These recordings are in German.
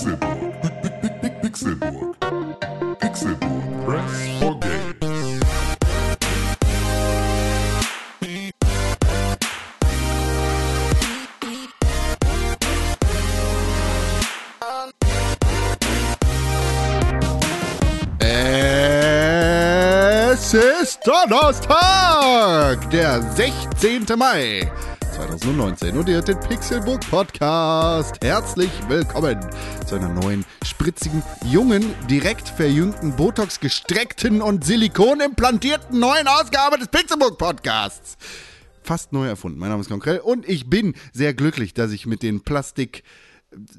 Pixelburg. Pixelburg. Pixelburg. Press for games. Es ist Donnerstag, der 16. Mai 2019 und ihr hört den Pixelbook Podcast. Herzlich willkommen zu einer neuen, spritzigen, jungen, direkt verjüngten, Botox gestreckten und Silikon-implantierten neuen Ausgabe des Pixelbook Podcasts. Fast neu erfunden. Mein Name ist Konkrell und ich bin sehr glücklich, dass ich mit den Plastik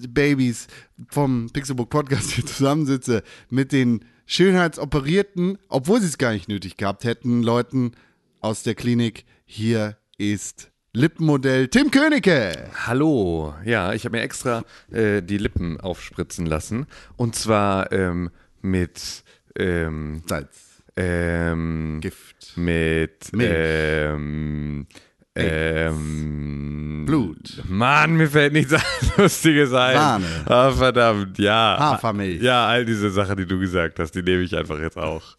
Babys vom Pixelbook Podcast hier zusammensitze, mit den Schönheitsoperierten, obwohl sie es gar nicht nötig gehabt hätten, Leuten aus der Klinik. Hier ist Lippenmodell Tim Königke. Hallo, ja, ich habe mir extra äh, die Lippen aufspritzen lassen. Und zwar ähm, mit ähm, Salz, ähm, Gift, mit Milch. ähm, ähm, Blut. Mann, mir fällt nichts Lustiges ein. Sahne. Ah, verdammt, ja. Hafermilch. Ja, all diese Sachen, die du gesagt hast, die nehme ich einfach jetzt auch.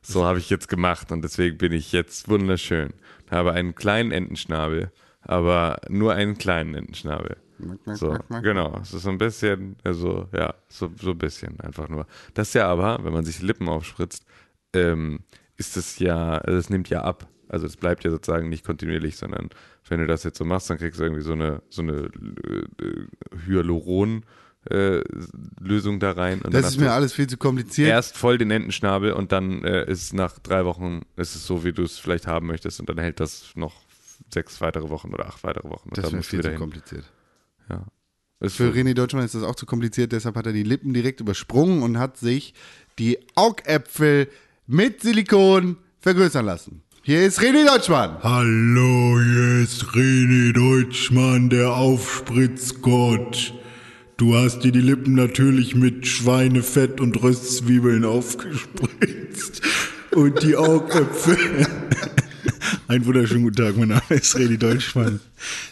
So habe ich jetzt gemacht und deswegen bin ich jetzt wunderschön. Habe einen kleinen Entenschnabel, aber nur einen kleinen Entenschnabel. So, genau. Es ist so ein bisschen, also ja, so, so ein bisschen einfach nur. Das ja aber, wenn man sich die Lippen aufspritzt, ähm, ist es ja, also es nimmt ja ab. Also es bleibt ja sozusagen nicht kontinuierlich, sondern wenn du das jetzt so machst, dann kriegst du irgendwie so eine, so eine äh, äh, Hyaluron äh, Lösung da rein. Das ist mir alles viel zu kompliziert. erst voll den Entenschnabel und dann äh, ist es nach drei Wochen, ist es so, wie du es vielleicht haben möchtest und dann hält das noch sechs weitere Wochen oder acht weitere Wochen. Und das ist viel wieder zu hin. kompliziert. Ja. Ist Für so. René Deutschmann ist das auch zu kompliziert, deshalb hat er die Lippen direkt übersprungen und hat sich die Augäpfel mit Silikon vergrößern lassen. Hier ist René Deutschmann. Hallo, hier ist René Deutschmann, der Aufspritzgott. Du hast dir die Lippen natürlich mit Schweinefett und Röstzwiebeln aufgespritzt. Und die Augäpfel. Einen wunderschönen guten Tag, mein Name ist René Deutschmann.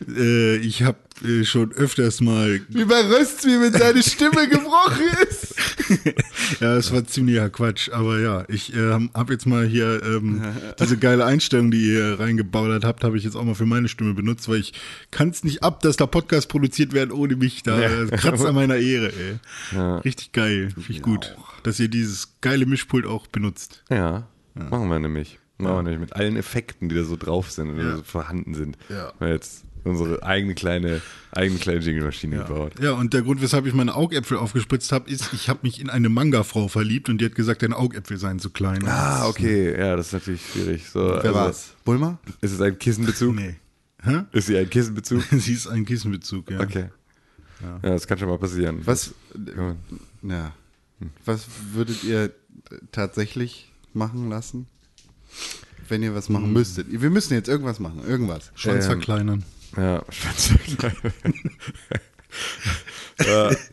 Äh, ich habe äh, schon öfters mal Wie bei Röstzwiebeln seine Stimme gebrochen ist. Ja, es war ziemlicher Quatsch, aber ja, ich äh, habe jetzt mal hier ähm, diese geile Einstellung, die ihr reingebaut habt, habe ich jetzt auch mal für meine Stimme benutzt, weil ich kann es nicht ab, dass da Podcasts produziert werden ohne mich. Da Ja. ja. kratzt an meiner Ehre, ey. Richtig geil, finde ich gut, dass ihr dieses geile Mischpult auch benutzt. Ja, machen wir nämlich. Machen wir nämlich mit allen Effekten, die da so drauf sind und da so vorhanden sind. Ja. Wir haben jetzt unsere eigene kleine, eigene kleine Jingle-Maschine gebaut. Ja, und der Grund, weshalb ich meine Augäpfel aufgespritzt habe, ist, ich habe mich in eine Manga-Frau verliebt und die hat gesagt, deine Augäpfel seien zu klein. Ah, okay. Ja, das ist natürlich schwierig. So, Wer also, war's? Bulma? Ist es ein Kissenbezug? Nee. Hä? Ist sie ein Kissenbezug? Sie ist ein Kissenbezug, ja. Okay. Ja, das kann schon mal passieren. Was, Ja. ja. Was würdet ihr tatsächlich machen lassen? Wenn ihr was machen müsstet. Wir müssen jetzt irgendwas machen. Irgendwas. Schwanz Ähm, verkleinern. Ja, Schwanzvergleich.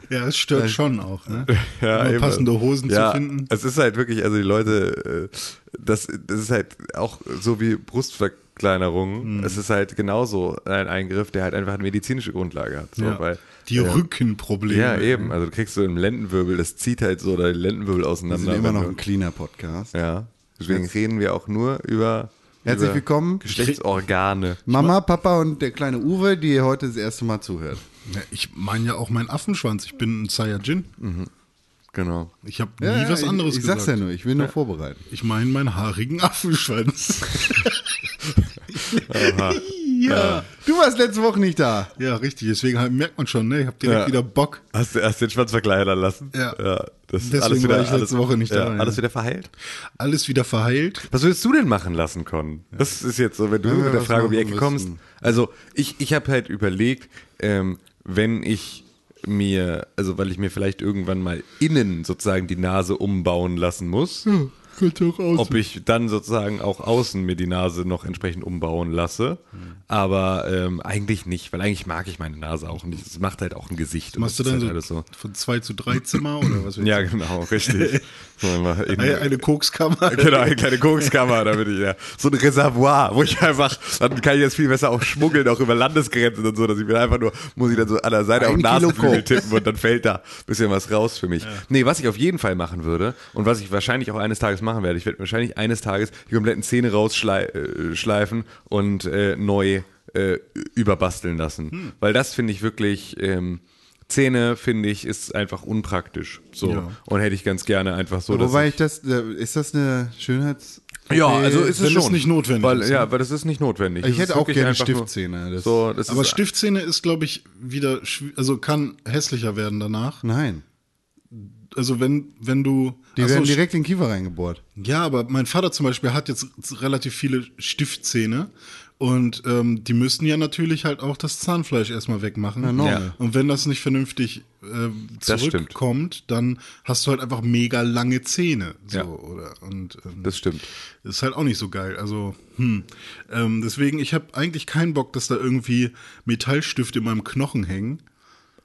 Ja, es stört schon auch, ne? ja, Immer eben. passende Hosen ja, zu finden. Es ist halt wirklich, also die Leute, äh, das, das ist halt auch so wie Brustverkleinerung. Mhm. Es ist halt genauso ein Eingriff, der halt einfach eine medizinische Grundlage hat. So, Ja. weil, Die äh, Rückenprobleme. Ja, eben. Also du kriegst so im Lendenwirbel, das zieht halt so deinen Lendenwirbel Wir auseinander. sind immer noch ein cleaner Podcast. Ja. Deswegen reden wir auch nur über, Herzlich willkommen. Geschlechtsorgane. Mama, Papa und der kleine Uwe, die heute das erste Mal zuhört. Ja, ich meine ja auch meinen Affenschwanz. Ich bin ein Saiyajin. Genau. Ich habe Ja, nie was ich, anderes ich gesagt. sag's ja nur, ich will nur vorbereiten. Ich meine meinen haarigen Affenschwanz. Aha. Ja. Du warst letzte Woche nicht da. Ja, richtig. Deswegen halt merkt man schon, ne? Ich habe direkt Ja. wieder Bock. Hast du erst den Schwanz verkleinern lassen? Ja. das ist Deswegen alles wieder, war ich letzte alles, Woche nicht ja, da, ja. Alles wieder verheilt? Alles wieder verheilt. Was würdest du denn machen lassen, Con? Das ist jetzt so, wenn du mit der Frage um die Ecke kommst. Also ich, ich habe halt überlegt, ähm, wenn ich mir, also weil ich mir vielleicht irgendwann mal innen sozusagen die Nase umbauen lassen muss, aus. Ob ich dann sozusagen auch außen mir die Nase noch entsprechend umbauen lasse. Aber ähm, eigentlich nicht, weil eigentlich mag ich meine Nase auch nicht. Es macht halt auch ein Gesicht. und Machst du das dann so, halt alles so. von zwei zu drei Zimmer oder was? Ja, genau, richtig. So, Eine, eine Kokskammer. Genau, eine kleine Kokskammer, damit ich, ja. So ein Reservoir, wo ich einfach, dann kann ich jetzt viel besser auch schmuggeln, auch über Landesgrenzen und so, dass ich mir einfach nur, muss ich dann so an der Seite auf Ein den Kilo Nasenflügel tippen und dann fällt da ein bisschen was raus für mich. Nee, was ich auf jeden Fall machen würde und was ich wahrscheinlich auch eines Tages machen werde, ich werde wahrscheinlich eines Tages die kompletten Zähne rausschleifen und äh, neu äh, überbasteln lassen. Hm. Weil das finde ich wirklich, ähm, Zähne, finde ich, ist einfach unpraktisch. So. Ja. Und hätte ich ganz gerne einfach so. Wobei ich das, äh, ist das eine Schönheits... ja, also ist es schon. nicht notwendig weil, ist, Ja, weil das ist nicht notwendig. Ich Das hätte ist auch gerne Stiftzähne. Das- So, das Aber ist, Stiftzähne ist, glaube ich, wieder, also kann hässlicher werden danach. Hm. Also wenn, wenn du. Die Ach so, werden direkt in den Kiefer reingebohrt. Ja, aber mein Vater zum Beispiel hat jetzt relativ viele Stiftzähne und ähm, die müssen ja natürlich halt auch das Zahnfleisch erstmal wegmachen. normal. Und wenn das nicht vernünftig äh, zurückkommt, dann hast du halt einfach mega lange Zähne. So, Ja. oder? Und ähm, Das stimmt. ist halt auch nicht so geil. Also, hm. Ähm, deswegen, ich habe eigentlich keinen Bock, dass da irgendwie Metallstifte in meinem Knochen hängen.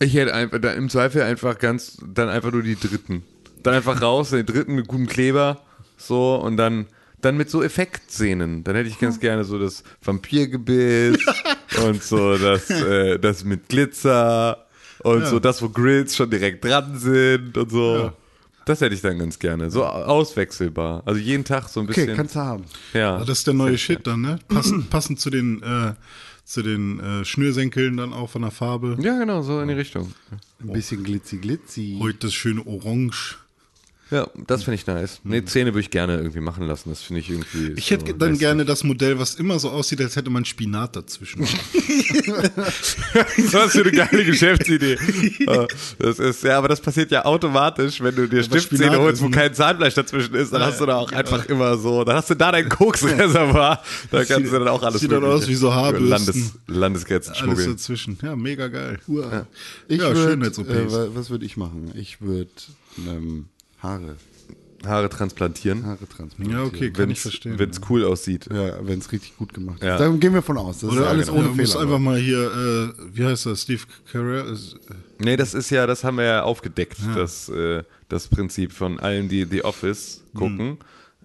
Ich hätte einfach, im Zweifel einfach ganz, dann einfach nur die dritten. Dann einfach raus, den dritten mit gutem Kleber, so, und dann, dann mit so Effektszenen. Dann hätte ich ganz gerne so das Vampirgebiss und so das, äh, das mit Glitzer und so das, wo Grills schon direkt dran sind und so. Das hätte ich dann ganz gerne. So auswechselbar. Also jeden Tag so ein bisschen. Okay, kannst du haben. ja. Ah, das ist der neue Shit dann, ne? Passend, passend zu den, äh, zu den äh, Schnürsenkeln dann auch von der Farbe. ja, genau, so in die Richtung. Ein bisschen glitzy glitzy. Heute das schöne Orange. Ja, das finde ich nice. Nee, Zähne würde ich gerne irgendwie machen lassen. Das finde ich irgendwie. Ich so hätte dann lässig. gerne das Modell, was immer so aussieht, als hätte man Spinat dazwischen. Was für eine geile Geschäftsidee. Äh, Das ist, ja, aber das passiert ja automatisch, wenn du dir Stiftzähne Spinat holst, ist wo ein- kein Zahnfleisch dazwischen ist, dann hast du da auch einfach immer so, dann hast du da dein Koksreservoir, da kannst du dann auch alles sieht dann aus wie so Haarbürsten. Landes, Landesgrenzen Alles schmuggeln. dazwischen. Ja, mega geil. Ich Ja, würd, Schönheits-OPs. äh, wa- was würde ich machen? Ich würde ähm, Haare, Haare transplantieren, Haare transplantieren. Ja, okay, kann ich wenn's, verstehen. wenn's cool aussieht. Ja, wenn es richtig gut gemacht ist. Ja. Da gehen wir von aus. Das ist alles Ja, ohne du musst Fehler. einfach mal hier, äh, wie heißt das, Steve Carell? Ist, äh, Nee, das ist ja, das haben wir ja aufgedeckt, das, äh, das Prinzip von allen, die The Office gucken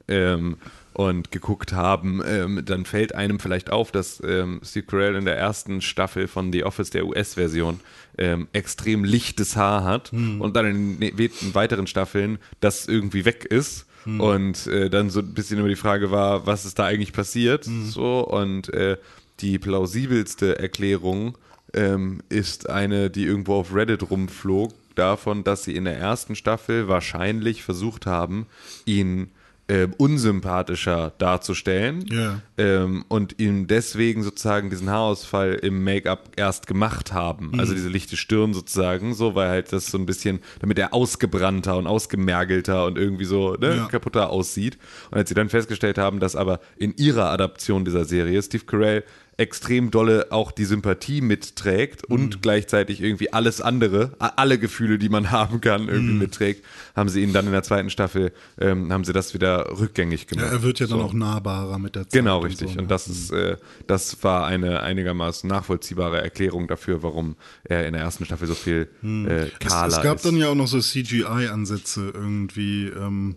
ähm, und geguckt haben, ähm, dann fällt einem vielleicht auf, dass ähm, Steve Carell in der ersten Staffel von The Office, der US-Version, ähm, extrem lichtes Haar hat und dann in ne- weiteren Staffeln das irgendwie weg ist. Und äh, dann so ein bisschen immer die Frage war, was ist da eigentlich passiert? So, und äh, die plausibelste Erklärung ähm, ist eine, die irgendwo auf Reddit rumflog, davon, dass sie in der ersten Staffel wahrscheinlich versucht haben, ihn ähm, unsympathischer darzustellen Ja. ähm, und ihm deswegen sozusagen diesen Haarausfall im Make-up erst gemacht haben. Also diese lichte Stirn sozusagen, so, weil halt das so ein bisschen, damit er ausgebrannter und ausgemergelter und irgendwie so ne, Ja. kaputter aussieht. Und als sie dann festgestellt haben, dass aber in ihrer Adaption dieser Serie Steve Carell extrem dolle auch die Sympathie mitträgt und gleichzeitig irgendwie alles andere, alle Gefühle, die man haben kann, irgendwie mitträgt, haben sie ihn dann in der zweiten Staffel, ähm, haben sie das wieder rückgängig ja, gemacht. er wird ja dann auch nahbarer mit der Zeit. Genau, und richtig. So, Und ne? das ist, äh, das war eine einigermaßen nachvollziehbare Erklärung dafür, warum er in der ersten Staffel so viel äh, Es, kahler es gab ist. dann ja auch noch so CGI-Ansätze irgendwie, ähm,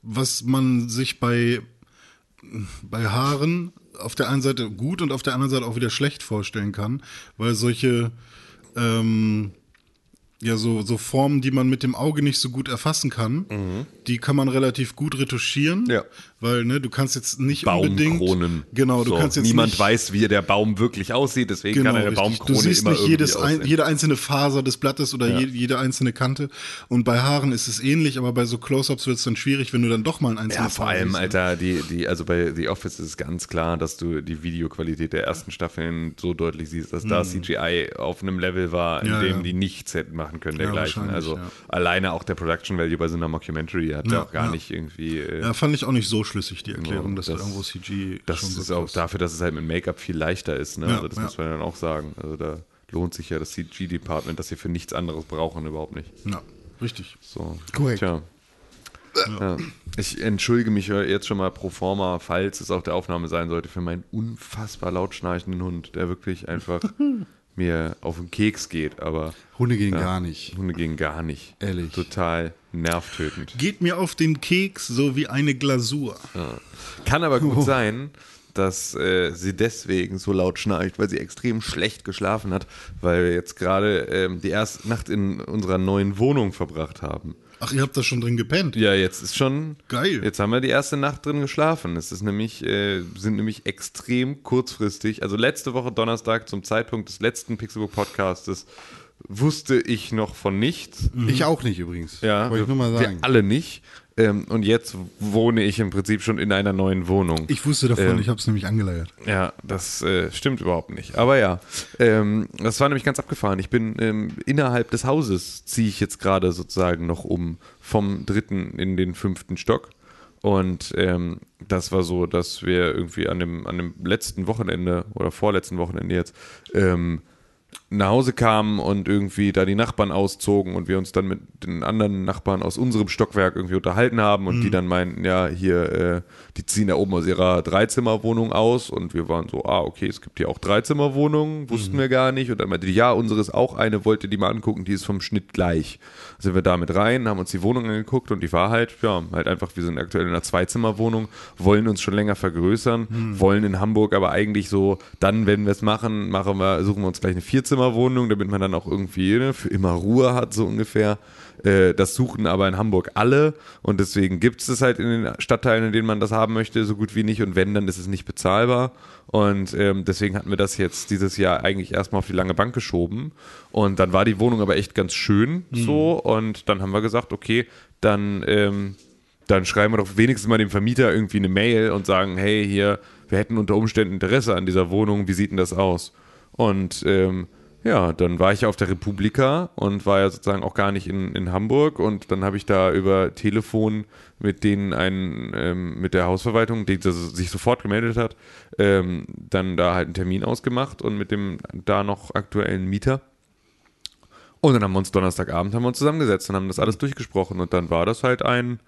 was man sich bei, bei Haaren auf der einen Seite gut und auf der anderen Seite auch wieder schlecht vorstellen kann, weil solche ähm, ja so, so Formen, die man mit dem Auge nicht so gut erfassen kann, die kann man relativ gut retuschieren, Mhm. Ja. Weil ne, du kannst jetzt nicht unbedingt Baumkronen. genau, du so. kannst jetzt Niemand nicht, weiß, wie der Baum wirklich aussieht, deswegen kann eine Genau, richtig. Baumkrone Du siehst immer nicht jedes ein, jede einzelne Faser des Blattes oder je, jede einzelne Kante. Und bei Haaren ist es ähnlich, aber bei so Close-Ups wird es dann schwierig, wenn du dann doch mal ein einzelnes Ja, vor Haar allem, siehst, ne? Alter, die, die, also bei The Office ist es ganz klar, dass du die Videoqualität der ersten Staffeln so deutlich siehst, dass da CGI auf einem Level war, in. Ja, dem ja. die nichts hätten machen können, Ja, dergleichen. also ja. alleine auch der Production Value bei so einer Mockumentary hat ja Ja, auch gar ja. nicht irgendwie. Äh, Ja, fand ich auch nicht so schlüssig, die Erklärung, dass das- da irgendwo CG Das schon ist auch krass- dafür, dass es halt mit Make-up viel leichter ist. Ne? Ja, also das ja. muss man dann auch sagen. Also da lohnt sich ja das CG-Department, das wir für nichts anderes brauchen, überhaupt nicht. Ja, richtig. So. Korrekt. Tja. Ja. Ich entschuldige mich jetzt schon mal pro forma, falls es auf der Aufnahme sein sollte, für meinen unfassbar laut schnarchenden Hund, der wirklich einfach mir auf den Keks geht. Aber Hunde gehen Ja. gar nicht. Hunde gehen gar nicht. Ehrlich. Total nervtötend. Geht mir auf den Keks so wie eine Glasur. Kann aber gut sein, dass äh, sie deswegen so laut schnarcht, weil sie extrem schlecht geschlafen hat, weil wir jetzt gerade ähm, die erste Nacht in unserer neuen Wohnung verbracht haben. Ach, ihr habt da schon drin gepennt? Ja, jetzt ist schon. Geil. Jetzt haben wir die erste Nacht drin geschlafen. Es ist nämlich, äh, sind nämlich extrem kurzfristig. Also letzte Woche Donnerstag zum Zeitpunkt des letzten Pixelbook Podcastes wusste ich noch von nichts. Ich auch nicht übrigens. Ja, Wollte ich nur mal sagen. wir alle nicht. Ähm, und jetzt wohne ich im Prinzip schon in einer neuen Wohnung. Ich wusste davon, Ähm, ich habe es nämlich angeleiert. Ja, das äh, stimmt überhaupt nicht. Aber ja, ähm, das war nämlich ganz abgefahren. Ich bin ähm, innerhalb des Hauses, ziehe ich jetzt gerade sozusagen noch um vom dritten in den fünften Stock. Und ähm, das war so, dass wir irgendwie an dem, an dem letzten Wochenende oder vorletzten Wochenende jetzt ähm, nach Hause kamen und irgendwie da die Nachbarn auszogen und wir uns dann mit den anderen Nachbarn aus unserem Stockwerk irgendwie unterhalten haben und die dann meinten, ja, hier, äh, die ziehen da oben aus ihrer Dreizimmerwohnung aus und wir waren so, ah, okay, es gibt hier auch Dreizimmerwohnungen, wussten wir gar nicht. Und dann meinte die, ja, unsere ist auch eine, wollte die mal angucken, die ist vom Schnitt gleich. Sind wir da mit rein, haben uns die Wohnung angeguckt und die war halt, ja, halt einfach, wir sind aktuell in einer Zweizimmerwohnung, wollen uns schon länger vergrößern, wollen in Hamburg aber eigentlich so, dann, wenn wir es machen, machen wir, suchen wir uns gleich eine Vierzimmerwohnung, damit man dann auch irgendwie ne, für immer Ruhe hat, so ungefähr. Äh, das suchen aber in Hamburg alle und deswegen gibt es es halt in den Stadtteilen, in denen man das haben möchte, so gut wie nicht. Und wenn, dann ist es nicht bezahlbar. Und ähm, deswegen hatten wir das jetzt dieses Jahr eigentlich erstmal auf die lange Bank geschoben. Und dann war die Wohnung aber echt ganz schön so. Und dann haben wir gesagt, okay, dann ähm, dann schreiben wir doch wenigstens mal dem Vermieter irgendwie eine Mail und sagen, hey, hier, wir hätten unter Umständen Interesse an dieser Wohnung, wie sieht denn das aus? Und ähm, ja, dann war ich ja auf der Republika und war ja sozusagen auch gar nicht in, in Hamburg. Und dann habe ich da über Telefon mit denen einen, ähm, mit der Hausverwaltung, die sich sofort gemeldet hat, ähm, dann da halt einen Termin ausgemacht und mit dem da noch aktuellen Mieter. Und dann haben wir uns Donnerstagabend haben wir uns zusammengesetzt und haben das alles durchgesprochen. Und dann war das halt ein,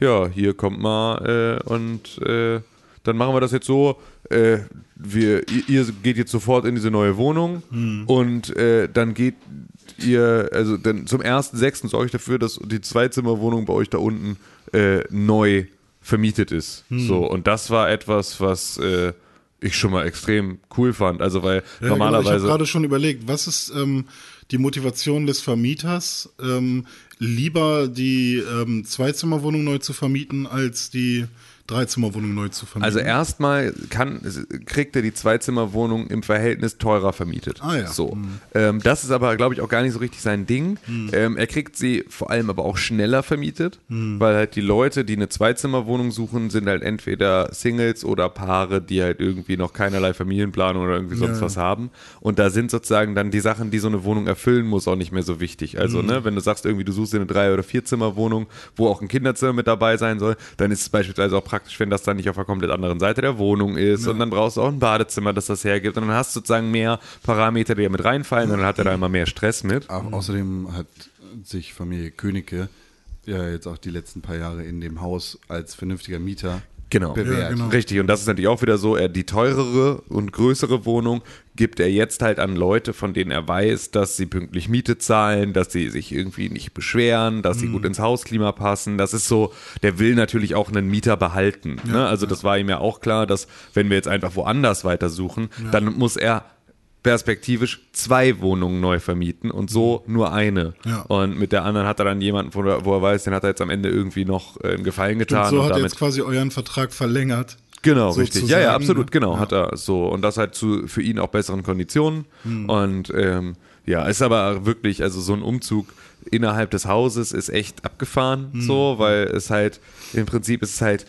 ja, hier kommt mal äh, und äh, dann machen wir das jetzt so, äh, wir, ihr, geht jetzt sofort in diese neue Wohnung und äh, dann geht ihr, also dann zum 1.6. sorge ich dafür, dass die Zweizimmerwohnung bei euch da unten äh, neu vermietet ist. So, und das war etwas, was äh, ich schon mal extrem cool fand. Also weil Ja, genau. Ich normalerweise. habe gerade schon überlegt, was ist ähm, die Motivation des Vermieters, ähm, lieber die ähm, Zweizimmerwohnung neu zu vermieten, als die Dreizimmerwohnung neu zu vermieten? Also erstmal kann, kriegt er die Zweizimmerwohnung im Verhältnis teurer vermietet. Ah ja. So. Ähm, das ist aber, glaube ich, auch gar nicht so richtig sein Ding. Ähm, er kriegt sie vor allem aber auch schneller vermietet, weil halt die Leute, die eine Zweizimmerwohnung suchen, sind halt entweder Singles oder Paare, die halt irgendwie noch keinerlei Familienplanung oder irgendwie sonst Ja. was haben. Und da sind sozusagen dann die Sachen, die so eine Wohnung erfüllen muss, auch nicht mehr so wichtig. Also, ne, wenn du sagst, irgendwie du suchst dir eine Drei- oder Vierzimmerwohnung, wo auch ein Kinderzimmer mit dabei sein soll, dann ist es beispielsweise auch praktisch, wenn das dann nicht auf der komplett anderen Seite der Wohnung ist. Und dann brauchst du auch ein Badezimmer, das das hergibt. Und dann hast du sozusagen mehr Parameter, die da mit reinfallen. Und dann hat er da immer mehr Stress mit. Au- Außerdem hat sich Familie Königke ja jetzt auch die letzten paar Jahre in dem Haus als vernünftiger Mieter Genau. bewährt. Ja, genau. Richtig, und das ist natürlich auch wieder so, er die teurere und größere Wohnung gibt er jetzt halt an Leute, von denen er weiß, dass sie pünktlich Miete zahlen, dass sie sich irgendwie nicht beschweren, dass sie Mhm. gut ins Hausklima passen. Das ist so, der will natürlich auch einen Mieter behalten. ne? Also das war ihm ja auch klar, dass wenn wir jetzt einfach woanders weitersuchen, dann muss er perspektivisch zwei Wohnungen neu vermieten und so nur eine. Mhm. Ja. Und mit der anderen hat er dann jemanden, wo er, wo er weiß, den hat er jetzt am Ende irgendwie noch äh, einen Gefallen Und getan. so und hat er jetzt quasi euren Vertrag verlängert. Genau, richtig. Ja, ja, absolut, genau. Ja. Hat er so. Und das halt zu für ihn auch besseren Konditionen. Hm. Und ähm, ja, ist aber wirklich, also so ein Umzug innerhalb des Hauses ist echt abgefahren, Hm. so, weil es halt, im Prinzip ist es halt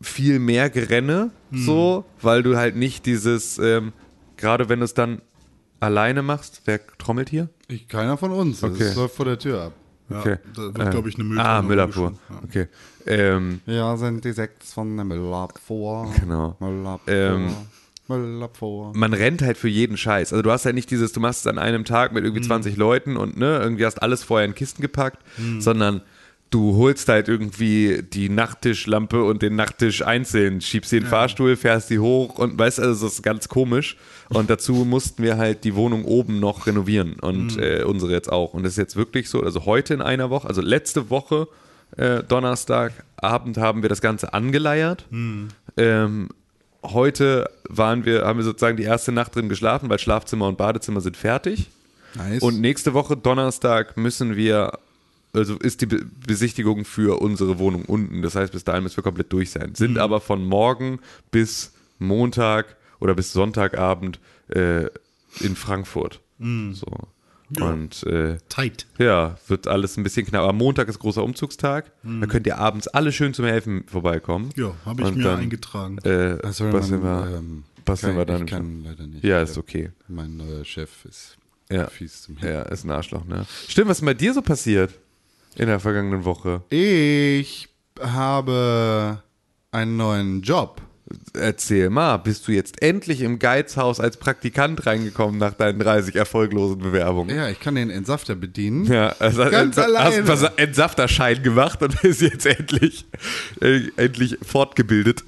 viel mehr Gerenne, Hm. so, weil du halt nicht dieses, ähm, gerade wenn du es dann alleine machst, wer trommelt hier? Ich, keiner von uns. Das Okay. läuft vor der Tür ab. Ja, Okay. Da wird, glaube ich, eine Mülltonne Ah, Müllabfuhr. Ja. Okay. Ähm, Ja, sind die sechs von der Müllabfuhr. Genau. Müllabfuhr. Ähm, Müllabfuhr. man rennt halt für jeden Scheiß. Also du hast halt nicht dieses, du machst es an einem Tag mit irgendwie 20 Leuten und ne, irgendwie hast alles vorher in Kisten gepackt, sondern du holst halt irgendwie die Nachttischlampe und den Nachttisch einzeln, schiebst den Fahrstuhl, fährst die hoch und weißt also, das ist ganz komisch. Und dazu mussten wir halt die Wohnung oben noch renovieren und äh, unsere jetzt auch. Und das ist jetzt wirklich so, also heute in einer Woche, also letzte Woche, äh, Donnerstagabend haben wir das Ganze angeleiert. Ähm, heute waren wir, haben wir sozusagen die erste Nacht drin geschlafen, weil Schlafzimmer und Badezimmer sind fertig. Nice. Und nächste Woche, Donnerstag, müssen wir, also ist die Be Besichtigung für unsere Wohnung unten. Das heißt, bis dahin müssen wir komplett durch sein. Sind aber von morgen bis Montag oder bis Sonntagabend äh, in Frankfurt. So. Und äh, Tight. ja, wird alles ein bisschen knapp. Am Montag ist großer Umzugstag. Da könnt ihr abends alle schön zum Helfen vorbeikommen. Ja, habe ich Und mir dann, eingetragen. Äh, Was man, wir, ähm, basteln kann, wir dann. Ich kann leider nicht. ja, ist okay. Mein neuer Chef ist Ja. fies zum Ja, ist ein Arschloch, ne? Stimmt, was ist bei dir so passiert in der vergangenen Woche? Ich habe einen neuen Job. Erzähl mal, bist du jetzt endlich im Geizhaus als Praktikant reingekommen nach deinen 30 erfolglosen Bewerbungen? Ja, ich kann den Entsafter bedienen. Ja, also Ganz Entsa- alleine. hast einen Entsafterschein gemacht und bist jetzt endlich, äh, endlich fortgebildet.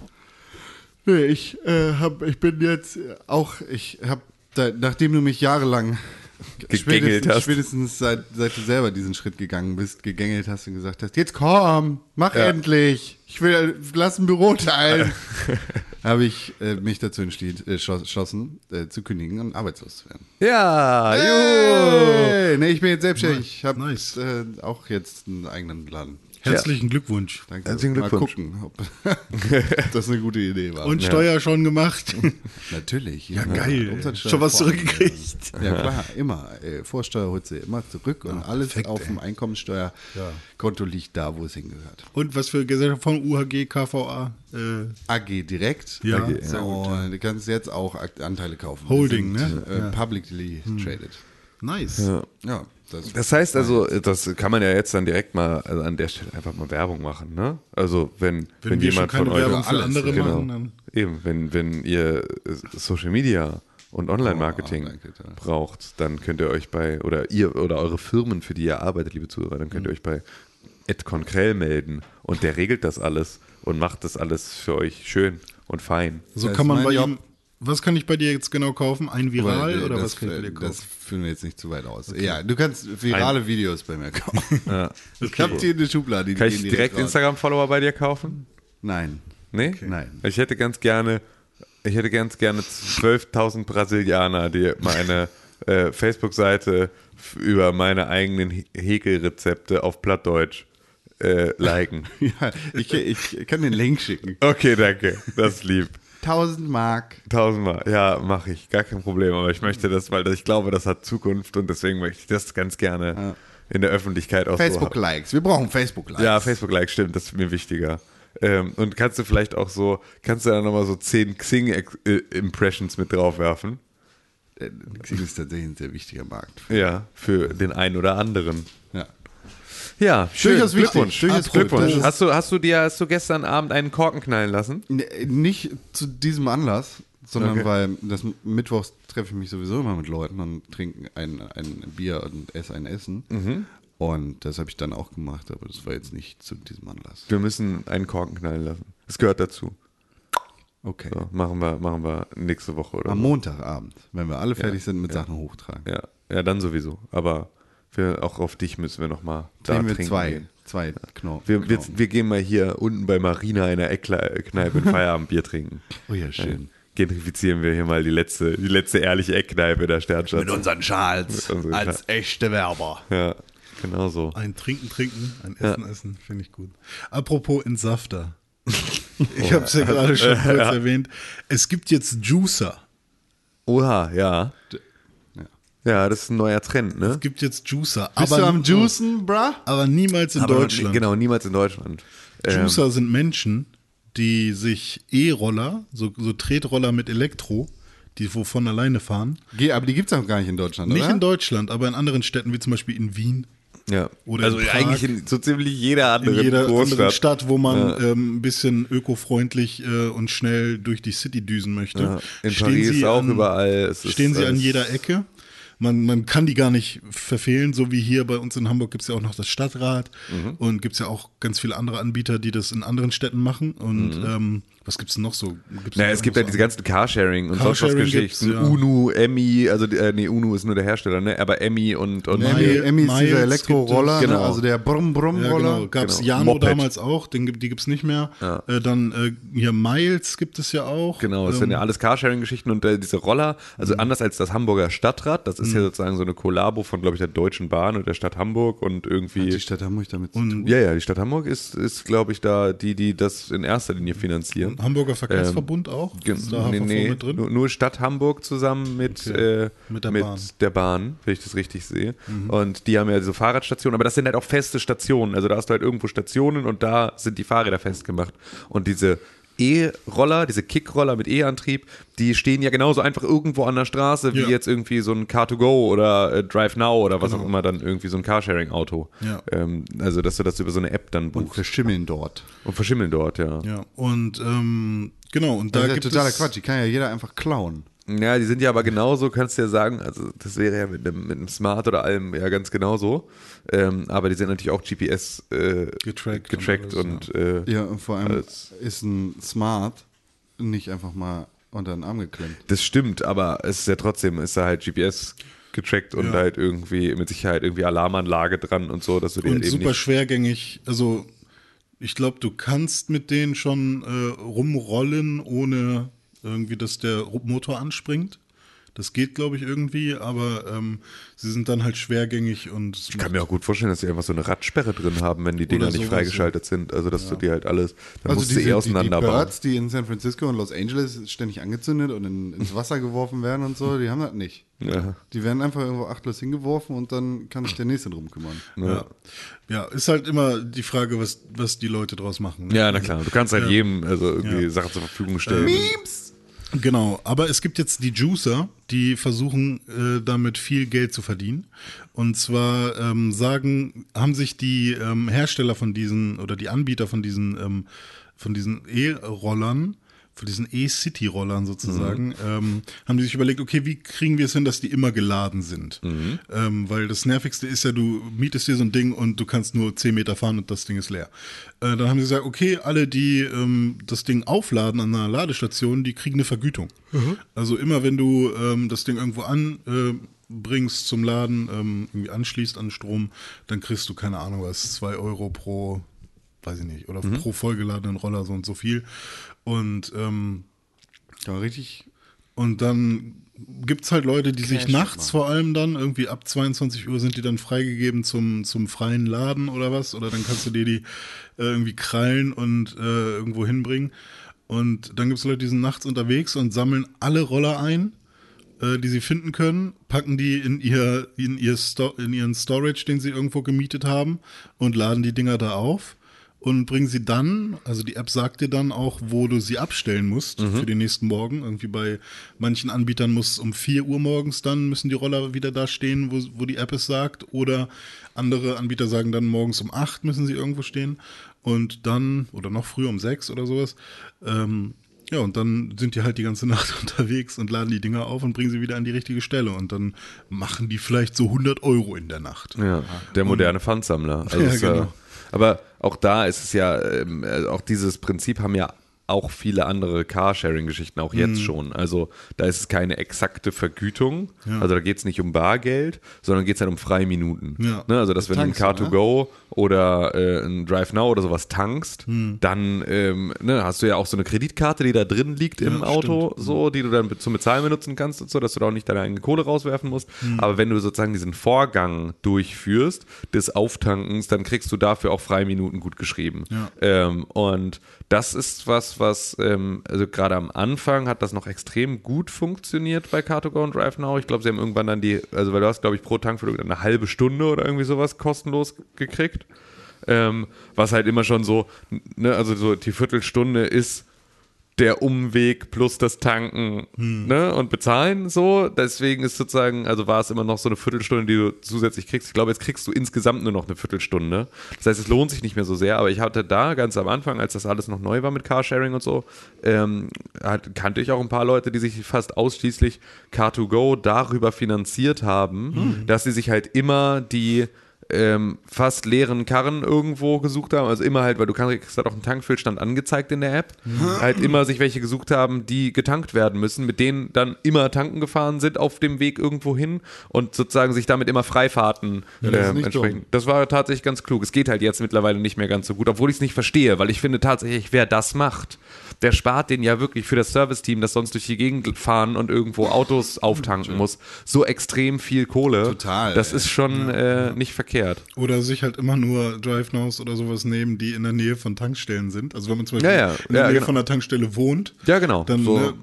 Nee, ich, äh, hab, ich bin jetzt auch, ich habe, nachdem du mich jahrelang Gegängelt spätestens, hast. spätestens seit, seit du selber diesen Schritt gegangen bist, gegängelt hast und gesagt hast, jetzt komm, mach Ja. endlich, ich will, lass ein Büro teilen, habe ich äh, mich dazu entschieden, äh, entschlossen, äh, zu kündigen und arbeitslos zu werden. Ja. Hey, nee, ich bin jetzt selbstständig, ich habe Nice. äh, auch jetzt einen eigenen Laden. Herzlichen Glückwunsch. Danke. Herzlichen Glückwunsch. Mal gucken, ob das eine gute Idee war. Und Steuer schon gemacht. Natürlich. Ja, geil. Umsatzsteuer Schon was zurückgekriegt. Ja, klar, immer. Äh, Vorsteuer holt sie immer zurück und alles perfekt, auf ey. dem Einkommensteuerkonto liegt da, wo es hingehört. Und was für Gesellschaft von UHG, KVA? Äh, AG direkt. Ja, AG, sehr gut, Und du kannst jetzt auch Anteile kaufen. Holding, sind, ne? Äh, Ja. Publicly traded. nice. Ja, das, Das heißt also, das kann man ja jetzt dann direkt mal also an der Stelle einfach mal Werbung machen, ne? Also wenn, wenn, Wenn, wir schon jemand von euch Werbung für alles, andere genau, machen, dann. eben, wenn, wenn ihr Social Media und Online-Marketing Oh, ja. braucht, dann könnt ihr euch bei, oder ihr oder eure Firmen, für die ihr arbeitet, liebe Zuhörer, dann Mhm. könnt ihr euch bei Ed Konkrell melden und der regelt das alles und macht das alles für euch schön und fein. So Das kann man bei ihm. Was kann ich bei dir jetzt genau kaufen? Ein Viral Weil, äh, oder das, was kann ich bei dir kaufen? Das führen wir jetzt nicht zu weit aus. Ja, du kannst virale Videos bei mir kaufen. Ja. Ich hab die in der Schublade. Die Kann ich direkt. Instagram-Follower bei dir kaufen? Nein. Nee? Nein. Ich hätte ganz gerne, ich hätte ganz gerne 12.000 Brasilianer, die meine äh, Facebook-Seite über meine eigenen Häkelrezepte auf Plattdeutsch äh, liken. Ja, ich, ich kann den Link schicken. Okay, danke. Das ist lieb. 1000 Mark. Tausendmal. Ja, mache ich. Gar kein Problem. Aber ich möchte das, weil ich glaube, das hat Zukunft und deswegen möchte ich das ganz gerne in der Öffentlichkeit auch so. Facebook-Likes. Wir brauchen Facebook-Likes. Ja, Facebook-Like, stimmt, das ist mir wichtiger. Ähm, und kannst du vielleicht auch so, kannst du da nochmal so 10 Xing-Impressions mit draufwerfen? Äh, Xing ist tatsächlich ein sehr wichtiger Markt. Ja, für den einen oder anderen. Ja. Ja, schön. Durchaus Glückwunsch. durchaus ist- Hast du, hast, du dir, hast du gestern Abend einen Korken knallen lassen? N- Nicht zu diesem Anlass, sondern Okay. weil das Mittwochs treffe ich mich sowieso immer mit Leuten und trinke ein, ein Bier und esse ein Essen. Mhm. Und das habe ich dann auch gemacht, aber das war jetzt nicht zu diesem Anlass. Wir müssen einen Korken knallen lassen. Das gehört dazu. Okay. So, machen, wir, machen wir nächste Woche oder Am. Montagabend, wenn wir alle fertig sind mit Sachen hochtragen. Ja, ja, dann sowieso. Aber wir, auch auf dich müssen wir nochmal da Nehmen wir trinken zwei, gehen. zwei Knopf. Wir, wir, wir gehen mal hier unten bei Marina in der Eckkneipe ein Feierabendbier trinken. oh ja, schön. Gentrifizieren wir hier mal die letzte, die letzte ehrliche Eckkneipe der Sternstadt. unseren Schals Mit unseren als echte Werber. Ja, genau so. Ein Trinken, Trinken, ein Essen, Essen, finde ich gut. Apropos Entsafter. Ich habe es ja gerade schon kurz erwähnt. Es gibt jetzt Juicer. Oha, ja. Ja, das ist ein neuer Trend, ne? Es gibt jetzt Juicer. Bist aber, du am Juicen, bruh? aber niemals in Aber Deutschland. Genau, niemals in Deutschland. Ähm, Juicer sind Menschen, die sich E-Roller, so, so Tretroller mit Elektro, die wo von alleine fahren. Geh, aber die gibt es auch gar nicht in Deutschland, Nicht oder? in Deutschland, aber in anderen Städten, wie zum Beispiel in Wien. ja. Oder also in Prag. eigentlich in so ziemlich jeder In anderen jeder anderen Großstadt. Stadt, wo man ähm, ein bisschen ökofreundlich äh, und schnell durch die City düsen möchte. Ja, in Paris auch überall. Es ist stehen sie an jeder Ecke man, man kann die gar nicht verfehlen, so wie hier bei uns in Hamburg gibt es ja auch noch das Stadtrat Mhm. und gibt es ja auch ganz viele andere Anbieter, die das in anderen Städten machen. Und ähm, was gibt es denn noch so? Gibt's Naja, es gibt ja so- diese ganzen Carsharing und sonst was Carsharing Geschichten. gibt's, ja. Uno, Emmy, also äh, nee, Uno ist nur der Hersteller, ne? Aber Emmy und, und Emmy, Emmy ist dieser Elektroroller, es. ne? Genau. also der Ja, Brumm-Brumm-Roller. genau. Gab es Genau. Jano Moped. damals auch, den, gibt- die gibt es nicht mehr. Äh, dann äh, hier Miles gibt es ja auch. Genau, das Ähm, sind ja alles Carsharing-Geschichten und äh, diese Roller, also Mhm. anders als das Hamburger Stadtrad, das ist ja sozusagen so eine Kollabo von, glaube ich, der Deutschen Bahn und der Stadt Hamburg und irgendwie. Die Stadt Hamburg damit zu Und- tun. ja, ja, die Stadt Hamburg ist, ist glaube ich, da die, die das in erster Linie finanzieren. Hamburger Verkehrsverbund auch. Gen- Ist da nee, nee, mit drin? Nur, nur Stadt Hamburg zusammen mit, Okay. äh, Mit der mit Bahn. der Bahn, wenn ich das richtig sehe. Mhm. Und die haben ja diese Fahrradstationen, aber das sind halt auch feste Stationen. Also da hast du halt irgendwo Stationen und da sind die Fahrräder festgemacht. Und diese E-Roller, diese Kickroller mit E-Antrieb, die stehen ja genauso einfach irgendwo an der Straße wie Ja. jetzt irgendwie so ein Car2Go oder äh, Drive Now oder was auch immer dann irgendwie so ein Carsharing-Auto. Genau. Ja. Ähm, also dass du das über so eine App dann Und buchst verschimmeln dort. und verschimmeln dort, ja. Ja, und ähm, genau, und da Das ist ja totaler es, Quatsch. Die kann ja jeder einfach klauen. Ja, die sind ja aber genauso, kannst du ja sagen, also das wäre ja mit einem, mit einem Smart oder allem ja ganz genauso. Ähm, aber die sind natürlich auch GPS äh, Getrackt und getrackt alles, und, äh, Ja, und vor allem Als- ist ein Smart nicht einfach mal unter den Arm geklemmt. das stimmt, aber es ist ja trotzdem, ist da halt GPS getrackt und Ja. halt irgendwie mit Sicherheit irgendwie Alarmanlage dran und so, dass du dir und halt eben super nicht, schwergängig. Also ich glaube, du kannst mit denen schon äh, rumrollen, ohne irgendwie, dass der Motor anspringt. Das geht, glaube ich, irgendwie, aber ähm, sie sind dann halt schwergängig und ich kann mir auch gut vorstellen, dass sie einfach so eine Radsperre drin haben, wenn die Dinger nicht freigeschaltet sind. Also dass du die halt alles, dann musst du sie eh auseinanderbauen. Die Birds, die in San Francisco und Los Angeles ständig angezündet und in, ins Wasser geworfen werden und so, die haben das nicht. Ja. Die werden einfach irgendwo achtlos hingeworfen und dann kann sich der Nächste drum kümmern. ja. ja, ist halt immer die Frage, was, was die Leute draus machen. ne? ja, na klar, du kannst halt jedem also irgendwie Ja. Sachen zur Verfügung stellen. Genau, aber es gibt jetzt die Juicer, die versuchen äh, damit viel Geld zu verdienen. Und zwar ähm, sagen, haben sich die ähm, Hersteller von diesen oder die Anbieter von diesen ähm, von diesen E-Rollern, von diesen E-City-Rollern sozusagen, ähm, haben die sich überlegt, okay, wie kriegen wir es hin, dass die immer geladen sind? Ähm, weil das Nervigste ist ja, du mietest dir so ein Ding und du kannst nur 10 Meter fahren und das Ding ist leer. Äh, dann haben sie gesagt, okay, alle, die ähm, das Ding aufladen an einer Ladestation, die kriegen eine Vergütung. Also immer wenn du ähm, das Ding irgendwo an äh, bringst zum Laden, ähm, irgendwie anschließt an Strom, dann kriegst du, keine Ahnung was, 2 Euro pro, weiß ich nicht, oder pro vollgeladenen Roller so und so viel. Und ähm, Ja, richtig. und dann gibt es halt Leute, die sich nachts vor allem dann, irgendwie ab 22 Uhr sind die dann freigegeben zum, zum freien Laden oder was. Oder dann kannst du dir die äh, irgendwie krallen und äh, irgendwo hinbringen. Und dann gibt es Leute, die sind nachts unterwegs und sammeln alle Roller ein, äh, die sie finden können, packen die in, ihr, in, ihr Sto in ihren Storage, den sie irgendwo gemietet haben, und laden die Dinger da auf und bringen sie dann, also die App sagt dir dann auch, wo du sie abstellen musst für den nächsten Morgen. Irgendwie bei manchen Anbietern muss um 4 Uhr morgens dann müssen die Roller wieder da stehen, wo, wo die App es sagt. Oder andere Anbieter sagen dann morgens um 8 müssen sie irgendwo stehen. Und dann, oder noch früher um 6 oder sowas. Ähm, ja, und dann sind die halt die ganze Nacht unterwegs und laden die Dinger auf und bringen sie wieder an die richtige Stelle. Und dann machen die vielleicht so 100 Euro in der Nacht. Ja, der moderne Pfandsammler. Also Ja, ja- genau. aber auch da ist es ja, ähm, äh, auch dieses Prinzip haben ja auch viele andere Carsharing-Geschichten, auch Mhm. jetzt schon. Also da ist es keine exakte Vergütung. Also da geht es nicht um Bargeld, sondern geht es halt um Freiminuten. Ja. Ne? Also dass wenn du ein Car2Go oder äh, ein Drive Now oder sowas tankst, Hm. dann ähm, ne, hast du ja auch so eine Kreditkarte, die da drin liegt im Ja, Auto, so, die du dann zum Bezahlen benutzen kannst und so, dass du da auch nicht deine eigene Kohle rauswerfen musst. Hm. Aber wenn du sozusagen diesen Vorgang durchführst, des Auftankens, dann kriegst du dafür auch Freiminuten gut geschrieben. Ja. Ähm, und das ist was, was, ähm, also gerade am Anfang hat das noch extrem gut funktioniert bei Car2Go und Drive Now. Ich glaube, sie haben irgendwann dann die, also weil du hast, glaube ich, pro Tankfüllung eine halbe Stunde oder irgendwie sowas kostenlos gekriegt. Ähm, was halt immer schon so, ne, also so die Viertelstunde ist der Umweg plus das Tanken Hm. ne, und bezahlen so. Deswegen ist sozusagen, also war es immer noch so eine Viertelstunde, die du zusätzlich kriegst. Ich glaube, jetzt kriegst du insgesamt nur noch eine Viertelstunde. Das heißt, es lohnt sich nicht mehr so sehr. Aber ich hatte da ganz am Anfang, als das alles noch neu war mit Carsharing und so, ähm, hat, kannte ich auch ein paar Leute, die sich fast ausschließlich Car2Go darüber finanziert haben, Hm. dass sie sich halt immer die ähm, fast leeren Karren irgendwo gesucht haben. Also immer halt, weil du kannst, halt auch einen Tankfüllstand angezeigt in der App. Halt immer sich welche gesucht haben, die getankt werden müssen, mit denen dann immer tanken gefahren sind auf dem Weg irgendwo hin und sozusagen sich damit immer Freifahrten das ist ähm, nicht entsprechend. dumm. Das war tatsächlich ganz klug. Es geht halt jetzt mittlerweile nicht mehr ganz so gut, obwohl ich es nicht verstehe, weil ich finde tatsächlich, wer das macht, der spart den ja wirklich für das Serviceteam, das sonst durch die Gegend fahren und irgendwo Autos auftanken muss, so extrem viel Kohle. Total, Das ey. ist schon äh, nicht verkehrt. Oder sich halt immer nur Drive Nows oder sowas nehmen, die in der Nähe von Tankstellen sind. Also wenn man zum Beispiel Ja, ja. in der Ja, Nähe genau. von der Tankstelle wohnt, Ja, genau. dann So. ne,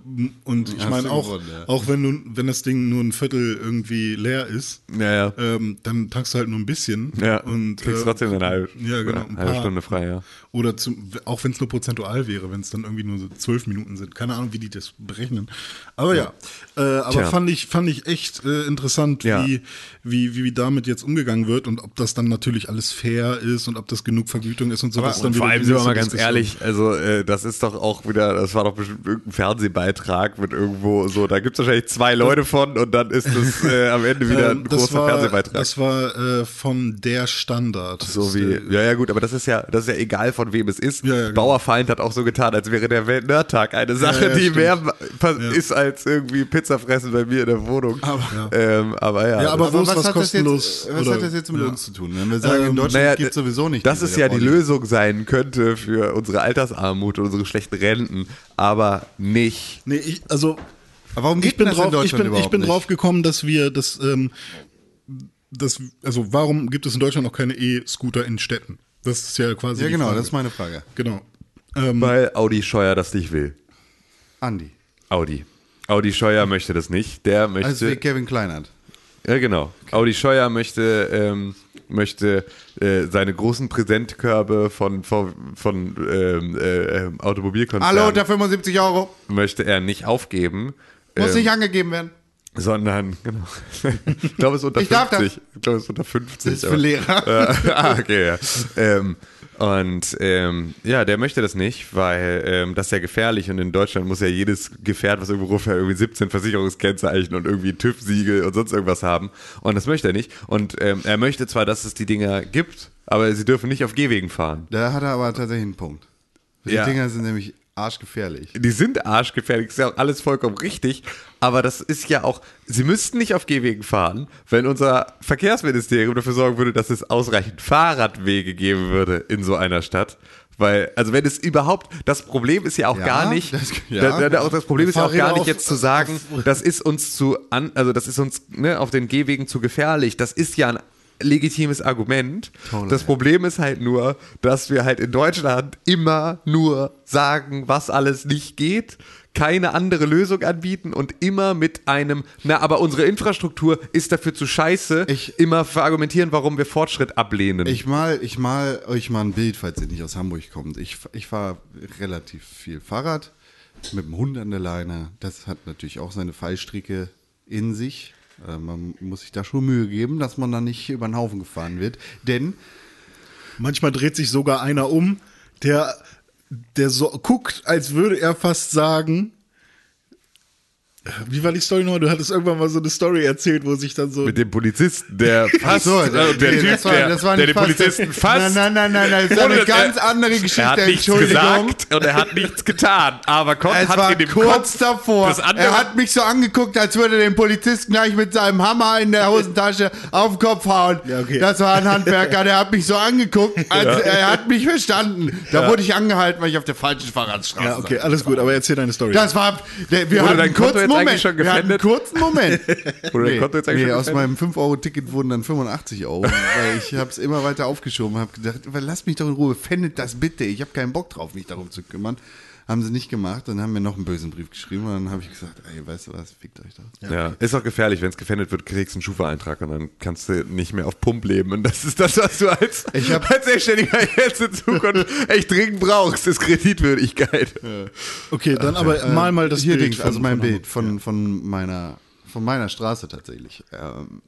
und ich meine auch, ja. auch wenn du, wenn das Ding nur ein Viertel irgendwie leer ist, Ja, ja. ähm, dann tankst du halt nur ein bisschen. Ja, und kriegst äh, trotzdem eine halbe, ja, genau, ein halbe Stunde frei, ja. Oder zum, auch wenn es nur prozentual wäre, wenn es dann irgendwie nur so zwölf Minuten sind. Keine Ahnung, wie die das berechnen. Aber ja, äh, aber Tja. fand ich, fand ich echt äh, interessant, Ja. wie, wie, wie damit jetzt umgegangen wird und ob das dann natürlich alles fair ist und ob das genug Vergütung ist und so. das ist dann Und vor allem sind wir mal ganz Diskussion. ehrlich, also äh, das ist doch auch wieder, das war doch bestimmt irgendein Fernsehbeitrag mit irgendwo so, da gibt es wahrscheinlich zwei Leute von und dann ist das äh, am Ende wieder ein Ähm, großer war, Fernsehbeitrag. Das war äh, von der Standard. so wie, ja, ja, gut, aber das ist ja, das ist ja egal, von wem es ist. Ja, ja, genau. Bauerfeind hat auch so getan, als wäre der Welt-Nerd-Tag eine Sache, die stimmt. mehr ist als irgendwie Pizza fressen bei mir in der Wohnung. Aber, ähm, aber ja. Ja, aber wo ist was hat das kostenlos? Jetzt, was oder- hat das jetzt mit ja. uns zu tun? Wenn wir sagen, in Ähm, Deutschland naja, gibt es sowieso nicht. Das ist ja die. Lösung sein könnte für unsere Altersarmut und unsere schlechten Renten, aber nicht. Nee, ich, also Aber warum ich bin das in drauf, Deutschland ich bin, ich überhaupt bin nicht? drauf gekommen, dass wir das, ähm, das, also warum gibt es in Deutschland noch keine E-Scooter in Städten? Das ist ja quasi. Ja, die genau, Frage. das ist meine Frage. genau. Ähm, Weil Audi Scheuer das nicht will. Andi. Audi. Audi Scheuer möchte das nicht. Der möchte. Also wie Kevin Kleinert. Ja, genau. Audi Scheuer möchte, ähm, möchte äh, seine großen Präsentkörbe von, von, von ähm, äh, Automobilkonzernen Hallo, unter 75 Euro. möchte er nicht aufgeben. Muss ähm, nicht angegeben werden. sondern, genau. ich glaube, es ist unter Ich darf das. 50. Ich glaube, es ist unter 50. Das ist für aber- Lehrer. Äh, ah, okay, ja. Ähm, und ähm, ja, der möchte das nicht, weil ähm, das ist ja gefährlich und in Deutschland muss ja jedes Gefährt, was irgendwo rumfährt, irgendwie 17 Versicherungskennzeichen und irgendwie TÜV-Siegel und sonst irgendwas haben. Und das möchte er nicht. Und ähm, er möchte zwar, dass es die Dinger gibt, aber sie dürfen nicht auf Gehwegen fahren. Da hat er aber tatsächlich einen Punkt. Die Ja. Dinger sind nämlich arschgefährlich. Die sind arschgefährlich, ist ja auch alles vollkommen richtig, aber das ist ja auch, sie müssten nicht auf Gehwegen fahren, wenn unser Verkehrsministerium dafür sorgen würde, dass es ausreichend Fahrradwege geben würde in so einer Stadt. Weil, also wenn es überhaupt, das Problem ist ja auch Ja, gar nicht, das- da, ja. da, da, auch das Problem ist ja auch gar nicht auf- jetzt zu sagen, das ist uns zu an, also das ist uns ne, auf den Gehwegen zu gefährlich. Das ist ja ein legitimes Argument. Toll, das. Problem ist halt nur, dass wir halt in Deutschland immer nur sagen, was alles nicht geht, keine andere Lösung anbieten und immer mit einem, na, aber unsere Infrastruktur ist dafür zu scheiße, Ich- immer verargumentieren, warum wir Fortschritt ablehnen. Ich mal, ich mal euch mal ein Bild, falls ihr nicht aus Hamburg kommt. Ich, ich fahre relativ viel Fahrrad mit dem Hund an der Leine. Das hat natürlich auch seine Fallstricke in sich. Äh, man muss sich da schon Mühe geben, dass man da nicht über den Haufen gefahren wird. Denn manchmal dreht sich sogar einer um, der, der so guckt, als würde er fast sagen. Wie war die Story noch? Du hattest irgendwann mal so eine Story erzählt, wo sich dann so. mit dem Polizisten, der fast, so, äh, der nee, Typ, das war- der, das war der den Polizisten fast. Nein, nein, nein, nein, das ist ohne- eine ganz er- andere Geschichte. Er hat nichts gesagt und er hat nichts getan, aber Gott Es hat war in dem kurz Kopf davor. Er hat mich so angeguckt, als würde er den Polizisten gleich mit seinem Hammer in der Hosentasche auf den Kopf hauen. Ja, okay. Das war ein Handwerker, der hat mich so angeguckt, als er hat mich verstanden. Da wurde ich angehalten, weil ich auf der falschen Fahrradstraße ja, okay, alles gut, aber erzähl deine Story. Das war, der, wir Wurde hatten dein Konto Moment. eigentlich schon gefändet? kurzen Moment. Oder nee, konnte jetzt eigentlich nee, schon aus meinem 5-Euro-Ticket wurden dann 85 Euro, weil ich habe es immer weiter aufgeschoben, habe gedacht, lass mich doch in Ruhe, fändet das bitte. Ich habe keinen Bock drauf, mich darum zu kümmern. Haben sie nicht gemacht und haben mir noch einen bösen Brief geschrieben und dann habe ich gesagt, ey, weißt du was, fickt euch das. Ja, ist auch gefährlich, wenn es gefändet wird, kriegst du einen Schufa-Eintrag und dann kannst du nicht mehr auf Pump leben. Und das ist das, was du als, Ich hab- als Selbstständiger jetzt in Zukunft echt dringend brauchst, ist Kreditwürdigkeit. Okay, dann aber mal mal das Hier Bild. Dings, also mein von Bild von, von, meiner, von meiner Straße tatsächlich. Ähm,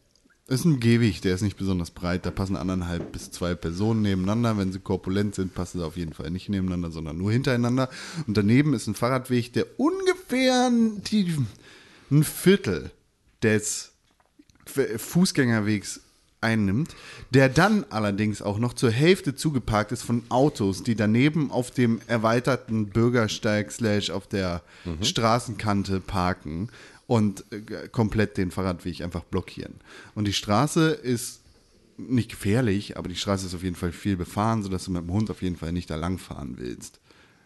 ist ein Gehweg, der ist nicht besonders breit. Da passen anderthalb bis zwei Personen nebeneinander. Wenn sie korpulent sind, passen sie auf jeden Fall nicht nebeneinander, sondern nur hintereinander. Und daneben ist ein Fahrradweg, der ungefähr ein, die, ein Viertel des Fußgängerwegs einnimmt, der dann allerdings auch noch zur Hälfte zugeparkt ist von Autos, die daneben auf dem erweiterten Bürgersteig slash auf der Straßenkante parken und äh, komplett den Fahrradweg einfach blockieren. Und die Straße ist nicht gefährlich, aber die Straße ist auf jeden Fall viel befahren, sodass du mit dem Hund auf jeden Fall nicht da lang fahren willst.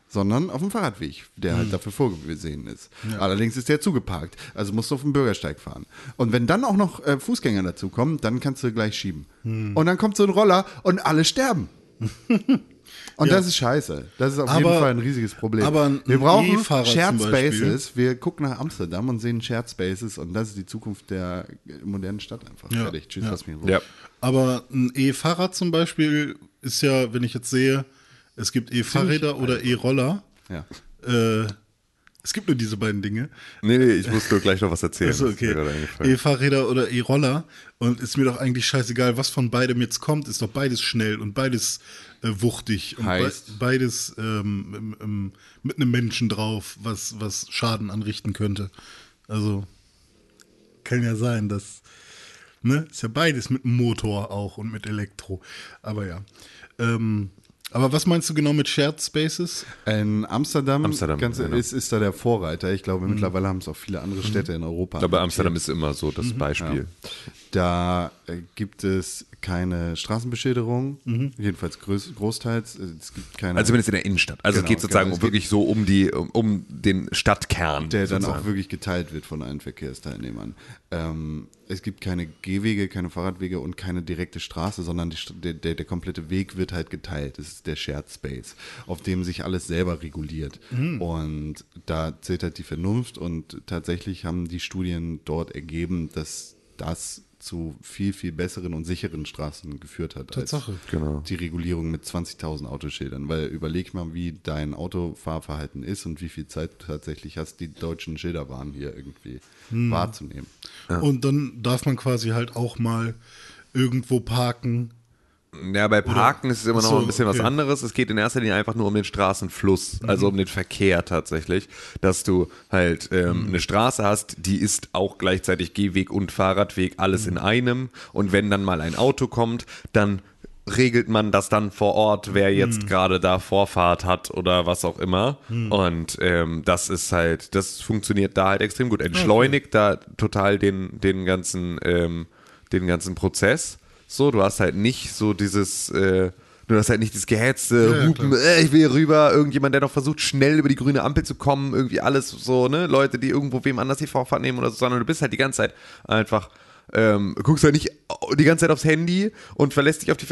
Sondern auf dem Fahrradweg, der halt dafür vorgesehen ist. Allerdings ist der zugeparkt, also musst du auf dem Bürgersteig fahren. Und wenn dann auch noch äh, Fußgänger dazu kommen, dann kannst du gleich schieben. Und dann kommt so ein Roller und alle sterben. Und das ist scheiße. Das ist auf jeden Aber- Fall ein riesiges Problem. aber ein wir brauchen E-Fahrrad Shared Spaces. Wir gucken nach Amsterdam und sehen Shared Spaces und das ist die Zukunft der modernen Stadt einfach. Ja. Fertig. Tschüss, Ja. lass mich in Ruhe. Ja. Aber ein E-Fahrrad zum Beispiel ist ja, wenn ich jetzt sehe, es gibt E-Fahrräder oder E-Roller. Ja. Äh, es gibt nur diese beiden Dinge. Nee, nee, ich muss dir gleich noch was erzählen. Also okay. E-Fahrräder oder E-Roller. Und ist mir doch eigentlich scheißegal, was von beidem jetzt kommt. Ist doch beides schnell und beides äh, wuchtig. Und Heißt? beides ähm, ähm, mit einem Menschen drauf, was, was Schaden anrichten könnte. Also kann ja sein, dass. Ne? Ist ja beides mit Motor auch und mit Elektro. Aber ja. Ähm, aber was meinst du genau mit Shared Spaces? In Amsterdam, Amsterdam, ganz, genau. ist, ist da der Vorreiter. Ich glaube, mittlerweile haben es auch viele andere Städte in Europa. Aber. Amsterdam ist immer so das Beispiel. Da äh, gibt es keine Straßenbeschilderung, jedenfalls groß, großteils. Es gibt keine. Also zumindest in der Innenstadt. Also es Genau, geht sozusagen genau. Es wirklich so um die, um, um den Stadtkern. der dann sozusagen. auch wirklich geteilt wird von allen Verkehrsteilnehmern. Ähm, es gibt keine Gehwege, keine Fahrradwege und keine direkte Straße, sondern die, der, der, der komplette Weg wird halt geteilt. Das ist der Shared Space, auf dem sich alles selber reguliert. Und da zählt halt die Vernunft und tatsächlich haben die Studien dort ergeben, dass das zu viel, viel besseren und sicheren Straßen geführt hat. Tatsache. Als Genau. die Regulierung mit 20.000 Autoschildern. Weil überleg mal, wie dein Autofahrverhalten ist und wie viel Zeit du tatsächlich hast, die deutschen Schilderbahnen hier irgendwie wahrzunehmen. Und dann darf man quasi halt auch mal irgendwo parken. Ja, bei Parken ist es immer noch so, ein bisschen was okay. anderes. Es geht in erster Linie einfach nur um den Straßenfluss, also um den Verkehr tatsächlich. Dass du halt ähm, eine Straße hast, die ist auch gleichzeitig Gehweg und Fahrradweg, alles in einem. Und wenn dann mal ein Auto kommt, dann regelt man das dann vor Ort, wer jetzt gerade da Vorfahrt hat oder was auch immer. Und ähm, das ist halt, das funktioniert da halt extrem gut. Entschleunigt da total den, den ganzen, ähm, den ganzen Prozess. So, du hast halt nicht so dieses, äh, du hast halt nicht dieses gehetzte ja, Hupen, äh, ich will hier rüber, irgendjemand, der noch versucht, schnell über die grüne Ampel zu kommen, irgendwie alles so, ne, Leute, die irgendwo wem anders die Vorfahrt nehmen oder so, sondern du bist halt die ganze Zeit einfach, ähm, guckst halt nicht die ganze Zeit aufs Handy und verlässt dich auf die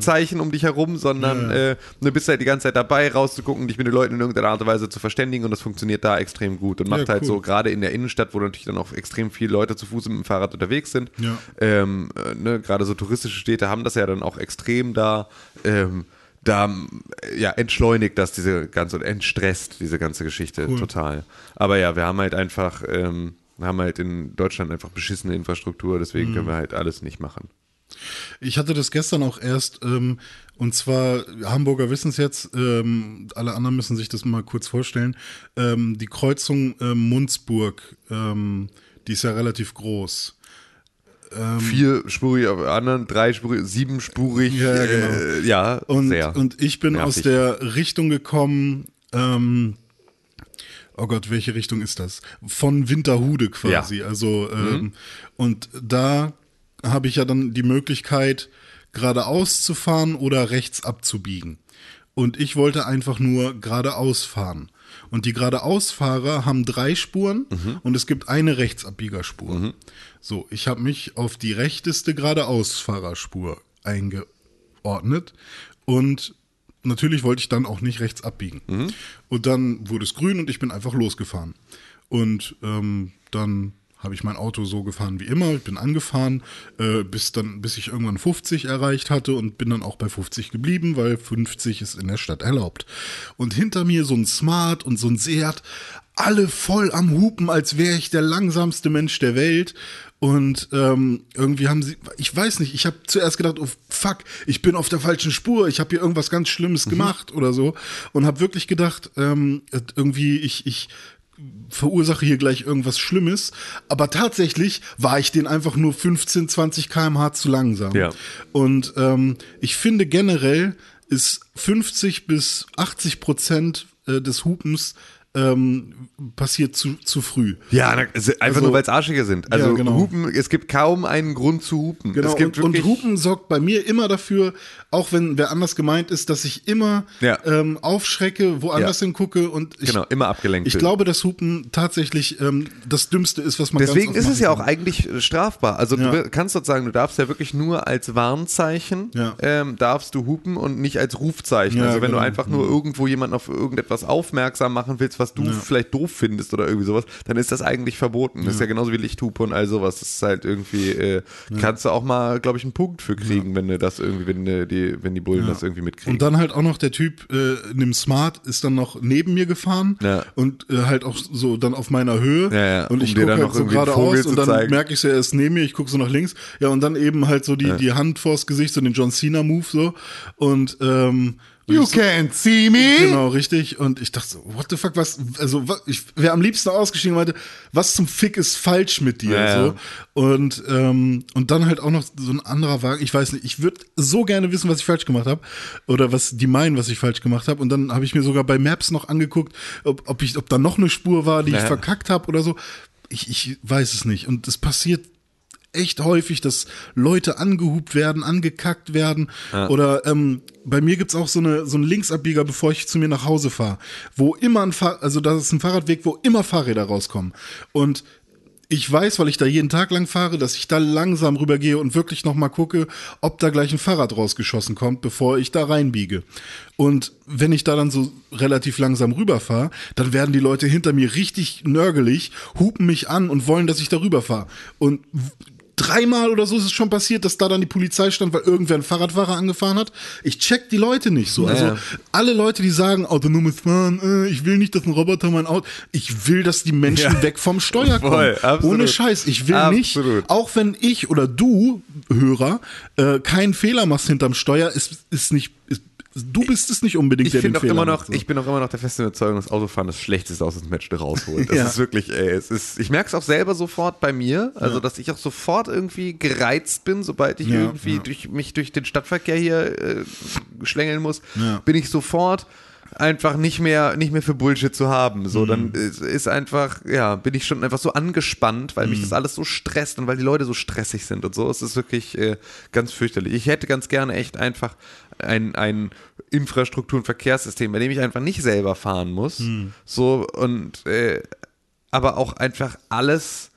Verkehrszeichen um dich herum, sondern äh, du bist halt die ganze Zeit dabei, rauszugucken, dich mit den Leuten in irgendeiner Art und Weise zu verständigen und das funktioniert da extrem gut und macht halt cool. so, gerade in der Innenstadt, wo natürlich dann auch extrem viele Leute zu Fuß und mit dem Fahrrad unterwegs sind, Ja. ähm, äh, ne, gerade so touristische Städte haben das ja dann auch extrem da, ähm, da ja, entschleunigt das diese ganze und entstresst diese ganze Geschichte total. Aber ja, wir haben halt einfach, ähm, wir haben halt in Deutschland einfach beschissene Infrastruktur, deswegen können wir halt alles nicht machen. Ich hatte das gestern auch erst, ähm, und zwar, Hamburger wissen es jetzt, ähm, alle anderen müssen sich das mal kurz vorstellen. Ähm, die Kreuzung ähm, Munzburg, ähm, die ist ja relativ groß. Vierspurig auf der anderen, dreispurig, siebenspurig, Ja, ja, genau. äh, ja Und, sehr. und ich bin aus nervig. der Richtung gekommen, ähm, oh Gott, welche Richtung ist das? Von Winterhude quasi. Ja. Also, ähm, und da habe ich ja dann die Möglichkeit, geradeaus zu fahren oder rechts abzubiegen. Und ich wollte einfach nur geradeaus fahren. Und die geradeausfahrer haben drei Spuren und es gibt eine Rechtsabbiegerspur. So, ich habe mich auf die rechteste geradeausfahrerspur eingeordnet und natürlich wollte ich dann auch nicht rechts abbiegen. Und dann wurde es grün und ich bin einfach losgefahren. Und ähm, dann habe ich mein Auto so gefahren wie immer. Ich bin angefahren, äh, bis dann, bis ich irgendwann 50 erreicht hatte und bin dann auch bei 50 geblieben, weil 50 ist in der Stadt erlaubt. Und hinter mir so ein Smart und so ein Seat, alle voll am Hupen, als wäre ich der langsamste Mensch der Welt. Und ähm, irgendwie haben sie, ich weiß nicht, ich habe zuerst gedacht, oh fuck, ich bin auf der falschen Spur, ich habe hier irgendwas ganz Schlimmes gemacht oder so. Und habe wirklich gedacht, ähm, irgendwie, ich, ich verursache hier gleich irgendwas Schlimmes. Aber tatsächlich war ich den einfach nur 15, 20 km/h zu langsam. Ja. Und ähm, ich finde generell ist 50 bis 80 Prozent äh, des Hupens ähm, passiert zu, zu früh. Ja, einfach Also- nur, weil es Arschige sind. Also Ja, genau. Hupen, es gibt kaum einen Grund zu hupen. Genau, und, und Hupen sorgt bei mir immer dafür, auch wenn wer anders gemeint ist, dass ich immer Ja. ähm, aufschrecke, woanders Ja. hingucke und ich, Genau, immer abgelenkt ich bin. glaube, dass Hupen tatsächlich ähm, das Dümmste ist, was man Deswegen ist es ja auch kann. eigentlich äh, strafbar. Also du kannst sozusagen, du darfst ja wirklich nur als Warnzeichen ähm, darfst du hupen und nicht als Rufzeichen. Also wenn genau. du einfach nur irgendwo jemanden auf irgendetwas aufmerksam machen willst, was du vielleicht doof findest oder irgendwie sowas, dann ist das eigentlich verboten. Das ist ja genauso wie Lichthupe und all sowas. Das ist halt irgendwie, äh, kannst du auch mal, glaube ich, einen Punkt für kriegen, wenn du das irgendwie, wenn äh, die, wenn die Bullen das irgendwie mitkriegen. Und dann halt auch noch der Typ äh, in dem Smart ist dann noch neben mir gefahren Ja. und äh, halt auch so dann auf meiner Höhe. Ja, ja, Und um ich gucke halt so geradeaus und dann merke ich so, er ist neben mir, ich gucke so nach links. Ja, und dann eben halt so die, die Hand vors Gesicht, so den John Cena-Move so. Und ähm, You ich can't see me. Genau, richtig. Und ich dachte so, what the fuck, was, also, ich wäre am liebsten ausgestiegen und meinte, was zum Fick ist falsch mit dir? Ja, so. Und, ähm, und dann halt auch noch so ein anderer Wagen. Ich weiß nicht, ich würde so gerne wissen, was ich falsch gemacht habe. Oder was die meinen, was ich falsch gemacht habe. Und dann habe ich mir sogar bei Maps noch angeguckt, ob, ob, ich, ob da noch eine Spur war, die ich Ja. verkackt habe oder so. Ich, ich weiß es nicht. Und es passiert echt häufig, dass Leute angehupt werden, angekackt werden. Oder ähm, bei mir gibt's auch so, eine, so einen Linksabbieger, bevor ich zu mir nach Hause fahre, wo immer ein Fahr also das ist ein Fahrradweg, wo immer Fahrräder rauskommen. Und ich weiß, weil ich da jeden Tag lang fahre, dass ich da langsam rübergehe und wirklich nochmal gucke, ob da gleich ein Fahrrad rausgeschossen kommt, bevor ich da reinbiege. Und wenn ich da dann so relativ langsam rüberfahre, dann werden die Leute hinter mir richtig nörgelig, hupen mich an und wollen, dass ich da rüberfahre. Und dreimal oder so ist es schon passiert, dass da dann die Polizei stand, weil irgendwer einen Fahrradfahrer angefahren hat. Ich check die Leute nicht so. Also Ja. alle Leute, die sagen, autonomes Fahren, äh, ich will nicht, dass ein Roboter mein Auto, ich will, dass die Menschen Ja. weg vom Steuer kommen. Voll, absolut. Ohne Scheiß. Ich will Absolut. nicht, auch wenn ich oder du, Hörer, äh, keinen Fehler machst hinterm Steuer, ist, ist nicht, ist, du bist es nicht unbedingt, ich der den auch Fehler immer noch, macht. so. ich bin auch immer noch der festen Überzeugung, dass Autofahren das Schlechteste aus dem Match rausholt. Das Ja. ist wirklich, ey, es ist, ich merke es auch selber sofort bei mir, also dass ich auch sofort irgendwie gereizt bin, sobald ich Ja, irgendwie ja. durch mich durch den Stadtverkehr hier äh, schlängeln muss, Ja. bin ich sofort einfach nicht mehr nicht mehr für Bullshit zu haben. So, Mhm. dann ist, ist einfach, ja, bin ich schon einfach so angespannt, weil Mhm. mich das alles so stresst und weil die Leute so stressig sind und so. Es ist wirklich äh, ganz fürchterlich. Ich hätte ganz gerne echt einfach ein, ein Infrastruktur- und Verkehrssystem, bei dem ich einfach nicht selber fahren muss. Mhm. So und äh, aber auch einfach alles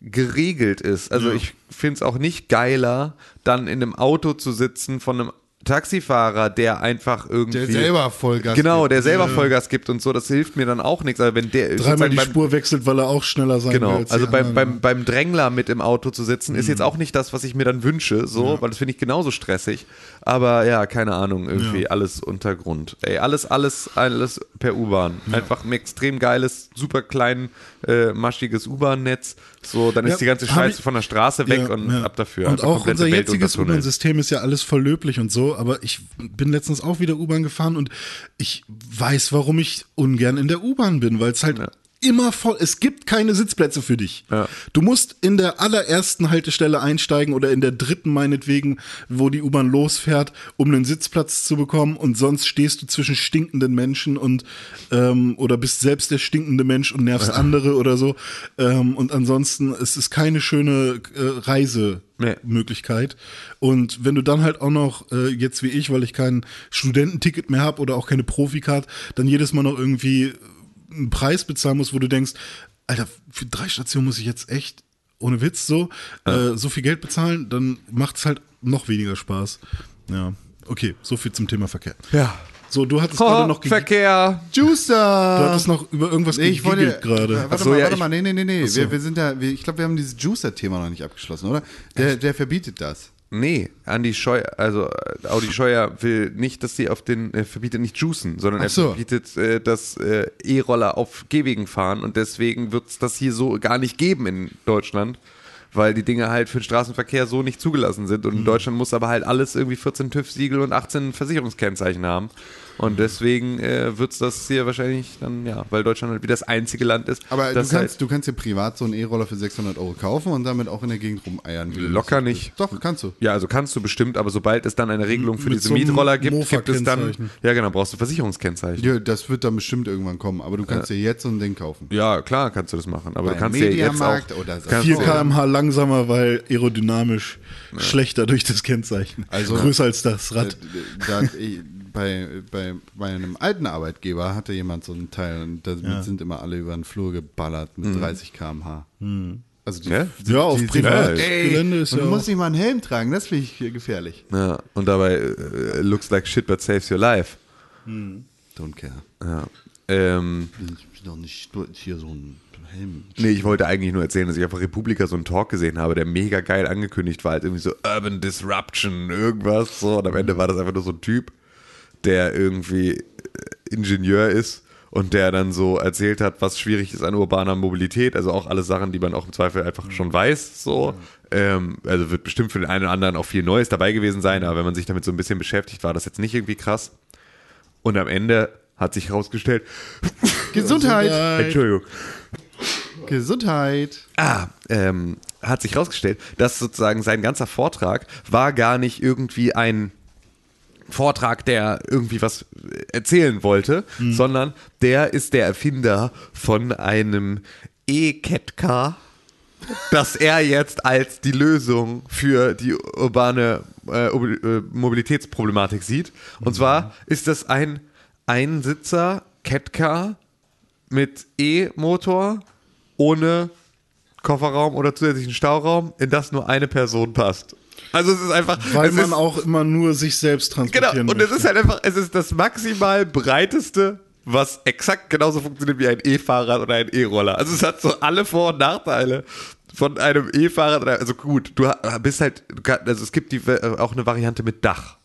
geregelt ist. Also ich finde es auch nicht geiler, dann in einem Auto zu sitzen von einem Taxifahrer, der einfach irgendwie. Der selber Vollgas Genau, gibt. der selber Vollgas gibt und so, das hilft mir dann auch nichts. Also wenn der Dreimal die beim- Spur wechselt, weil er auch schneller sein will. Genau, als die also beim, beim, beim Drängler mit im Auto zu sitzen, ist jetzt auch nicht das, was ich mir dann wünsche, so, weil das finde ich genauso stressig. Aber ja, keine Ahnung, irgendwie Ja. alles Untergrund. Ey, alles, alles, alles per U-Bahn. Einfach ein extrem geiles, super klein, äh, maschiges U-Bahn-Netz. So, dann Ja, ist die ganze Scheiße ich- von der Straße weg Ja, und ja. ab dafür. Und Einfach auch unser Welt jetziges. U-Bahn-System ist ja alles voll löblich und so, aber ich bin letztens auch wieder U-Bahn gefahren und ich weiß, warum ich ungern in der U-Bahn bin, weil es halt immer voll, es gibt keine Sitzplätze für dich. Ja. Du musst in der allerersten Haltestelle einsteigen oder in der dritten meinetwegen, wo die U-Bahn losfährt, um einen Sitzplatz zu bekommen und sonst stehst du zwischen stinkenden Menschen und ähm, oder bist selbst der stinkende Mensch und nervst andere oder so. Ähm, und ansonsten, es ist keine schöne äh, Reise. Nee. Möglichkeit. Und wenn du dann halt auch noch, äh, jetzt wie ich, weil ich kein Studententicket mehr habe oder auch keine Profikarte, dann jedes Mal noch irgendwie einen Preis bezahlen musst, wo du denkst, Alter, für drei Stationen muss ich jetzt echt, ohne Witz, so, äh, so viel Geld bezahlen, dann macht es halt noch weniger Spaß. Ja. Okay, so viel zum Thema Verkehr. Ja. So, du hattest gerade noch, Verkehr. Juicer! du hattest noch über irgendwas Nee, ich wollte gerade. Warte so, mal, ja, warte ich- mal, nee, nee, nee, nee. Wir, wir sind ja, wir, ich glaube, wir haben dieses Juicer-Thema noch nicht abgeschlossen, oder? Der, der verbietet das. Nee, Andi Scheuer, also äh, Audi Scheuer will nicht, dass sie auf den, er verbietet nicht juicen, sondern er so. verbietet, äh, dass äh, E-Roller auf Gehwegen fahren und deswegen wird es das hier so gar nicht geben in Deutschland, weil die Dinge halt für den Straßenverkehr so nicht zugelassen sind und Mhm. in Deutschland muss aber halt alles irgendwie 14 TÜV-Siegel und 18 Versicherungskennzeichen haben und deswegen äh, wird es das hier wahrscheinlich dann, ja, weil Deutschland halt wie das einzige Land ist. Aber du das kannst, halt, du kannst dir privat so einen E-Roller für 600 Euro kaufen und damit auch in der Gegend rumeiern. du Locker nicht. Doch, kannst du. Ja, also kannst du bestimmt, aber sobald es dann eine Regelung für Mit diese so Mietroller gibt, gibt es dann. Ja, genau, brauchst du Versicherungskennzeichen. Ja, das wird dann bestimmt irgendwann kommen, aber du kannst dir jetzt so ein Ding kaufen. Ja, klar kannst du das machen, aber du Beim kannst ja jetzt auch. Oder so. kannst 4 du- km/h langsamer, weil aerodynamisch schlechter durch das Kennzeichen. Also- Größer als das Rad. Da, ich, bei, bei meinem alten Arbeitgeber hatte jemand so ein Teil und da sind immer alle über den Flur geballert mit 30 km/h. Also die, Ja? Ja, auf die- Privatgelände ist und ja du musst nicht mal einen Helm tragen, das finde ich hier gefährlich. Ja, und dabei äh, looks like shit, but saves your life. Don't care. Ja. Ähm, Ich bin doch nicht hier so ein Helm. nee, ich wollte eigentlich nur erzählen, dass ich auf Republika so einen Talk gesehen habe, der mega geil angekündigt war, als irgendwie so Urban Disruption, irgendwas. So, und am Ende war das einfach nur so ein Typ, der irgendwie äh, Ingenieur ist und der dann so erzählt hat, was schwierig ist an urbaner Mobilität, also auch alle Sachen, die man auch im Zweifel einfach schon weiß, so. Ähm, also wird bestimmt für den einen oder anderen auch viel Neues dabei gewesen sein, aber wenn man sich damit so ein bisschen beschäftigt, war das jetzt nicht irgendwie krass. Und am Ende hat sich herausgestellt, Gesundheit! Entschuldigung, Gesundheit! Ah, ähm, hat sich herausgestellt, dass sozusagen sein ganzer Vortrag war gar nicht irgendwie ein Vortrag, der irgendwie was erzählen wollte, sondern der ist der Erfinder von einem E-Cat-Car, das er jetzt als die Lösung für die urbane äh, äh, Mobilitätsproblematik sieht. Und zwar ist das ein Einsitzer Catcar mit E-Motor ohne Kofferraum oder zusätzlichen Stauraum, in das nur eine Person passt. Also es ist einfach, Weil es man ist, auch immer nur sich selbst genau, transportieren und es möchte. ist halt einfach, es ist das maximal breiteste, was exakt genauso funktioniert wie ein E-Fahrrad oder ein E-Roller. Also es hat so alle Vor- und Nachteile von einem E-Fahrrad. Also gut, du bist halt, also es gibt die, äh, auch eine Variante mit Dach.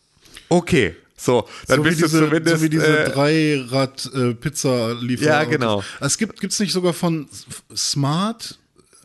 Okay, so, dann so, bist du diese, zumindest. so wie diese äh, Dreirad-Pizza-Lieferer. Ja, genau. Es gibt es nicht sogar von Smart,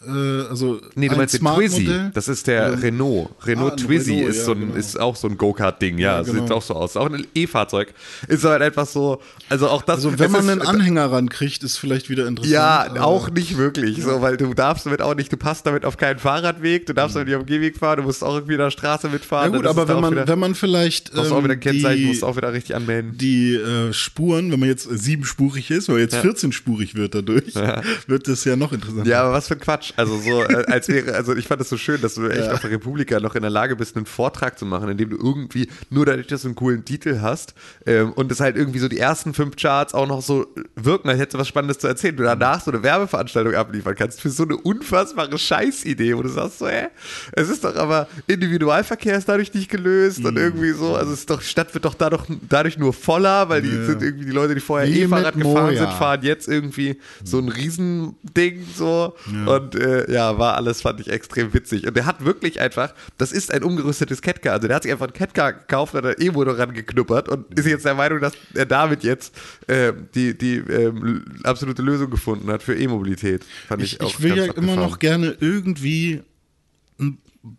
äh, also Nee, du ein meinst den Twizy. Das ist der Ähm, Renault. Renault ah, ein Twizy Renault, ist, ja, so ein, genau. ist auch so ein Go-Kart-Ding. Ja, genau. sieht auch so aus. Auch ein E-Fahrzeug. Ist halt einfach so, also auch das. Also wenn man ist, einen Anhänger rankriegt, ist vielleicht wieder interessant. Ja, auch nicht wirklich, so, weil du darfst damit auch nicht, du passt damit auf keinen Fahrradweg, du darfst damit nicht auf dem Gehweg fahren, du musst auch irgendwie in der Straße Ja mitfahren. gut, dann ist aber wenn man, wieder, wenn man vielleicht brauchst auch wieder ähm, Kennzeichen, die, musst auch wieder richtig anmelden. die äh, Spuren, wenn man jetzt äh, siebenspurig ist, weil jetzt 14-spurig wird dadurch, wird das ja noch interessanter. Ja, aber was für ein Quatsch. Also so, äh, als wäre, also ich fand es so schön, dass du echt auf der Republika noch in der Lage bist, einen Vortrag zu machen, in dem du irgendwie, nur dadurch, dass du einen coolen Titel hast ähm, und es halt irgendwie so die ersten fünf Charts auch noch so wirken, als hättest du was Spannendes zu erzählen, du danach so eine Werbeveranstaltung abliefern kannst für so eine unfassbare Scheißidee, wo du sagst so, hä, es ist doch aber, Individualverkehr ist dadurch nicht gelöst und irgendwie so, also es ist doch, die Stadt wird doch dadurch, dadurch nur voller, weil die sind irgendwie die Leute, die vorher E-Fahrrad gefahren Moja. sind, fahren jetzt irgendwie so ein Riesending so und äh, ja, war alles, fand ich extrem witzig und der hat wirklich einfach, das ist ein umgerüstetes Catcar, also der hat sich einfach ein Catcar gekauft, hat ein E-Motor rangeknuppert und ist jetzt der Meinung, dass er damit jetzt äh, die, die ähm, absolute Lösung gefunden hat für E-Mobilität. Fand ich, Ich, auch ich will ja immer abgefahren. noch gerne irgendwie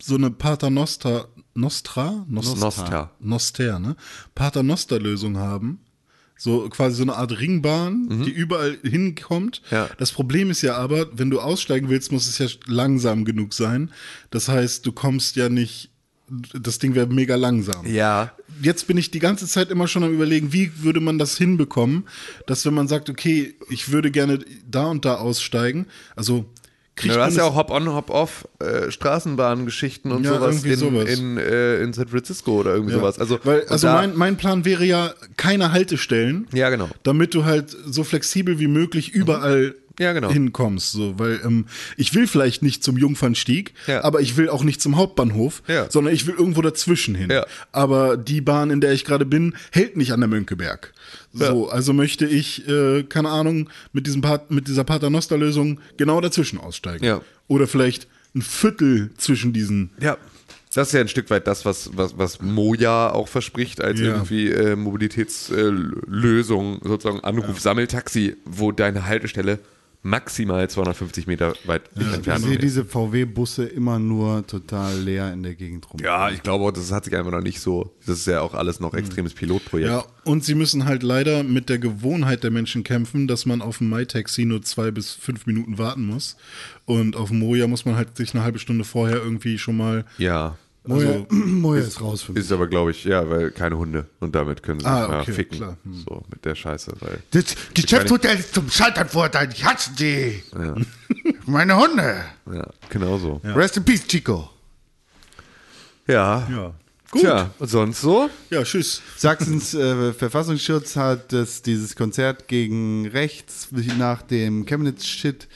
so eine Paternoster, Nostra? Nostra. Noster, ne? Paternoster-Lösung haben. So quasi so eine Art Ringbahn, die überall hinkommt. Mhm. Ja. Das Problem ist ja aber, wenn du aussteigen willst, muss es ja langsam genug sein. Das heißt, du kommst ja nicht, das Ding wäre mega langsam Ja, jetzt bin ich die ganze Zeit immer schon am überlegen, wie würde man das hinbekommen, dass wenn man sagt, okay, ich würde gerne da und da aussteigen, also kriegt Ja, du hast ja auch Hop-on, Hop-off äh, Straßenbahngeschichten und Ja, sowas, in, sowas. In, äh, in San Francisco oder irgendwie ja. sowas. Also, Weil, also mein, mein Plan wäre ja keine Haltestellen, Ja, genau. damit du halt so flexibel wie möglich überall Ja, genau. hinkommst. So, weil ähm, ich will vielleicht nicht zum Jungfernstieg, Ja. aber ich will auch nicht zum Hauptbahnhof, Ja. sondern ich will irgendwo dazwischen hin. Ja. Aber die Bahn, in der ich gerade bin, hält nicht an der Mönckeberg. So, also möchte ich, äh, keine Ahnung, mit, diesem Pat mit dieser Paternoster-Lösung genau dazwischen aussteigen. Ja. Oder vielleicht ein Viertel zwischen diesen. Ja. Das ist ja ein Stück weit das, was, was, was Moja auch verspricht, als Ja. irgendwie äh, Mobilitätslösung, sozusagen Anruf, Sammeltaxi, wo deine Haltestelle maximal 250 Meter weit Ich entfernt sehe ist. diese VW-Busse immer nur total leer in der Gegend rum. Ja, ich glaube das hat sich einfach noch nicht so. Das ist ja auch alles noch extremes Pilotprojekt. Ja, und sie müssen halt leider mit der Gewohnheit der Menschen kämpfen, dass man auf dem MyTaxi nur zwei bis fünf Minuten warten muss. Und auf dem Moja muss man halt sich eine halbe Stunde vorher irgendwie schon mal. Ja. Moja, Moja ist raus für mich. Ist aber, glaube ich, ja, weil keine Hunde. Und damit können sie Ah, sich mal okay, ficken. klar. Hm. So, mit der Scheiße. Weil Das Geschäftsmodell ist zum Scheitern verurteilt. Ich hasse die. Meine Hunde. ja, genau so. Ja. Rest in peace, Chico. ja. Ja. Gut. Tja, und sonst so? Ja, tschüss. Sachsens äh, Verfassungsschutz hat das, dieses Konzert gegen rechts nach dem Chemnitz-Shit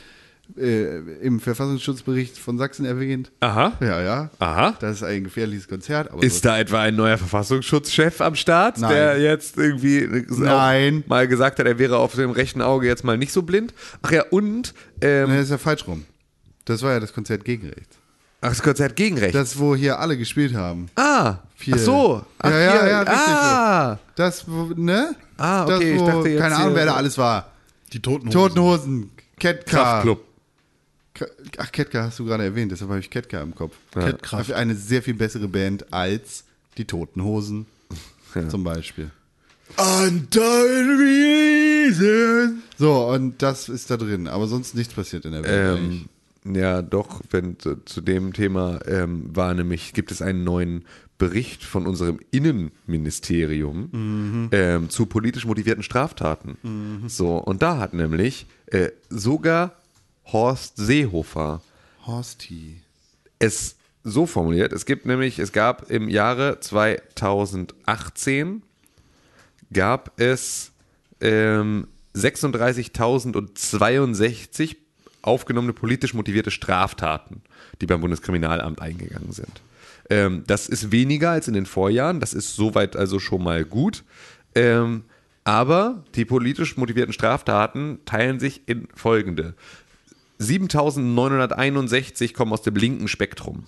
äh, im Verfassungsschutzbericht von Sachsen erwähnt. Aha. Ja, ja. Aha. Das ist ein gefährliches Konzert. Aber Ist da etwa ein neuer Verfassungsschutzchef am Start, Nein. der jetzt irgendwie Nein. auch mal gesagt hat, er wäre auf dem rechten Auge jetzt mal nicht so blind? Ach ja, und ähm, Nee, das ist ja falsch rum. Das war ja das Konzert gegen rechts. ach, das Konzert gegen rechts. Das, wo hier alle gespielt haben. ah, Vier. ach so. Ach, Ja, ja, ja, richtig ah, Das, wo, ne? Ah, das, okay, ich wo, dachte jetzt Keine Ahnung, wer da alles war. Die Toten Hosen. Toten Hosen, Ketka. Kraftclub. Ach, Ketka hast du gerade erwähnt, deshalb habe ich Ketka im Kopf. Kettkraft. Eine sehr viel bessere Band als die Toten Hosen zum Beispiel. Until reason. So, und das ist da drin, aber sonst nichts passiert in der Welt. Ähm, ja, doch, wenn zu, zu dem Thema ähm, war nämlich, gibt es einen neuen Bericht von unserem Innenministerium ähm, zu politisch motivierten Straftaten. So, und da hat nämlich äh, sogar Horst Seehofer Horsti. es so formuliert. Es gibt nämlich, es gab im Jahre 2018 gab es ähm, 36.062 aufgenommene politisch motivierte Straftaten, die beim Bundeskriminalamt eingegangen sind. Ähm, das ist weniger als in den Vorjahren. Das ist soweit also schon mal gut. Ähm, aber die politisch motivierten Straftaten teilen sich in folgende. 7961 kommen aus dem linken Spektrum.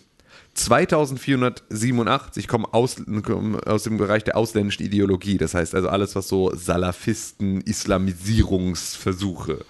2487 kommen aus, aus dem Bereich der ausländischen Ideologie. Das heißt also alles, was so Salafisten, Islamisierungsversuche.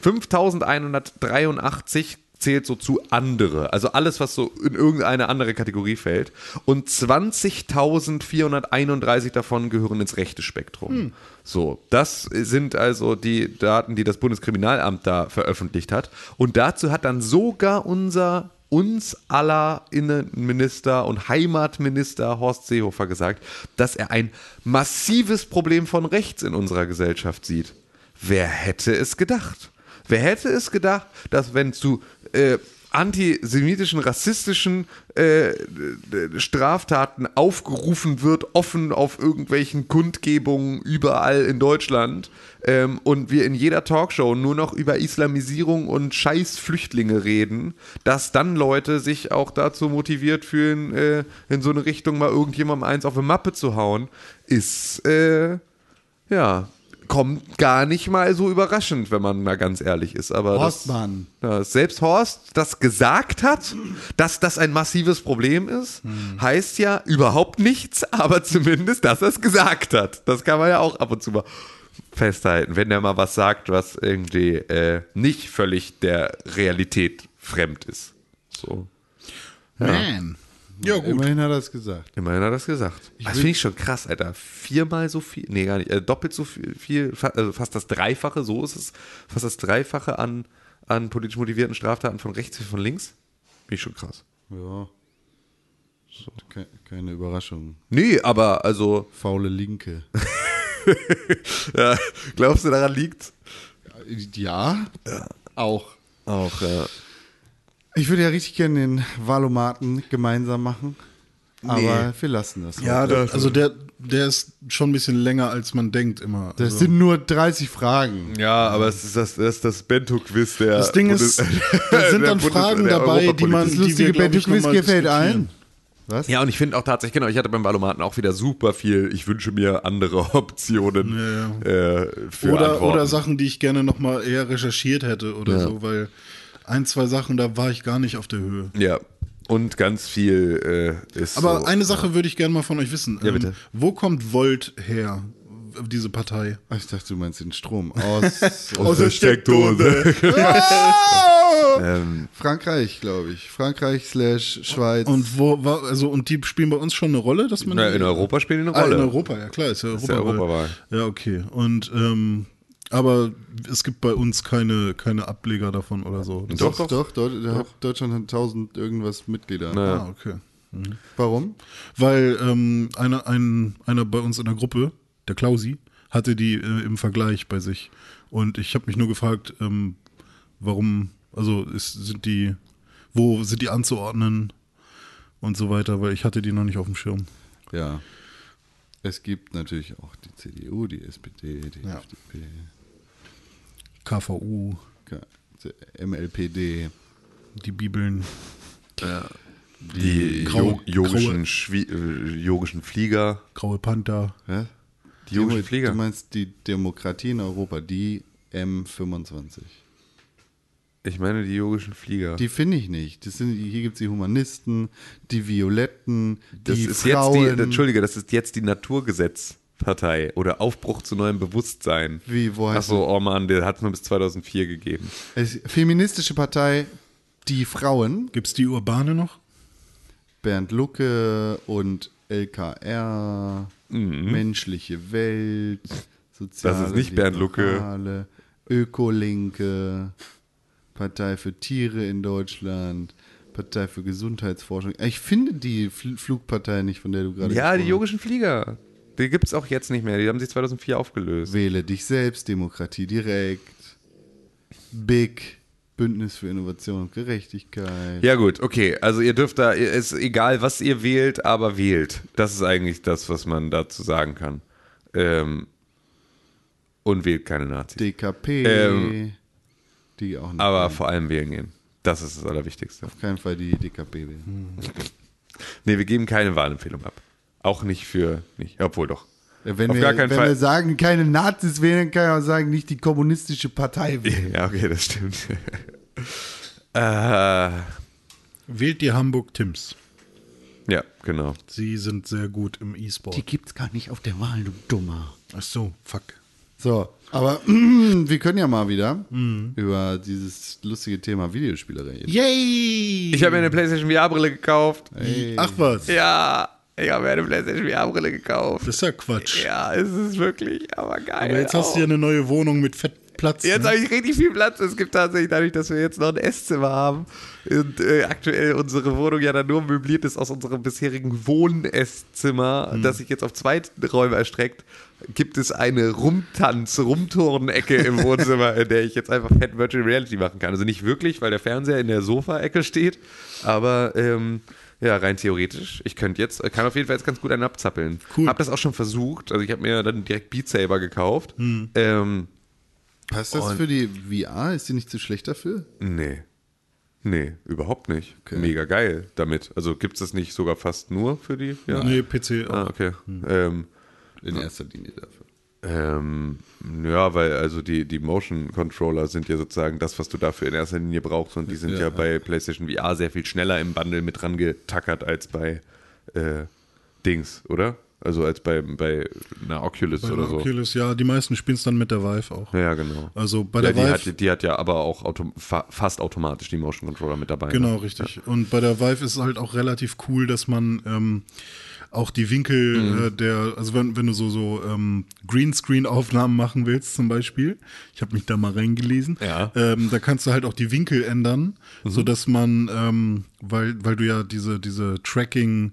5183 zählt so zu andere. Also alles, was so in irgendeine andere Kategorie fällt. Und 20.431 davon gehören ins rechte Spektrum. So, das sind also die Daten, die das Bundeskriminalamt da veröffentlicht hat. Und dazu hat dann sogar unser uns aller Innenminister und Heimatminister Horst Seehofer gesagt, dass er ein massives Problem von rechts in unserer Gesellschaft sieht. Wer hätte es gedacht? Wer hätte es gedacht, dass wenn zu äh, antisemitischen, rassistischen äh, Straftaten aufgerufen wird, offen auf irgendwelchen Kundgebungen überall in Deutschland ähm, und wir in jeder Talkshow nur noch über Islamisierung und Scheißflüchtlinge reden, dass dann Leute sich auch dazu motiviert fühlen, äh, in so eine Richtung mal irgendjemandem eins auf eine Mappe zu hauen, ist äh, ja kommt gar nicht mal so überraschend, wenn man mal ganz ehrlich ist. Aber Horstmann. Das, ja, selbst Horst das gesagt hat, dass das ein massives Problem ist, heißt ja überhaupt nichts, aber zumindest, dass er es gesagt hat. Das kann man ja auch ab und zu mal festhalten, wenn er mal was sagt, was irgendwie äh, nicht völlig der Realität fremd ist. So. Man. Ja, gut. Immerhin hat er es gesagt. Immerhin hat er das gesagt. das finde ich schon krass, Alter. Viermal so viel, nee, gar nicht, äh, doppelt so viel, viel also fast das Dreifache, so ist es, fast das Dreifache an, an politisch motivierten Straftaten von rechts wie von links. Finde ich schon krass. Ja. Ke keine Überraschung. Nee, aber also, Faule Linke. ja, glaubst du, daran liegt? Ja, auch. Auch, ja. Ich würde ja richtig gerne den Valomaten gemeinsam machen. Aber wir lassen das. Ja, heute. der, also der, der ist schon ein bisschen länger, als man denkt immer. das also. sind nur 30 Fragen. Ja, aber es ist das, das, ist das Bento-Quiz der. Das Ding ist, Bundes- da sind dann Bundes- Fragen dabei, die man. Das lustige Bento-Quiz gefällt ein. Was? Ja, und ich finde auch tatsächlich, genau, ich hatte beim Valomaten auch wieder super viel, ich wünsche mir andere Optionen Äh, für Oder, Antworten. oder Sachen, die ich gerne noch mal eher recherchiert hätte oder so, weil ein, zwei Sachen, da war ich gar nicht auf der Höhe. Ja, und ganz viel äh, ist Aber so, eine Sache würde ich gerne mal von euch wissen. Ja, bitte. wo kommt Volt her, diese Partei? Ich dachte, du meinst den Strom. Aus, aus der Steckdose. ähm, Frankreich, glaube ich. Frankreich slash Schweiz. Und wo war, also, und die spielen bei uns schon eine Rolle, dass man. Na, in Europa spielen die eine Ah, Rolle. in Europa, ja klar, ist ja Ist ja Europawahl. Europawahl. Ja, okay. Und ähm, aber es gibt bei uns keine, keine Ableger davon oder so. Das doch, doch, Deu- Deu- Deutschland hat 1000 irgendwas Mitglieder. Ah, okay. Warum? Weil ähm, einer, ein, einer bei uns in der Gruppe, der Klausi, hatte die äh, im Vergleich bei sich. Und ich habe mich nur gefragt, ähm, warum, also ist, sind die, wo sind die anzuordnen und so weiter, weil ich hatte die noch nicht auf dem Schirm. Ja. Es gibt natürlich auch die CDU, die SPD, die Ja. FDP, KVU, MLPD. die Bibeln. Die Graue- jo yogischen, graue- Schwie äh, yogischen Flieger. Graue Panther. Hä? Die yogischen Flieger. Du meinst die Demokratie in Europa, die M25. Ich meine die yogischen Flieger. Die finde ich nicht. Das sind, hier gibt es die Humanisten, die Violetten, das die ist Frauen. jetzt die, Entschuldige, das ist jetzt die Naturgesetzpartei oder Aufbruch zu neuem Bewusstsein. Wie, wo heißt Achso, oh Mann, der hat es nur bis 2004 gegeben. Es- Feministische Partei, die Frauen, Gibt's die Urbane noch? Bernd Lucke und LKR, menschliche Welt, soziale Mhm. Das ist nicht Bernd Lucke. Ökolinke, Partei für Tiere in Deutschland, Partei für Gesundheitsforschung. Ich finde die Fl Flugpartei nicht, von der du gerade Ja, die yogischen Flieger. Die gibt es auch jetzt nicht mehr. Die haben sich 2004 aufgelöst. Wähle dich selbst, Demokratie direkt, Big, Bündnis für Innovation und Gerechtigkeit. Ja gut, okay. Also ihr dürft da, ist egal, was ihr wählt, aber wählt. Das ist eigentlich das, was man dazu sagen kann. Ähm, und wählt keine Nazis. DKP, Ähm, die auch nicht. Aber wählen. vor allem wählen gehen. Das ist das Allerwichtigste. auf keinen Fall die DKP wählen. Hm. Nee, wir geben keine Wahlempfehlung ab. Auch nicht für, nicht, obwohl doch. Ja, wenn Auf wir, gar keinen wenn Fall. wir sagen, keine Nazis wählen, kann ich auch sagen, nicht die kommunistische Partei wählen. Ja, okay, das stimmt. äh, Wählt die Hamburg Tims. ja, genau. Sie sind sehr gut im E-Sport. gibt's gar nicht auf der Wahl, du Dummer. Ach so, fuck. So, aber wir können ja mal wieder Mhm. über dieses lustige Thema Videospiele reden. Yay! Ich habe mir eine PlayStation VR-Brille gekauft. Ach was, Ja, ich habe mir eine PlayStation VR-Brille gekauft. das ist ja Quatsch. Ja, es ist wirklich, aber geil. Aber jetzt hast du ja eine neue Wohnung mit Fettplatz. Jetzt ne? habe ich richtig viel Platz. Es gibt tatsächlich, dadurch, dass wir jetzt noch ein Esszimmer haben und äh, aktuell unsere Wohnung ja dann nur möbliert ist aus unserem bisherigen Wohn-Esszimmer, das sich jetzt auf zwei Räume erstreckt, gibt es eine Rumtanz, Rumturnecke im Wohnzimmer, in der ich jetzt einfach Fett Virtual Reality machen kann. Also nicht wirklich, weil der Fernseher in der Sofa-Ecke steht, aber ähm, ja, rein theoretisch. Ich könnte jetzt, kann auf jeden Fall jetzt ganz gut einen abzappeln. Cool. Hab das auch schon versucht. Also ich habe mir dann direkt Beat Saber gekauft. Ähm, Passt das für die VR? Ist die nicht zu schlecht dafür? Nee. Nee, überhaupt nicht. Mega geil damit. Also gibt es das nicht sogar fast nur für die? Ja. Nee, PC auch. Ah, okay. Ähm, In erster Linie dafür. Ähm, ja, weil also die, die Motion Controller sind ja sozusagen das, was du dafür in erster Linie brauchst und die sind ja, Ja. bei PlayStation VR sehr viel schneller im Bundle mit dran getackert als bei äh, Dings, oder? Also als bei, bei einer Oculus Bei oder der so. Oculus, ja, die meisten spielen es dann mit der Vive auch. Ja, genau. Also bei ja, der die, Vive, hat, die hat ja aber auch autom fa fast automatisch die Motion Controller mit dabei. genau, ne? richtig. Und bei der Vive ist es halt auch relativ cool, dass man ähm, auch die Winkel Mhm. äh, der, also wenn, wenn du so, so ähm, Greenscreen-Aufnahmen machen willst zum Beispiel, ich habe mich da mal reingelesen, Ja. ähm, da kannst du halt auch die Winkel ändern, Mhm. sodass man, ähm, weil, weil du ja diese, diese Tracking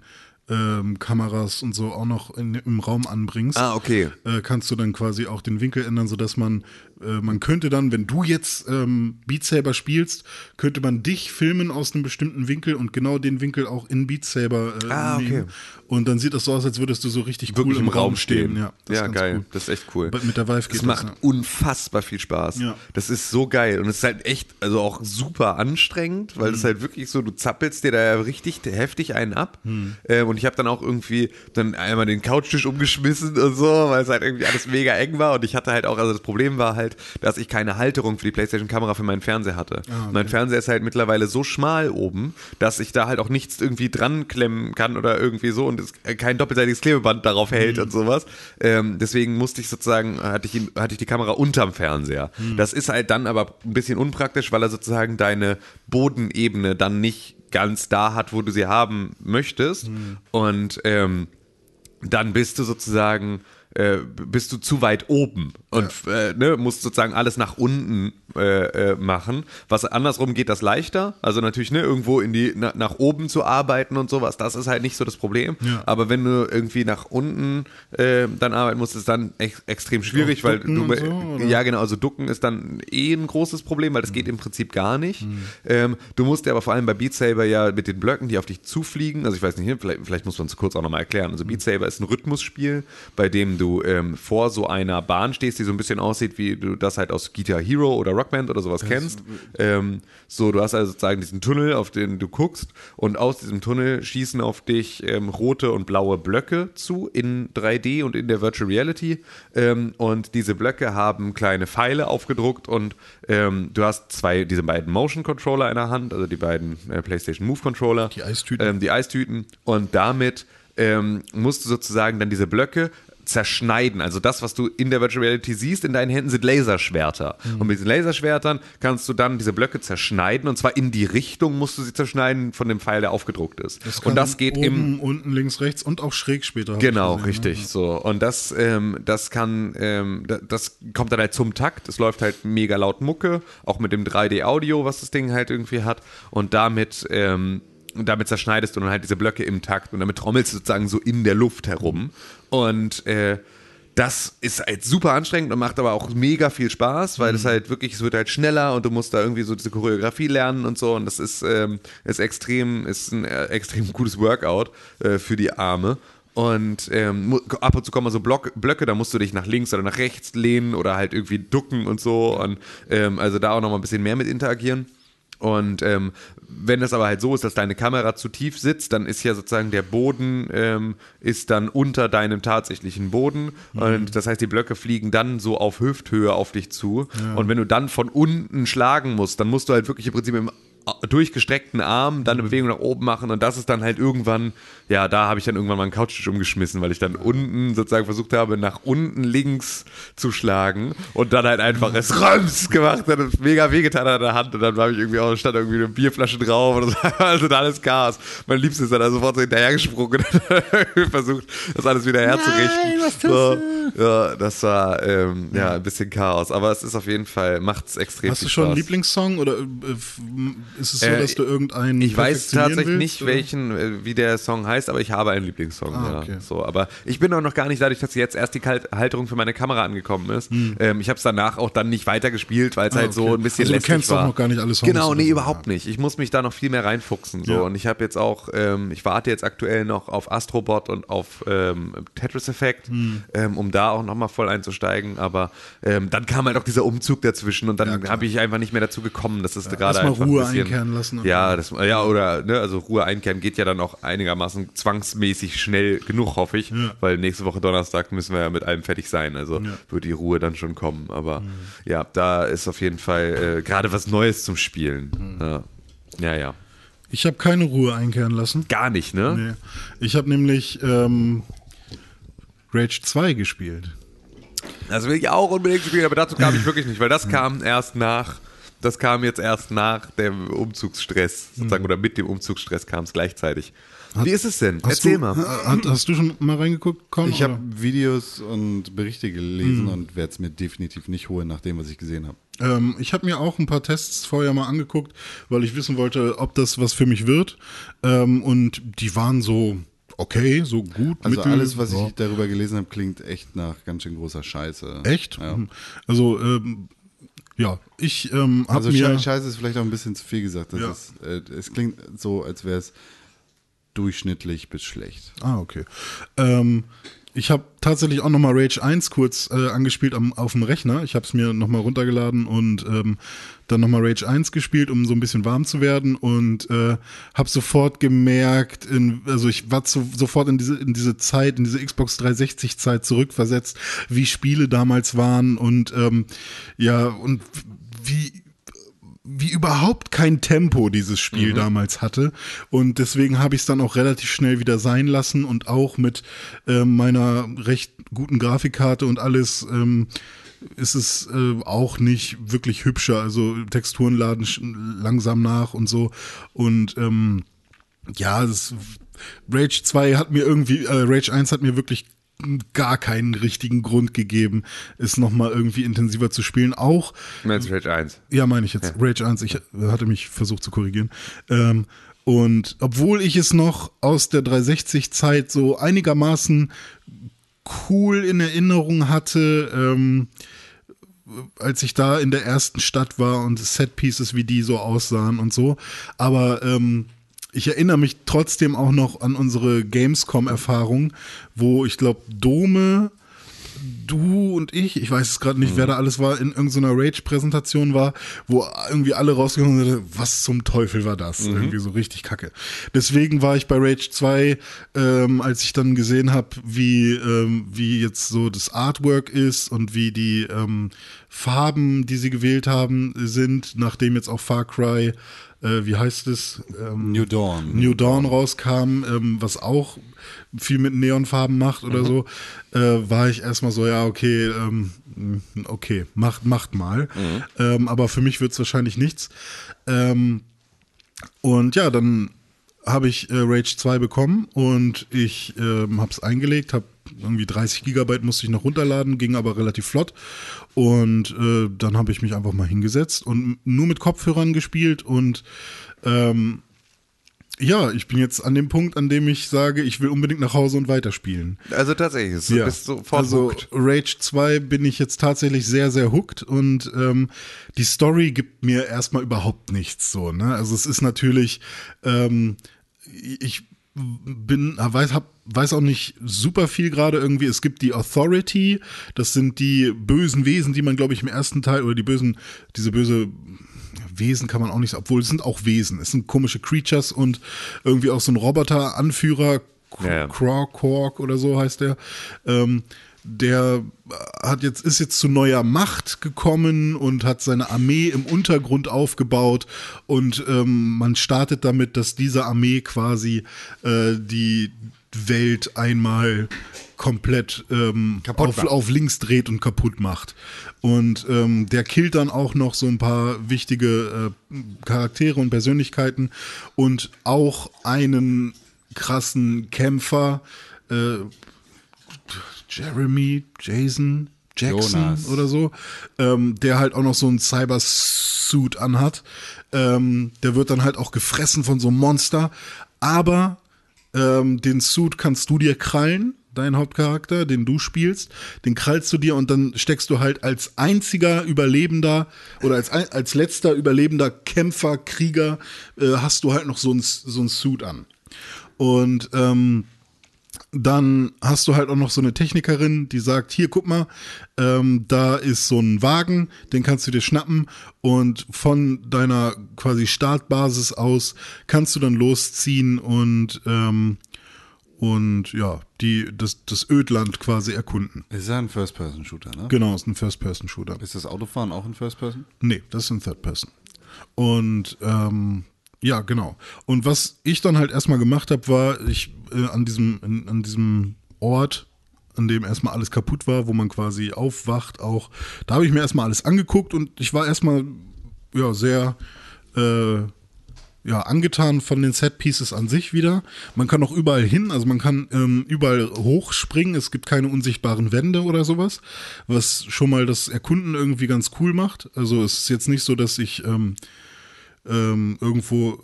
ähm, Kameras und so auch noch in, im Raum anbringst, Ah, okay. äh, kannst du dann quasi auch den Winkel ändern, sodass man, äh, man könnte dann, wenn du jetzt ähm, Beat Saber spielst, könnte man dich filmen aus einem bestimmten Winkel und genau den Winkel auch in Beat Saber äh, Ah, okay. nehmen. Und dann sieht das so aus, als würdest du so richtig Wirklich cool im Raum stehen. Ja, das ist ja ganz geil. cool. Das ist echt cool. Mit der Vive geht das macht das, ja. unfassbar viel Spaß. Ja. Das ist so geil. Und es ist halt echt, also auch super anstrengend, weil Mhm. es halt wirklich so, du zappelst dir da ja richtig heftig einen ab. Mhm. Äh, und ich habe dann auch irgendwie dann einmal den Couchtisch umgeschmissen und so, weil es halt irgendwie alles mega eng war. Und ich hatte halt auch, also das Problem war halt, dass ich keine Halterung für die Playstation-Kamera für meinen Fernseher hatte. Ah, Mein Fernseher ist halt mittlerweile so schmal oben, dass ich da halt auch nichts irgendwie dran klemmen kann oder irgendwie so und es kein doppelseitiges Klebeband darauf hält und sowas. Ähm, deswegen musste ich sozusagen, hatte ich, hatte ich die Kamera unterm Fernseher. Das ist halt dann aber ein bisschen unpraktisch, weil er sozusagen deine Bodenebene dann nicht ganz da hat, wo du sie haben möchtest. Und ähm, dann bist du sozusagen äh, bist du zu weit oben und äh, ne, musst sozusagen alles nach unten äh, äh, machen. Was andersrum geht das leichter. Also natürlich ne, irgendwo in die na, nach oben zu arbeiten und sowas, das ist halt nicht so das Problem. Ja. Aber wenn du irgendwie nach unten äh, dann arbeiten musst, ist dann ex extrem schwierig, weil du so, ja genau, also ducken ist dann eh ein großes Problem, weil das geht im Prinzip gar nicht. Ähm, du musst ja aber vor allem bei Beat Saber ja mit den Blöcken, die auf dich zufliegen, also ich weiß nicht, vielleicht, vielleicht muss man es kurz auch nochmal erklären. Also Beat Saber ist ein Rhythmusspiel, bei dem du ähm, vor so einer Bahn stehst, die so ein bisschen aussieht, wie du das halt aus Guitar Hero oder Rockband oder sowas kennst. Ähm, so, du hast also sozusagen diesen Tunnel, auf den du guckst und aus diesem Tunnel schießen auf dich ähm, rote und blaue Blöcke zu in 3D und in der Virtual Reality. Ähm, und diese Blöcke haben kleine Pfeile aufgedruckt und ähm, du hast zwei, diese beiden Motion Controller in der Hand, also die beiden äh, PlayStation Move Controller. Die Eistüten. Ähm, die Eistüten. Und damit ähm, musst du sozusagen dann diese Blöcke zerschneiden. Also das, was du in der Virtual Reality siehst, in deinen Händen sind Laserschwerter. Mhm. Und mit diesen Laserschwertern kannst du dann diese Blöcke zerschneiden und zwar in die Richtung musst du sie zerschneiden von dem Pfeil, der aufgedruckt ist. kann und das geht im oben, unten, links, rechts und auch schräg später. Genau, gesehen, ne? richtig. So. Und das, ähm, das kann, ähm, da- das kommt dann halt zum Takt. Es läuft halt mega laut Mucke, auch mit dem 3D-Audio, was das Ding halt irgendwie hat. Und damit, ähm, damit zerschneidest du dann halt diese Blöcke im Takt und damit trommelst du sozusagen so in der Luft herum. Und äh, das ist halt super anstrengend und macht aber auch mega viel Spaß, weil es halt wirklich, es wird halt schneller und du musst da irgendwie so diese Choreografie lernen und so und das ist, ähm, ist extrem, ist ein äh, extrem gutes Workout äh, für die Arme. Und ähm, ab und zu kommen so Block, Blöcke, da musst du dich nach links oder nach rechts lehnen oder halt irgendwie ducken und so. Und ähm, also da auch noch mal ein bisschen mehr mit interagieren. Und ähm, wenn das aber halt so ist, dass deine Kamera zu tief sitzt, dann ist ja sozusagen der Boden ähm, ist dann unter deinem tatsächlichen Boden. Und das heißt, die Blöcke fliegen dann so auf Hüfthöhe auf dich zu. Und wenn du dann von unten schlagen musst, dann musst du halt wirklich im Prinzip im durchgestreckten Arm dann eine Bewegung nach oben machen und das ist dann halt irgendwann, ja, da habe ich dann irgendwann mal einen Couchtisch umgeschmissen, weil ich dann unten sozusagen versucht habe, nach unten links zu schlagen und dann halt einfach es Röms gemacht hat und mega wehgetan an der Hand und dann habe ich irgendwie auch, stand irgendwie eine Bierflasche drauf und so, also da alles Chaos. Mein Liebster ist dann also sofort so hinterhergesprungen und versucht, das alles wieder herzurichten. so, ja, das war ähm, ja ein bisschen Chaos, aber es ist auf jeden Fall, macht es extrem Hast du schon einen. Lieblingssong oder äh, ist es so, Äh, dass du irgendeinen Ich weiß tatsächlich willst, nicht, oder? welchen, äh, wie der Song heißt, aber ich habe einen Lieblingssong. Ah, ja. okay. So, aber ich bin auch noch gar nicht dadurch, dass jetzt erst die Halterung für meine Kamera angekommen ist. Ähm, ich habe es danach auch dann nicht weitergespielt, weil es Hm. Ah, halt so okay. ein bisschen Also du lästig kennst doch war. noch gar nicht alle Songs Genau, nee, so, überhaupt nicht. Ich muss mich da noch viel mehr reinfuchsen. So. Ja. Und ich habe jetzt auch, ähm, ich warte jetzt aktuell noch auf Astrobot und auf ähm, Tetris Effect, Hm. ähm, um da auch nochmal voll einzusteigen. Aber ähm, dann kam halt auch dieser Umzug dazwischen und dann habe ich einfach nicht mehr dazu gekommen. Das ist gerade einfach Ruhe ein bisschen, einkehren lassen Ja, das, ja, oder, ne, also Ruhe einkehren geht ja dann auch einigermaßen zwangsmäßig schnell genug, hoffe ich, Ja. weil nächste Woche Donnerstag müssen wir ja mit allem fertig sein, also wird die Ruhe dann schon kommen, aber Mhm. ja, da ist auf jeden Fall äh, gerade was Neues zum Spielen. Mhm. Ja. ja, ja. Ich habe keine Ruhe einkehren lassen. Gar nicht, ne? Nee. Ich habe nämlich ähm, Rage 2 gespielt. Das will ich auch unbedingt spielen, aber dazu kam ich wirklich nicht, weil das kam erst nach, das kam jetzt erst nach dem Umzugsstress, sozusagen, oder mit dem Umzugsstress kam es gleichzeitig. Wie ist es denn? Hast Erzähl du, mal. Hast, hast du schon mal reingeguckt? Con, Ich habe? Videos und Berichte gelesen und werde es mir definitiv nicht holen, nach dem, was ich gesehen habe. Ähm, ich habe mir auch ein paar Tests vorher mal angeguckt, weil ich wissen wollte, ob das was für mich wird. Ähm, und die waren so okay, so gut. Also mittel, alles, was ja. ich darüber gelesen habe, klingt echt nach ganz schön großer Scheiße. Echt? Ja. Hm. Also, ähm, ja, ich ähm, habe Also mir... Schei- Scheiße ist vielleicht auch ein bisschen zu viel gesagt. Das Ja. ist, äh, es klingt so, als wäre es durchschnittlich bis schlecht. Ah, okay. Ähm, ich habe tatsächlich auch nochmal Rage 1 kurz äh, angespielt am, auf dem Rechner. Ich habe es mir nochmal runtergeladen und ähm, dann nochmal Rage 1 gespielt, um so ein bisschen warm zu werden und äh, habe sofort gemerkt, in, also ich war zu, sofort in diese, in diese Zeit, in diese Xbox 360 Zeit zurückversetzt, wie Spiele damals waren und ähm, ja, und wie wie überhaupt kein Tempo dieses Spiel damals hatte. Und deswegen habe ich es dann auch relativ schnell wieder sein lassen und auch mit ähm, meiner recht guten Grafikkarte und alles ähm, ist es äh, auch nicht wirklich hübscher. Also Texturen laden langsam nach und so. Und ähm, ja, das, Rage 2 hat mir irgendwie, äh, Rage 1 hat mir wirklich gar keinen richtigen Grund gegeben, es nochmal irgendwie intensiver zu spielen. Auch Meinst Rage 1? ja, meine ich jetzt. Rage 1, ich hatte mich versucht zu korrigieren. Ähm, und obwohl ich es noch aus der 360-Zeit so einigermaßen cool in Erinnerung hatte, ähm, als ich da in der ersten Stadt war und Setpieces, wie die so aussahen und so. Aber ähm, ich erinnere mich trotzdem auch noch an unsere Gamescom-Erfahrung, wo ich glaube, Dome du und ich, ich weiß es gerade nicht, wer da alles war, in irgendeiner Rage-Präsentation war, wo irgendwie alle rausgekommen sind, was zum Teufel war das? Irgendwie so richtig kacke. Deswegen war ich bei Rage 2, ähm, als ich dann gesehen habe, wie, ähm, wie jetzt so das Artwork ist und wie die ähm, Farben, die sie gewählt haben, sind, nachdem jetzt auch Far Cry, äh, wie heißt es? Ähm, New Dawn. New Dawn rauskam, ähm, was auch viel mit Neonfarben macht oder so, äh, war ich erstmal so, ja, okay, ähm, okay, macht, macht mal. Ähm, aber für mich wird es wahrscheinlich nichts. Ähm, und ja, dann habe ich äh, Rage 2 bekommen und ich ähm, habe es eingelegt, habe irgendwie 30 Gigabyte musste ich noch runterladen, ging aber relativ flott. Und äh, dann habe ich mich einfach mal hingesetzt und nur mit Kopfhörern gespielt und ähm, ja, ich bin jetzt an dem Punkt, an dem ich sage, ich will unbedingt nach Hause und weiterspielen. Also tatsächlich, du bist sofort also hooked. Rage 2 bin ich jetzt tatsächlich sehr, sehr hooked und ähm, die Story gibt mir erstmal überhaupt nichts so. Ne? Also es ist natürlich, ähm, ich bin, weiß, hab, weiß auch nicht super viel gerade irgendwie. Es gibt die Authority, das sind die bösen Wesen, die man, glaube ich, im ersten Teil oder die bösen, diese böse Wesen kann man auch nicht sagen, obwohl es sind auch Wesen. Es sind komische Creatures und irgendwie auch so ein Roboter-Anführer, Ja, Quark oder so heißt der. Ähm, der hat jetzt, ist jetzt zu neuer Macht gekommen und hat seine Armee im Untergrund aufgebaut und ähm, man startet damit, dass diese Armee quasi äh, die Welt einmal komplett ähm, auf, auf links dreht und kaputt macht. Und ähm, der killt dann auch noch so ein paar wichtige äh, Charaktere und Persönlichkeiten und auch einen krassen Kämpfer, äh, Jeremy, Jason, Jackson Jonas. oder so, ähm, der halt auch noch so einen Cyber-Suit anhat. Ähm, der wird dann halt auch gefressen von so einem Monster. Aber ähm, den Suit kannst du dir krallen, dein Hauptcharakter, den du spielst. Den krallst du dir und dann steckst du halt als einziger Überlebender oder als, als letzter überlebender Kämpfer, Krieger, äh, hast du halt noch so ein, so ein Suit an. Und ähm, dann hast du halt auch noch so eine Technikerin, die sagt, hier, guck mal, ähm, da ist so ein Wagen, den kannst du dir schnappen und von deiner quasi Startbasis aus kannst du dann losziehen und, ähm, und ja, die, das, das Ödland quasi erkunden. Ist ja ein First-Person-Shooter, ne? Genau, ist ein First-Person-Shooter. Ist das Autofahren auch ein First-Person? Nee, das ist ein Third Person. Und ähm, ja, genau. Und was ich dann halt erstmal gemacht habe, war, ich äh, an diesem, in, an diesem Ort, an dem erstmal alles kaputt war, wo man quasi aufwacht, auch, da habe ich mir erstmal alles angeguckt und ich war erstmal ja sehr äh, ja, angetan von den Set-Pieces an sich wieder. Man kann auch überall hin, also man kann ähm, überall hochspringen. Es gibt keine unsichtbaren Wände oder sowas, was schon mal das Erkunden irgendwie ganz cool macht. Also es ist jetzt nicht so, dass ich ähm, ähm, irgendwo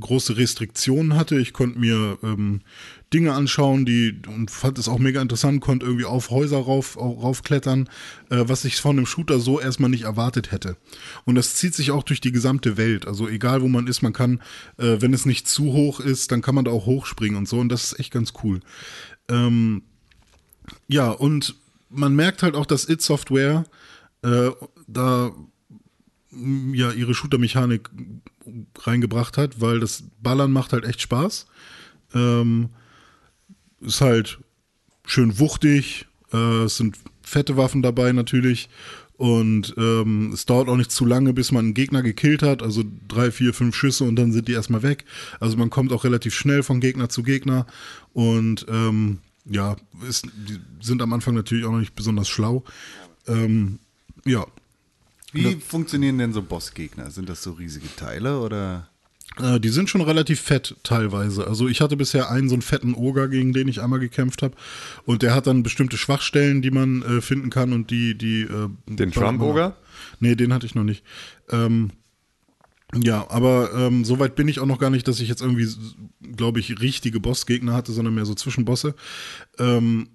große Restriktionen hatte. Ich konnte mir ähm, Dinge anschauen, die und fand es auch mega interessant, konnte irgendwie auf Häuser rauf, raufklettern, äh, was ich von einem Shooter so erstmal nicht erwartet hätte. Und das zieht sich auch durch die gesamte Welt. Also egal wo man ist, man kann, äh, wenn es nicht zu hoch ist, dann kann man da auch hochspringen und so. Und das ist echt ganz cool. Ähm, ja, und man merkt halt auch, dass It Software äh, da ja ihre Shooter-Mechanik reingebracht hat, weil das Ballern macht halt echt Spaß. Ähm, ist halt schön wuchtig, äh, es sind fette Waffen dabei natürlich und ähm, es dauert auch nicht zu lange, bis man einen Gegner gekillt hat, also drei, vier, fünf Schüsse und dann sind die erstmal weg. Also man kommt auch relativ schnell von Gegner zu Gegner und ähm, ja, ist, die sind am Anfang natürlich auch noch nicht besonders schlau. Ähm, ja, Wie funktionieren denn so Bossgegner? Sind das so riesige Teile oder? Äh, die sind schon relativ fett teilweise. Also ich hatte bisher einen so einen fetten Oger, gegen den ich einmal gekämpft habe. Und der hat dann bestimmte Schwachstellen, die man äh, finden kann und die, die äh, Den Trump-Oger? Nee, den hatte ich noch nicht. Ähm, ja, aber ähm, so weit bin ich auch noch gar nicht, dass ich jetzt irgendwie, glaube ich, richtige Bossgegner hatte, sondern mehr so Zwischenbosse. Ähm,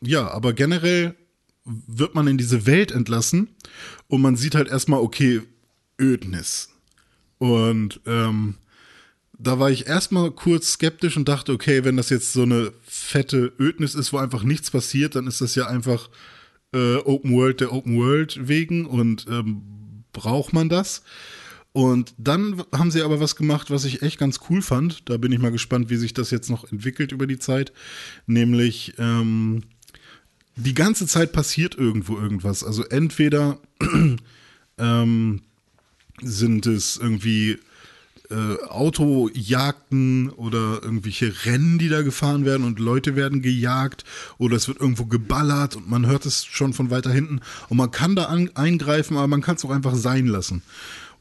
ja, aber generell wird man in diese Welt entlassen und man sieht halt erstmal, okay, Ödnis. Und ähm, da war ich erstmal kurz skeptisch und dachte, okay, wenn das jetzt so eine fette Ödnis ist, wo einfach nichts passiert, dann ist das ja einfach äh, Open World der Open World wegen und ähm, braucht man das? Und dann haben sie aber was gemacht, was ich echt ganz cool fand. Da bin ich mal gespannt, wie sich das jetzt noch entwickelt über die Zeit. Nämlich, ähm, die ganze Zeit passiert irgendwo irgendwas. Also entweder ähm, sind es irgendwie äh, Autojagden oder irgendwelche Rennen, die da gefahren werden und Leute werden gejagt oder es wird irgendwo geballert und man hört es schon von weiter hinten und man kann da an, eingreifen, aber man kann es auch einfach sein lassen.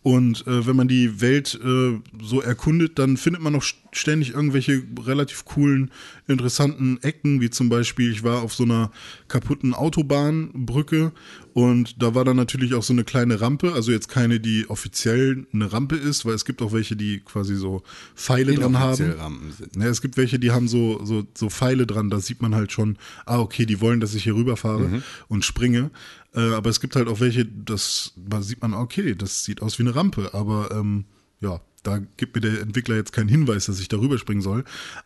Und äh, wenn man die Welt äh, so erkundet, dann findet man noch ständig irgendwelche relativ coolen, interessanten Ecken, wie zum Beispiel, ich war auf so einer kaputten Autobahnbrücke und da war dann natürlich auch so eine kleine Rampe, also jetzt keine, die offiziell eine Rampe ist, weil es gibt auch welche, die quasi so Pfeile dran haben. Rampen sind. Ja, es gibt welche, die haben so, so, so Pfeile dran, da sieht man halt schon, ah, okay, die wollen, dass ich hier rüberfahre und springe. Äh, aber es gibt halt auch welche, das da sieht man, okay, das sieht aus wie eine Rampe, aber ähm, ja, da gibt mir der Entwickler jetzt keinen Hinweis, dass ich darüber springen soll.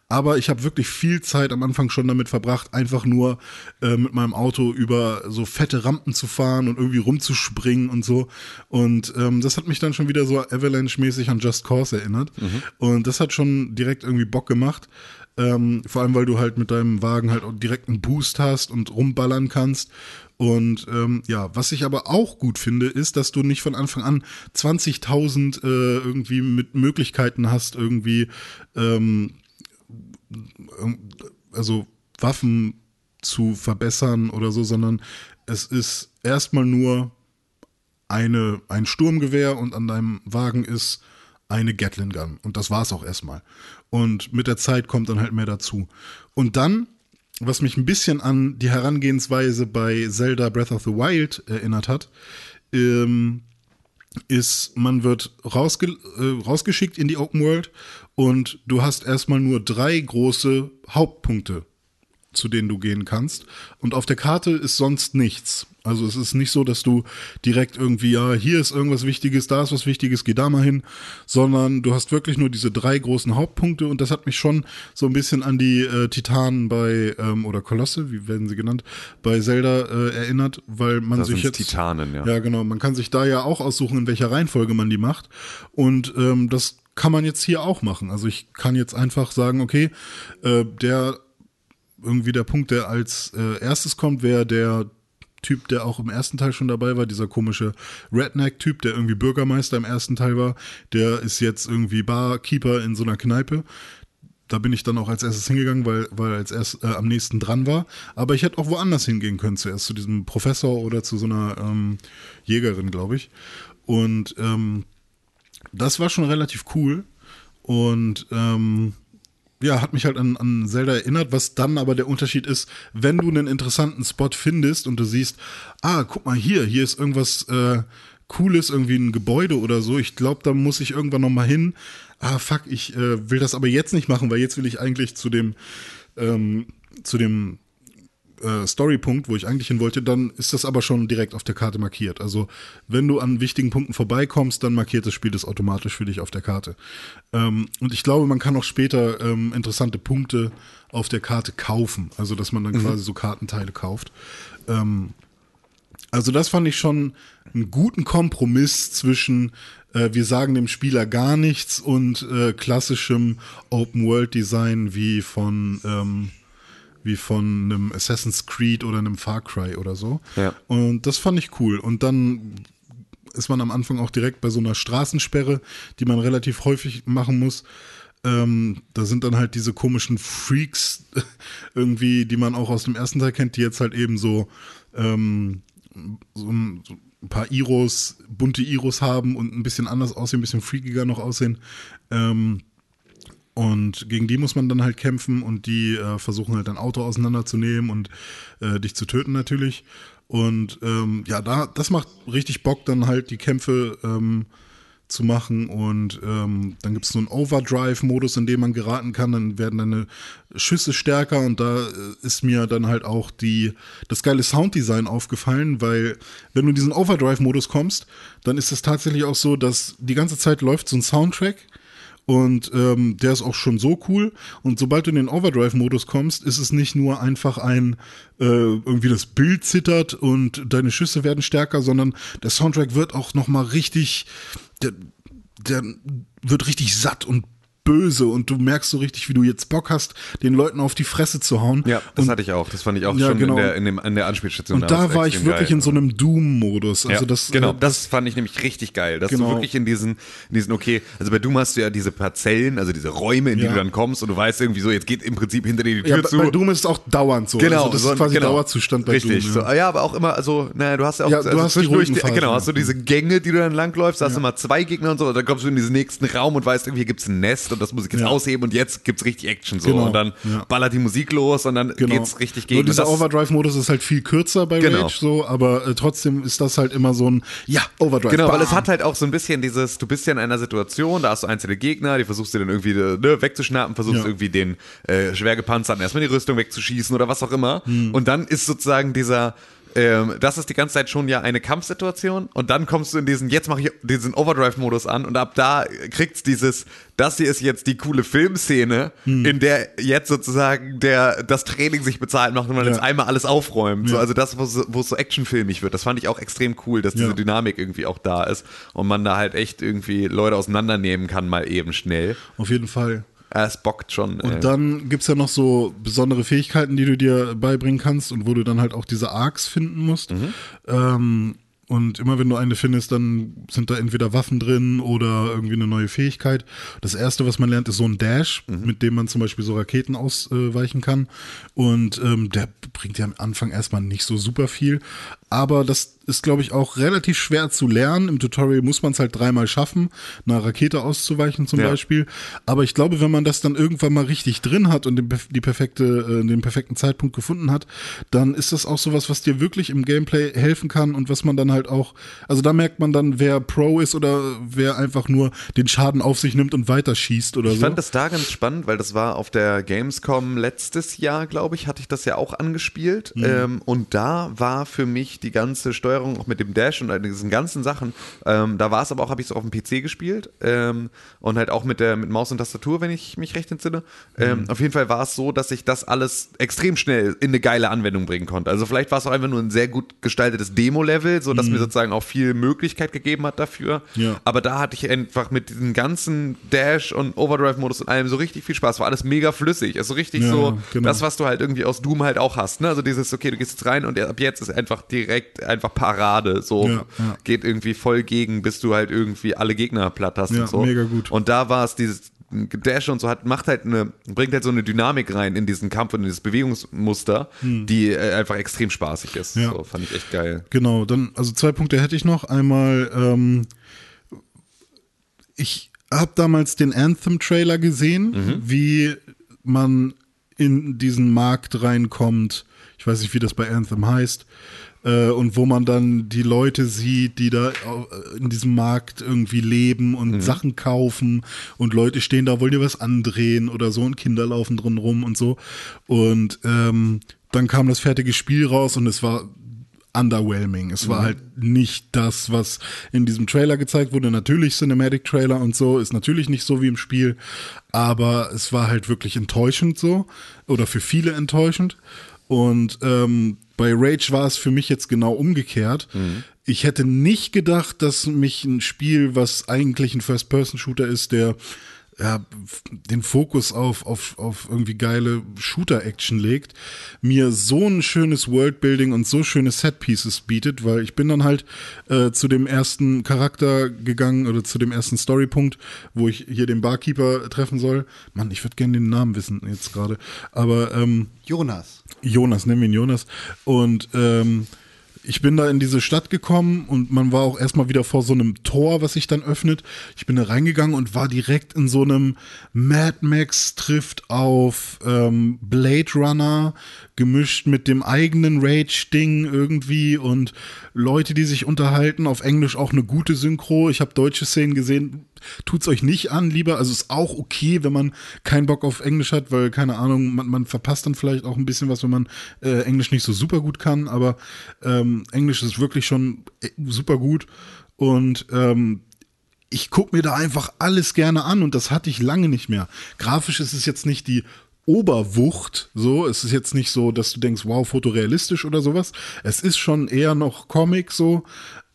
Aber ich habe wirklich viel Zeit am Anfang schon damit verbracht, einfach nur äh, mit meinem Auto über so fette Rampen zu fahren und irgendwie rumzuspringen und so. Und ähm, das hat mich dann schon wieder so Avalanche-mäßig an Just Cause erinnert. Und das hat schon direkt irgendwie Bock gemacht. Ähm, vor allem, weil du halt mit deinem Wagen halt auch direkt einen Boost hast und rumballern kannst. Und ähm, ja, was ich aber auch gut finde, ist, dass du nicht von Anfang an 20.000 äh, irgendwie mit Möglichkeiten hast, irgendwie ähm, also Waffen zu verbessern oder so, sondern es ist erstmal nur eine, ein Sturmgewehr und an deinem Wagen ist eine Gatling Gun. Und das war's auch erstmal. Und mit der Zeit kommt dann halt mehr dazu. Und dann, was mich ein bisschen an die Herangehensweise bei Zelda Breath of the Wild erinnert hat, ähm, ist, man wird rausge äh, rausgeschickt in die Open World und du hast erstmal nur drei große Hauptpunkte, zu denen du gehen kannst. Und auf der Karte ist sonst nichts. Also es ist nicht so, dass du direkt irgendwie, ja, hier ist irgendwas Wichtiges, da ist was Wichtiges, geh da mal hin, sondern du hast wirklich nur diese drei großen Hauptpunkte und das hat mich schon so ein bisschen an die äh, Titanen bei, ähm, oder Kolosse, wie werden sie genannt, bei Zelda äh, erinnert, weil man Das sich jetzt... Titanen, ja. Ja, genau. Man kann sich da ja auch aussuchen, in welcher Reihenfolge man die macht. Und ähm, das kann man jetzt hier auch machen. Also ich kann jetzt einfach sagen, okay, äh, der irgendwie der Punkt, der als äh, erstes kommt, wäre der Typ, der auch im ersten Teil schon dabei war, dieser komische Redneck-Typ, der irgendwie Bürgermeister im ersten Teil war, der ist jetzt irgendwie Barkeeper in so einer Kneipe. Da bin ich dann auch als erstes hingegangen, weil, weil als erst äh, am nächsten dran war. Aber ich hätte auch woanders hingehen können, zuerst zu diesem Professor oder zu so einer ähm, Jägerin, glaube ich. Und ähm, das war schon relativ cool. Und ähm, ja, hat mich halt an, an Zelda erinnert, was dann aber der Unterschied ist, wenn du einen interessanten Spot findest und du siehst, ah, guck mal hier, hier ist irgendwas äh, Cooles, irgendwie ein Gebäude oder so. Ich glaube, da muss ich irgendwann noch mal hin. ah fuck, ich äh, will das aber jetzt nicht machen, weil jetzt will ich eigentlich zu dem, ähm, zu dem äh, Storypunkt, wo ich eigentlich hin wollte, dann ist das aber schon direkt auf der Karte markiert. Also wenn du an wichtigen Punkten vorbeikommst, dann markiert das Spiel das automatisch für dich auf der Karte. Ähm, und ich glaube, man kann auch später ähm, interessante Punkte auf der Karte kaufen. Also dass man dann quasi so Kartenteile kauft. Ähm, also das fand ich schon einen guten Kompromiss zwischen äh, wir sagen dem Spieler gar nichts und äh, klassischem Open-World-Design wie von ähm, wie von einem Assassin's Creed oder einem Far Cry oder so. Ja. Und das fand ich cool. Und dann ist man am Anfang auch direkt bei so einer Straßensperre, die man relativ häufig machen muss. Ähm, da sind dann halt diese komischen Freaks irgendwie, die man auch aus dem ersten Teil kennt, die jetzt halt eben so, ähm, so, ein, so ein paar Iros, bunte Iros haben und ein bisschen anders aussehen, ein bisschen freakiger noch aussehen. Ähm, und gegen die muss man dann halt kämpfen und die äh, versuchen halt dein Auto auseinanderzunehmen und äh, dich zu töten natürlich. Und ähm, ja, da, das macht richtig Bock, dann halt die Kämpfe ähm, zu machen. Und ähm, dann gibt es so einen Overdrive-Modus, in dem man geraten kann. Dann werden deine Schüsse stärker und da äh, ist mir dann halt auch die, das geile Sounddesign aufgefallen, weil wenn du in diesen Overdrive-Modus kommst, dann ist es tatsächlich auch so, dass die ganze Zeit läuft so ein Soundtrack. Und ähm, der ist auch schon so cool. Und sobald du in den Overdrive-Modus kommst, ist es nicht nur einfach ein, äh, irgendwie das Bild zittert und deine Schüsse werden stärker, sondern der Soundtrack wird auch nochmal richtig, der, der wird richtig satt und böse und du merkst so richtig, wie du jetzt Bock hast, den Leuten auf die Fresse zu hauen. Ja, das und, hatte ich auch. Das fand ich auch Ja, schon genau. in, der, in, dem, in der Anspielstation. und da war ich wirklich geil. in so einem Doom-Modus. Also ja, das, genau, äh, das fand ich nämlich richtig geil, dass Genau. du wirklich in diesen, in diesen, okay, also bei Doom hast du ja diese Parzellen, also diese Räume, in die Ja. du dann kommst und du weißt irgendwie so, jetzt geht im Prinzip hinter dir die ja, Tür bei, zu. bei Doom ist es auch dauernd so. Genau, also das so ist ein- quasi genau. Dauerzustand bei Richtig, Doom. so, ja. ja, aber auch immer, also, naja, du hast ja auch, Ja, du also hast die zwischendurch, Phasen, genau, ja. hast du diese Gänge, die du dann langläufst, da hast du mal zwei Gegner und so, und dann kommst du in diesen nächsten Raum und weißt, irgendwie gibt's ein Nest und das muss ich jetzt Ja. ausheben und jetzt gibt's richtig Action so Genau, und dann ja. ballert die Musik los und dann Genau. geht's richtig gegen. Nur dieser Overdrive-Modus ist halt viel kürzer bei Genau. Rage so, aber äh, trotzdem ist das halt immer so ein, ja, Overdrive. Genau, weil bam. es hat halt auch so ein bisschen dieses, du bist ja in einer Situation, da hast du einzelne Gegner, die versuchst du dann irgendwie ne, wegzuschnappen, versuchst Ja. irgendwie den äh, schwer gepanzerten erstmal die Rüstung wegzuschießen oder was auch immer. Hm. Und dann ist sozusagen dieser, ähm, das ist die ganze Zeit schon ja eine Kampfsituation und dann kommst du in diesen, jetzt mache ich diesen Overdrive-Modus an und ab da kriegt's dieses, das hier ist jetzt die coole Filmszene, Hm. in der jetzt sozusagen der, das Training sich bezahlt macht und man Ja. jetzt einmal alles aufräumt. So, Ja. also das, wo, so- wo es so actionfilmig wird, das fand ich auch extrem cool, dass diese Ja. Dynamik irgendwie auch da ist und man da halt echt irgendwie Leute auseinandernehmen kann, mal eben schnell. Auf jeden Fall. Ja, Es bockt schon. Und äh. dann gibt's ja noch so besondere Fähigkeiten, die du dir beibringen kannst und wo du dann halt auch diese Arcs finden musst. Mhm. Ähm, und immer wenn du eine findest, dann sind da entweder Waffen drin oder irgendwie eine neue Fähigkeit. Das erste, was man lernt, ist so ein Dash, Mhm. mit dem man zum Beispiel so Raketen ausweichen kann. Und ähm, der bringt ja am Anfang erstmal nicht so super viel. Aber das ist, glaube ich, auch relativ schwer zu lernen. Im Tutorial muss man es halt dreimal schaffen, einer Rakete auszuweichen zum Ja. Beispiel. Aber ich glaube, wenn man das dann irgendwann mal richtig drin hat und den, die perfekte, äh, den perfekten Zeitpunkt gefunden hat, dann ist das auch sowas, was dir wirklich im Gameplay helfen kann und was man dann halt auch, also da merkt man dann, wer Pro ist oder wer einfach nur den Schaden auf sich nimmt und weiterschießt oder Ich so. fand das da ganz spannend, weil das war auf der Gamescom letztes Jahr, glaube ich, hatte ich das ja auch angespielt. Mhm. Ähm, und da war für mich die ganze Steuerung auch mit dem Dash und all diesen ganzen Sachen, ähm, da war es aber auch, habe ich es auf dem PC gespielt ähm, und halt auch mit der mit Maus und Tastatur, wenn ich mich recht entsinne. Ähm, Mhm. auf jeden Fall war es so, dass ich das alles extrem schnell in eine geile Anwendung bringen konnte. Also vielleicht war es auch einfach nur ein sehr gut gestaltetes Demo-Level, so dass mir sozusagen auch viel Möglichkeit gegeben hat dafür. Mhm. Ja. Aber da hatte ich einfach mit diesem ganzen Dash und Overdrive-Modus und allem so richtig viel Spaß. War alles mega flüssig. Also richtig Ja, so genau. das, was du halt irgendwie aus Doom halt auch hast. Ne? Also dieses, okay, du gehst jetzt rein und ab jetzt ist einfach direkt einfach Parade. So Ja, ja. geht irgendwie voll gegen, bis du halt irgendwie alle Gegner platt hast Ja, und so. mega gut. Und da war es dieses Dash und so hat, macht halt eine, bringt halt so eine Dynamik rein in diesen Kampf und in dieses Bewegungsmuster, die äh, einfach extrem spaßig ist. Hm. Ja. So, fand ich echt geil. Genau, dann, also zwei Punkte hätte ich noch. Einmal, ähm, ich habe damals den Anthem-Trailer gesehen, wie man in diesen Markt reinkommt. Ich weiß nicht, wie das bei Anthem heißt. Äh, und wo man dann die Leute sieht, die da äh, in diesem Markt irgendwie leben und Sachen kaufen und Leute stehen da, wollen dir was andrehen oder so und Kinder laufen drin rum und so. Und ähm, dann kam das fertige Spiel raus und es war underwhelming. Es war halt nicht das, was in diesem Trailer gezeigt wurde. Natürlich Cinematic Trailer und so ist natürlich nicht so wie im Spiel, aber es war halt wirklich enttäuschend so oder für viele enttäuschend. Und ähm, bei Rage war es für mich jetzt genau umgekehrt. Ich hätte nicht gedacht, dass mich ein Spiel, was eigentlich ein First-Person-Shooter ist, der ja, den Fokus auf, auf, auf irgendwie geile Shooter-Action legt, mir so ein schönes Worldbuilding und so schöne Set-Pieces bietet, weil ich bin dann halt äh, zu dem ersten Charakter gegangen oder zu dem ersten Storypunkt, wo ich hier den Barkeeper treffen soll. Mann, ich würde gerne den Namen wissen jetzt gerade. Aber ähm, Jonas. Jonas, nennen wir ihn Jonas. Und ähm, ich bin da in diese Stadt gekommen und man war auch erstmal wieder vor so einem Tor, was sich dann öffnet. Ich bin da reingegangen und war direkt in so einem Mad Max trifft auf ähm, Blade Runner gemischt mit dem eigenen Rage-Ding irgendwie und Leute, die sich unterhalten, auf Englisch auch eine gute Synchro. Ich habe deutsche Szenen gesehen, tut's euch nicht an, lieber. Also ist auch okay, wenn man keinen Bock auf Englisch hat, weil, keine Ahnung, man, man verpasst dann vielleicht auch ein bisschen was, wenn man äh, Englisch nicht so super gut kann, aber ähm, Englisch ist wirklich schon äh, super gut und ähm, ich gucke mir da einfach alles gerne an und das hatte ich lange nicht mehr. Grafisch ist es jetzt nicht die Oberwucht, so. Es ist jetzt nicht so, dass du denkst, wow, fotorealistisch oder sowas. Es ist schon eher noch Comic so.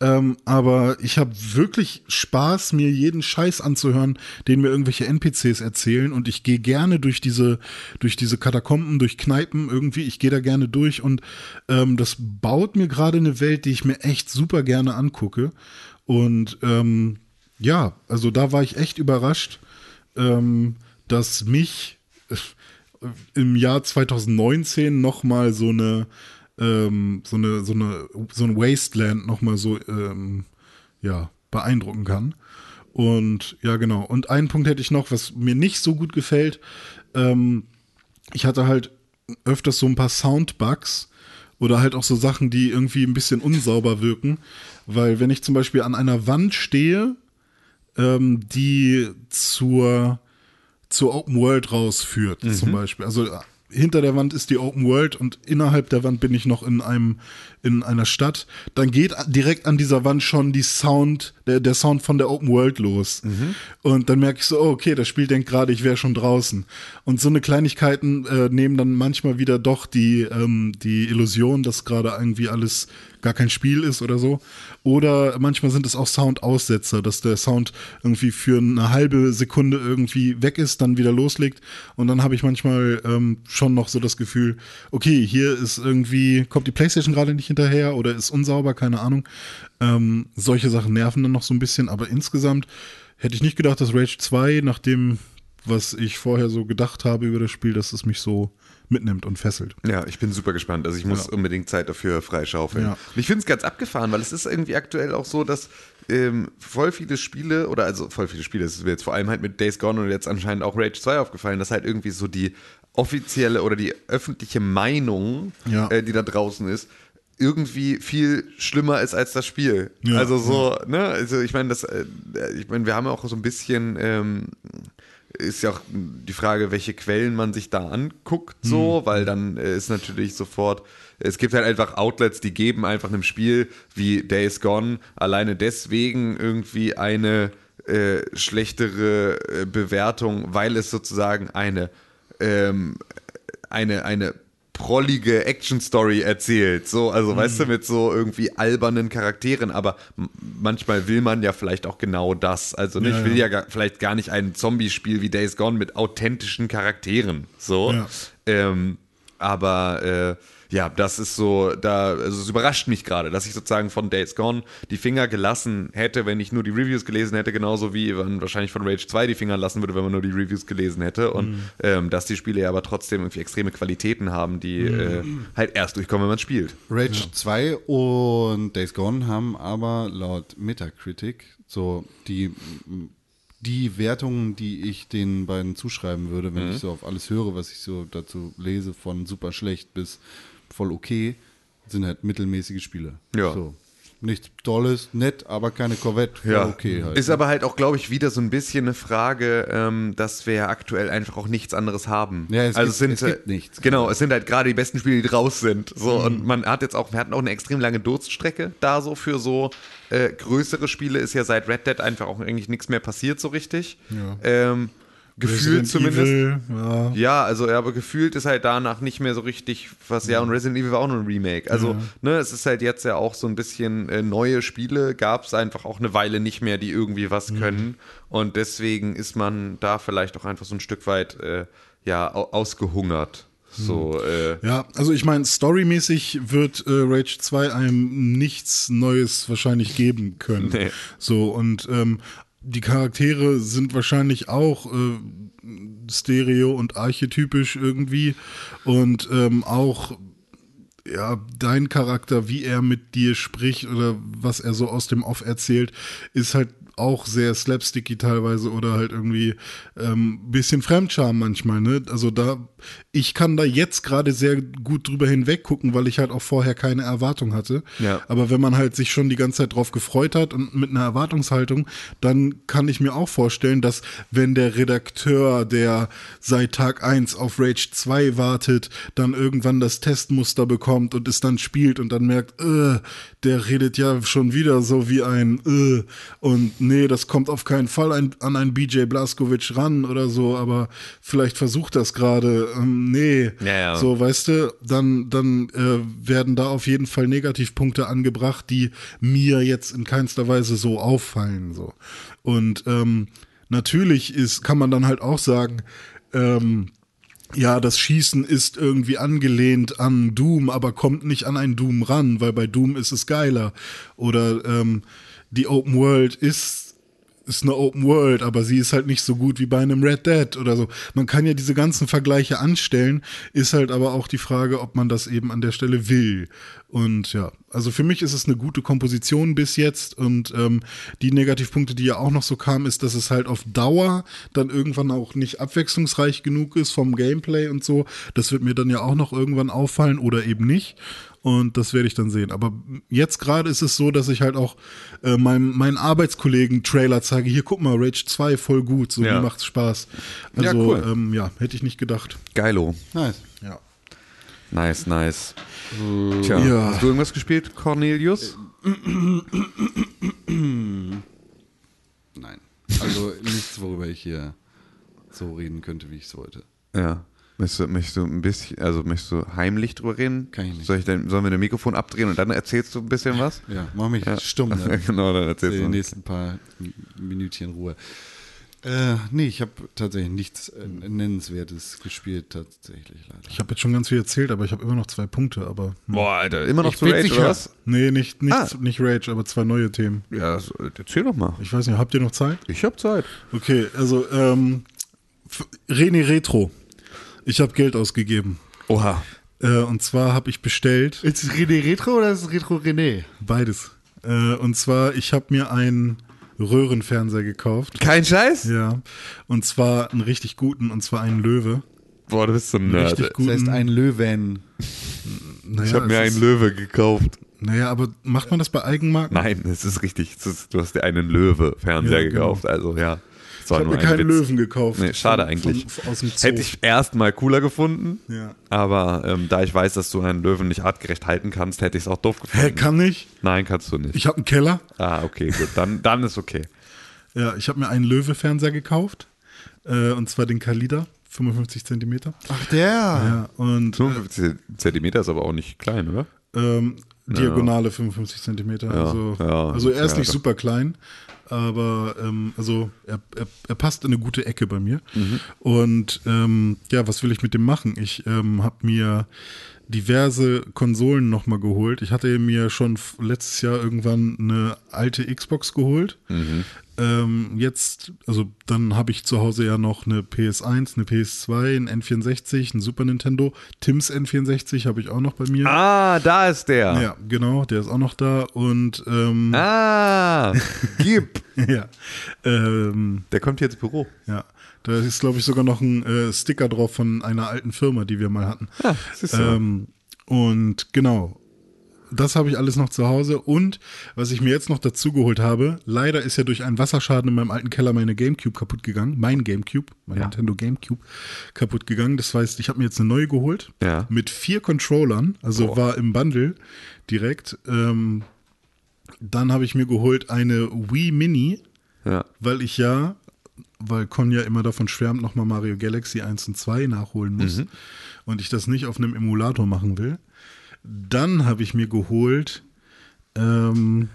Ähm, aber ich habe wirklich Spaß, mir jeden Scheiß anzuhören, den mir irgendwelche NPCs erzählen. Und ich gehe gerne durch diese, durch diese Katakomben, durch Kneipen irgendwie. Ich gehe da gerne durch und ähm, das baut mir gerade eine Welt, die ich mir echt super gerne angucke. Und ähm, ja, also da war ich echt überrascht, ähm, dass mich äh, im Jahr 2019 noch mal so eine ähm, so eine so eine so ein Wasteland noch mal so ähm, ja beeindrucken kann. Und ja genau. Und einen Punkt hätte ich noch, was mir nicht so gut gefällt. Ähm, ich hatte halt öfters so ein paar Soundbugs oder halt auch so Sachen, die irgendwie ein bisschen unsauber wirken, weil wenn ich zum Beispiel an einer Wand stehe, ähm, die zur zur Open World rausführt, zum Beispiel. Also hinter der Wand ist die Open World und innerhalb der Wand bin ich noch in einem in einer Stadt. Dann geht direkt an dieser Wand schon die Sound der, der Sound von der Open World los. Und dann merke ich so, oh, okay, das Spiel denkt gerade, ich wäre schon draußen. Und so eine Kleinigkeiten äh, nehmen dann manchmal wieder doch die ähm, die Illusion, dass gerade irgendwie alles gar kein Spiel ist oder so. Oder manchmal sind es auch Soundaussetzer, dass der Sound irgendwie für eine halbe Sekunde irgendwie weg ist, dann wieder loslegt. Und dann habe ich manchmal ähm, schon noch so das Gefühl, okay, hier ist irgendwie, kommt die Playstation gerade nicht hinterher oder ist unsauber, keine Ahnung. Ähm, solche Sachen nerven dann noch so ein bisschen, aber insgesamt hätte ich nicht gedacht, dass Rage 2, nach dem, was ich vorher so gedacht habe über das Spiel, dass es mich so mitnimmt und fesselt. Ja, ich bin super gespannt. Also ich muss Ja. unbedingt Zeit dafür freischaufeln. Ja. Und ich finde es ganz abgefahren, weil es ist irgendwie aktuell auch so, dass ähm, voll viele Spiele, oder also voll viele Spiele, es ist mir jetzt vor allem halt mit Days Gone und jetzt anscheinend auch Rage 2 aufgefallen, dass halt irgendwie so die offizielle oder die öffentliche Meinung, Ja. äh, die da draußen ist, irgendwie viel schlimmer ist als das Spiel. Ja, also so, ne, also ich meine, das, äh, ich meine, wir haben ja auch so ein bisschen, ähm, ist ja auch die Frage, welche Quellen man sich da anguckt, so, weil dann äh, ist natürlich sofort, es gibt halt einfach Outlets, die geben einfach einem Spiel wie Days Gone alleine deswegen irgendwie eine äh, schlechtere äh, Bewertung, weil es sozusagen eine ähm, eine, eine prollige Action-Story erzählt. So, also weißt du, mit so irgendwie albernen Charakteren, aber manchmal will man ja vielleicht auch genau das. Also ne, Ja, ich will ja. ja gar, vielleicht gar nicht ein Zombie-Spiel wie Days Gone mit authentischen Charakteren. So. Ja. Ähm, aber äh, ja, das ist so, da, also es überrascht mich gerade, dass ich sozusagen von Days Gone die Finger gelassen hätte, wenn ich nur die Reviews gelesen hätte, genauso wie man wahrscheinlich von Rage 2 die Finger lassen würde, wenn man nur die Reviews gelesen hätte. Und Mhm. ähm, dass die Spiele ja aber trotzdem irgendwie extreme Qualitäten haben, die äh, halt erst durchkommen, wenn man spielt. Rage 2 und Days Gone haben aber laut Metacritic so die, die Wertungen, die ich den beiden zuschreiben würde, wenn ich so auf alles höre, was ich so dazu lese, von super schlecht bis voll okay, sind halt mittelmäßige Spiele. Ja. So. Nichts Tolles, nett, aber keine Corvette, voll okay halt. Ist aber halt auch, glaube ich, wieder so ein bisschen eine Frage, ähm, dass wir ja aktuell einfach auch nichts anderes haben. Ja, es also gibt- es sind, es gibt nichts. Genau, es sind halt gerade die besten Spiele, die draus sind. So, und man hat jetzt auch, wir hatten auch eine extrem lange Durststrecke da so für so äh, größere Spiele ist ja seit Red Dead einfach auch eigentlich nichts mehr passiert so richtig. Ähm, gefühlt Resident zumindest. Evil, ja. Ja, also ja, aber gefühlt ist halt danach nicht mehr so richtig was, ja, und Resident Evil war auch nur ein Remake. Also, ne, es ist halt jetzt ja auch so ein bisschen äh, neue Spiele, gab es einfach auch eine Weile nicht mehr, die irgendwie was können. Und deswegen ist man da vielleicht auch einfach so ein Stück weit, äh, ja, au ausgehungert. So, äh, Ja, also ich meine, storymäßig wird äh, Rage 2 einem nichts Neues wahrscheinlich geben können. Nee. So, und ähm, die Charaktere sind wahrscheinlich auch äh, stereo und archetypisch irgendwie und ähm, auch ja, dein Charakter, wie er mit dir spricht oder was er so aus dem Off erzählt, ist halt auch sehr slapsticky teilweise oder halt irgendwie ähm, bisschen Fremdscham manchmal, ne? Also da, ich kann da jetzt gerade sehr gut drüber hinweg gucken, weil ich halt auch vorher keine Erwartung hatte. Ja. Aber wenn man halt sich schon die ganze Zeit drauf gefreut hat und mit einer Erwartungshaltung, dann kann ich mir auch vorstellen, dass wenn der Redakteur, der seit Tag 1 auf Rage 2 wartet, dann irgendwann das Testmuster bekommt und es dann spielt und dann merkt, äh, der redet ja schon wieder so wie ein äh, und nee, das kommt auf keinen Fall ein, an einen BJ Blaskovic ran oder so, aber vielleicht versucht das gerade, ähm, nee, Ja, ja. so, weißt du, dann, dann äh, werden da auf jeden Fall Negativpunkte angebracht, die mir jetzt in keinster Weise so auffallen. So. Und ähm, natürlich ist, kann man dann halt auch sagen, ähm, ja, das Schießen ist irgendwie angelehnt an Doom, aber kommt nicht an ein Doom ran, weil bei Doom ist es geiler. Oder ähm, die Open World ist ist eine Open World, aber sie ist halt nicht so gut wie bei einem Red Dead oder so. Man kann ja diese ganzen Vergleiche anstellen, ist halt aber auch die Frage, ob man das eben an der Stelle will. Und ja, also für mich ist es eine gute Komposition bis jetzt und ähm, die Negativpunkte, die ja auch noch so kamen, ist, dass es halt auf Dauer dann irgendwann auch nicht abwechslungsreich genug ist vom Gameplay und so. Das wird mir dann ja auch noch irgendwann auffallen oder eben nicht. Und das werde ich dann sehen. Aber jetzt gerade ist es so, dass ich halt auch äh, meinem, meinen Arbeitskollegen Trailer zeige. Hier, guck mal, Rage 2 voll gut. So, Ja. mir macht's Spaß. Also, Ja, cool. ähm, ja, hätte ich nicht gedacht. geilo. Nice. Ja. Nice, nice. Tja, Ja. hast du irgendwas gespielt, Cornelius? Nein. Also nichts, worüber ich hier so reden könnte, wie ich es wollte. Ja. Möchtest du, möchtest du ein bisschen, also möchtest du heimlich drüber reden? Kann ich nicht. Soll ich denn, sollen wir das Mikrofon abdrehen und dann erzählst du ein bisschen was? Ja, mach mich stumm. Dann. genau, dann erzählst die du. nächsten paar Mi- Minütchen Ruhe. Äh, nee, ich habe tatsächlich nichts äh, Nennenswertes gespielt, tatsächlich leider. Ich habe jetzt schon ganz viel erzählt, aber ich habe immer noch zwei Punkte. Aber hm. Boah, Alter, immer noch Ich zu Rage, sicher. oder was? nee, nicht, nicht, Ah. nicht Rage, aber zwei neue Themen. Ja, so, erzähl doch mal. Ich weiß nicht, habt ihr noch Zeit? Ich hab Zeit. Okay, also ähm, René Retro. Ich habe Geld ausgegeben. Oha. Äh, und zwar habe ich bestellt Ist es René Retro oder ist es Retro René? beides. Äh, und zwar, ich habe mir einen Röhrenfernseher gekauft. Kein Scheiß? Ja. Und zwar einen richtig guten, und zwar einen Löwe. Boah, du bist so ein Nerd. Richtig Das guten. heißt ein Löwen. naja, Ich habe mir einen ist- Löwe gekauft. Naja, aber macht man das bei Eigenmarken? Nein, es ist richtig. Ist, du hast dir einen Löwe-Fernseher Ja, genau. gekauft. Also ja. Ich habe nur mir ein keinen Witz. Löwen gekauft. Nee, schade Von- eigentlich. Von. Hätte ich erst mal cooler gefunden. Ja. Aber ähm, da ich weiß, dass du einen Löwen nicht artgerecht halten kannst, hätte ich es auch doof gefunden. Hä, kann ich? Nein, kannst du nicht. Ich habe einen Keller. ah, okay, gut. Dann, dann ist okay. Ja, ich habe mir einen Löwe-Fernseher gekauft. Äh, und zwar den Kalida, 55 Zentimeter. Ach, der. Ja, und 55 Zentimeter ist aber auch nicht klein, oder? ähm, Diagonale 55 Zentimeter. Ja, also, ja, also er ist ja, nicht doch. super klein, aber ähm, also er, er, er passt in eine gute Ecke bei mir. Mhm. Und ähm, ja, was will ich mit dem machen? Ich ähm, habe mir diverse Konsolen nochmal geholt. Ich hatte mir schon letztes Jahr irgendwann eine alte Xbox geholt. Mhm. Ähm, jetzt, also dann habe ich zu Hause ja noch eine PS1, eine PS2, ein N64, ein Super Nintendo. Tims N64 habe ich auch noch bei mir. Ah, da ist der. Ja, genau, der ist auch noch da und ähm, Ah, gib. ja, ähm, Der kommt jetzt ins Büro. ja, da ist glaube ich sogar noch ein äh, Sticker drauf von einer alten Firma, die wir mal hatten. Ja, siehst du. Ähm, Und genau, das habe ich alles noch zu Hause. Und was ich mir jetzt noch dazu geholt habe, leider ist ja durch einen Wasserschaden in meinem alten Keller meine Gamecube kaputt gegangen. Mein Gamecube, mein Ja. Nintendo Gamecube kaputt gegangen. Das heißt, ich habe mir jetzt eine neue geholt. Ja. Mit vier Controllern. Also war im Bundle direkt. Ähm, dann habe ich mir geholt eine Wii Mini, Ja. weil ich ja, weil Con ja immer davon schwärmt, nochmal Mario Galaxy 1 und 2 nachholen muss Mhm. und ich das nicht auf einem Emulator machen will. Dann habe ich mir geholt ähm,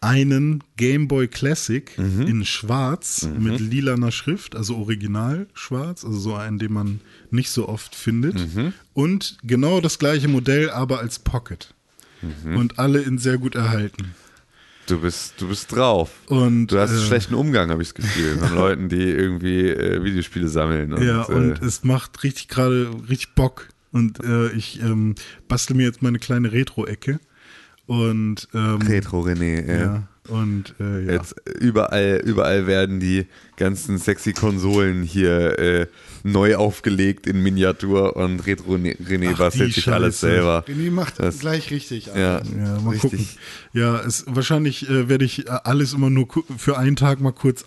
einen Game Boy Classic Mhm. in schwarz mit lilaner Schrift, also original schwarz, also so einen, den man nicht so oft findet. Mhm. Und genau das gleiche Modell, aber als Pocket. Mhm. Und alle in sehr gut erhalten. Du bist, du bist drauf. Und, du hast einen äh, schlechten Umgang, habe ich das Gefühl, von Leuten, die irgendwie äh, Videospiele sammeln. Und, ja, und äh, es macht richtig gerade richtig Bock. Und äh, ich ähm, bastel mir jetzt meine kleine Retro-Ecke. Und ähm, Retro René, ja. ja. Und äh, ja. Jetzt überall, überall werden die ganzen sexy Konsolen hier äh, neu aufgelegt in Miniatur und Retro René Ach, bastelt sich alles selber. René macht Das- gleich richtig. Ja, Ja, mal richtig. gucken. Ja, es, wahrscheinlich äh, werde ich äh, alles immer nur für einen Tag mal kurz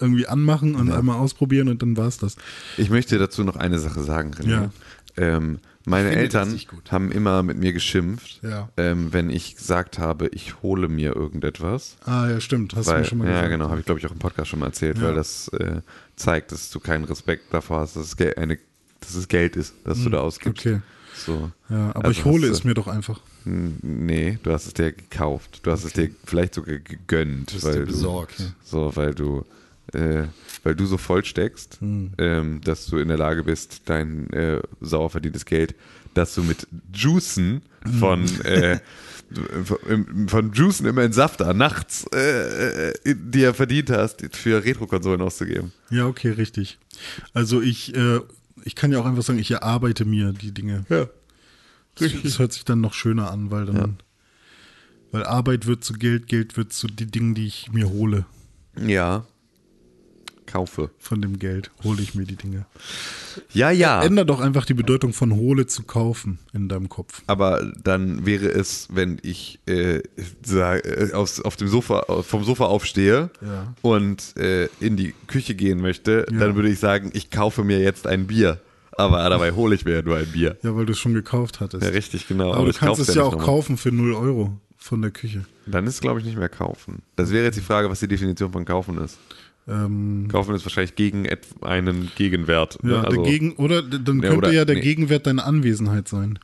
irgendwie anmachen und einmal ausprobieren und dann war's das. Ich möchte dazu noch eine Sache sagen, René. Ja. Ähm, meine Eltern haben immer mit mir geschimpft, Ja. ähm, wenn ich gesagt habe, ich hole mir irgendetwas. Ah, ja, stimmt. Hast du Weil, mir schon mal ja, gesagt. genau, habe ich glaube ich auch im Podcast schon mal erzählt, weil das äh, zeigt, dass du keinen Respekt davor hast, dass es, Gel eine, dass es Geld ist, das du da ausgibst. Hm, okay. So. Ja, aber Also ich hole es du- mir doch einfach. N- Nee, du hast es dir gekauft. Du hast es dir vielleicht sogar gegönnt, Bist weil dir du besorgt. so, weil du äh, weil du so voll steckst, ähm, dass du in der Lage bist, dein äh, sauer verdientes Geld, das du mit Juicen von äh, von- von Juicen immer in Safter nachts äh, äh, dir verdient hast, für Retro-Konsolen auszugeben. Ja, okay, richtig. Also ich, äh, ich kann ja auch einfach sagen, ich erarbeite mir die Dinge. Ja. Das, das hört sich dann noch schöner an, weil dann, Ja. weil Arbeit wird zu Geld, Geld wird zu die Dinge, die ich mir hole. Ja. Kaufe. Von dem Geld hole ich mir die Dinge. Ja, ja. Änder doch einfach die Bedeutung von hole zu kaufen in deinem Kopf. Aber dann wäre es, wenn ich äh, äh, aufs, auf dem Sofa, vom Sofa aufstehe Ja. und äh, in die Küche gehen möchte, Ja. dann würde ich sagen, ich kaufe mir jetzt ein Bier. Aber dabei hole ich mir ja nur ein Bier. Ja, weil du es schon gekauft hattest. Ja, richtig, genau. Aber, du ich kannst es ja nicht auch kaufen für 0 Euro von der Küche. Dann ist es, glaube ich, nicht mehr kaufen. Das wäre jetzt die Frage, was die Definition von kaufen ist. Ähm, Kaufen ist wahrscheinlich gegen einen Gegenwert. ja, ne? also, dagegen, oder dann Ja, könnte oder- ja der nee. Gegenwert deine Anwesenheit sein.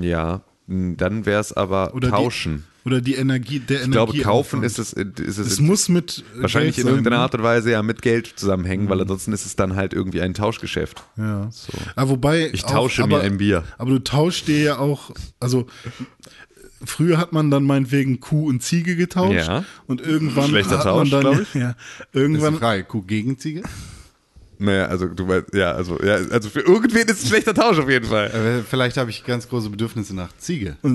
ja, dann wäre es aber Oder tauschen. Die, oder die Energie, der ich glaube, Energie. kaufen ist es, ist es, Es muss mit wahrscheinlich Geld in irgendeiner sein, ne? Art und Weise ja mit Geld zusammenhängen, weil ansonsten ist es dann halt irgendwie ein Tauschgeschäft. Ja. So. Aber wobei. Ich auch- tausche aber, mir ein Bier. Aber du tauschst dir ja auch, also früher hat man dann meinetwegen Kuh und Ziege getauscht Ja. und irgendwann Schlechter hat Tausch, man dann ja, ist irgendwann die Frage. Kuh gegen Ziege? Naja, also du weißt, ja, also, ja, also für irgendwen ist es ein schlechter Tausch auf jeden Fall. Vielleicht habe ich ganz große Bedürfnisse nach Ziege.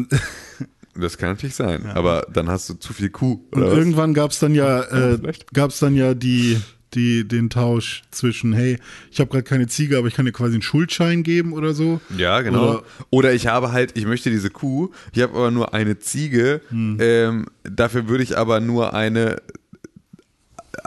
Das kann natürlich sein, aber dann hast du zu viel Kuh. und was? irgendwann gab es dann ja äh, gab's dann ja die die den Tausch zwischen hey ich habe gerade keine Ziege aber ich kann dir quasi einen Schuldschein geben oder so Ja, genau. Oder- Oder, ich habe halt, ich möchte diese Kuh, ich habe aber nur eine Ziege, Hm. ähm, dafür würde ich aber nur eine,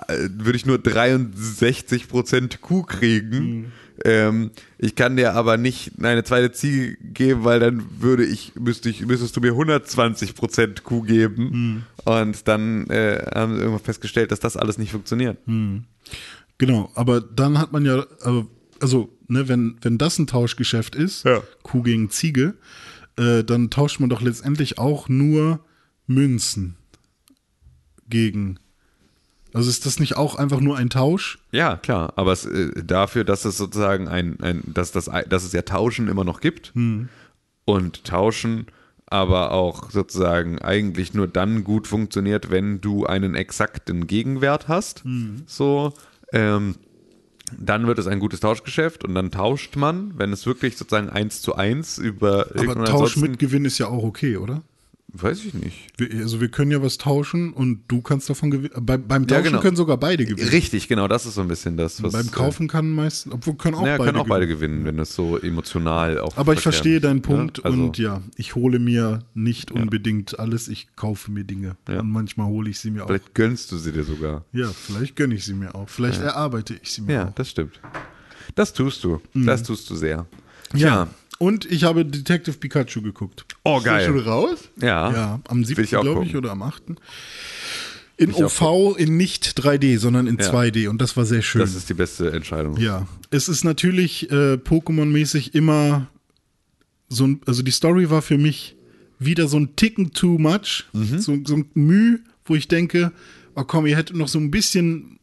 äh, würde ich nur 63% Kuh kriegen. Hm. Ähm, ich kann dir aber nicht eine zweite Ziege geben, weil dann würde ich, müsste ich, müsstest du mir 120% Kuh geben. Hm. Und dann äh, haben sie irgendwann festgestellt, dass das alles nicht funktioniert. Hm. Genau, aber dann hat man ja, also, ne, wenn, wenn das ein Tauschgeschäft ist, Ja. Kuh gegen Ziege, äh, dann tauscht man doch letztendlich auch nur Münzen gegen. Also ist das nicht auch einfach nur ein Tausch? Ja, klar, aber es, äh, dafür, dass es sozusagen ein, ein dass, das, dass es ja Tauschen immer noch gibt und Tauschen aber auch sozusagen eigentlich nur dann gut funktioniert, wenn du einen exakten Gegenwert hast. So, ähm, dann wird es ein gutes Tauschgeschäft und dann tauscht man, wenn es wirklich sozusagen eins zu eins über Aber Tausch mit Gewinn ist ja auch okay, oder? Weiß ich nicht. Wir, also wir können ja was tauschen und du kannst davon gewinnen. Bei, beim Ja, Tauschen genau. können sogar beide gewinnen. Richtig, genau, das ist so ein bisschen das, was. beim Kaufen kann meistens, obwohl können auch äh, ja, beide können auch beide gewinnen. gewinnen, wenn das so emotional auch. Aber ich verstehe deinen Punkt Ja, also- und ja, ich hole mir nicht unbedingt alles, ich kaufe mir Dinge. Ja. Und manchmal hole ich sie mir auch. Vielleicht gönnst du sie dir sogar. Ja, vielleicht gönne ich sie mir auch. Vielleicht erarbeite ich sie mir Ja, auch. das stimmt. Das tust du. Mhm. Das tust du sehr. Ja. Und ich habe Detective Pikachu geguckt. Oh, Ist der schon raus? Ja. Ja, am Will 7. ich auch glaube ich oder am 8. In OV, in nicht 3D, sondern in Ja. 2D und das war sehr schön. Das ist die beste Entscheidung. Ja, es ist natürlich äh, Pokémon-mäßig immer so ein, also die Story war für mich wieder so ein Ticken too much, Mhm. so, so ein Mühe, wo ich denke, oh komm, ihr hättet noch so ein bisschen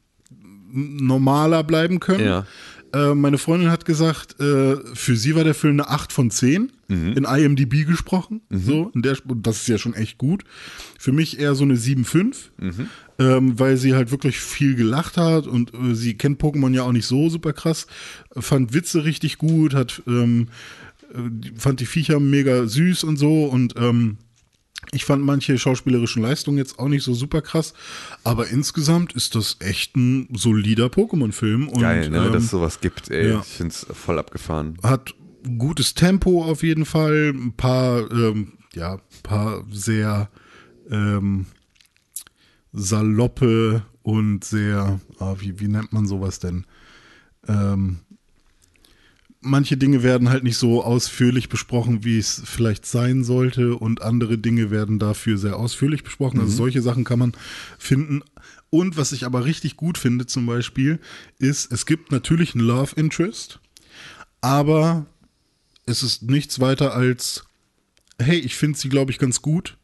normaler bleiben können. Ja. Äh, meine Freundin hat gesagt, äh, für sie war der Film eine 8 von 10, Mhm. in IMDb gesprochen. So, in der, das ist ja schon echt gut. Für mich eher so eine 7,5, Mhm. ähm, weil sie halt wirklich viel gelacht hat und äh, sie kennt Pokémon ja auch nicht so super krass. Fand Witze richtig gut, hat, ähm, äh, fand die Viecher mega süß und so und ähm, ich fand manche schauspielerischen Leistungen jetzt auch nicht so super krass, aber insgesamt ist das echt ein solider Pokémon-Film. Geil, ne, ähm, dass es sowas gibt, ey. ja. Ich find's voll abgefahren. hat gutes Tempo auf jeden Fall, ein paar, ähm, ja, paar sehr ähm, saloppe und sehr, ah, wie, wie nennt man sowas denn? Ähm, manche Dinge werden halt nicht so ausführlich besprochen, wie es vielleicht sein sollte, und andere Dinge werden dafür sehr ausführlich besprochen. Also solche Sachen kann man finden. Und was ich aber richtig gut finde, zum Beispiel, ist, es gibt natürlich einen Love Interest, aber es ist nichts weiter als, hey, ich finde sie, glaube ich, ganz gut.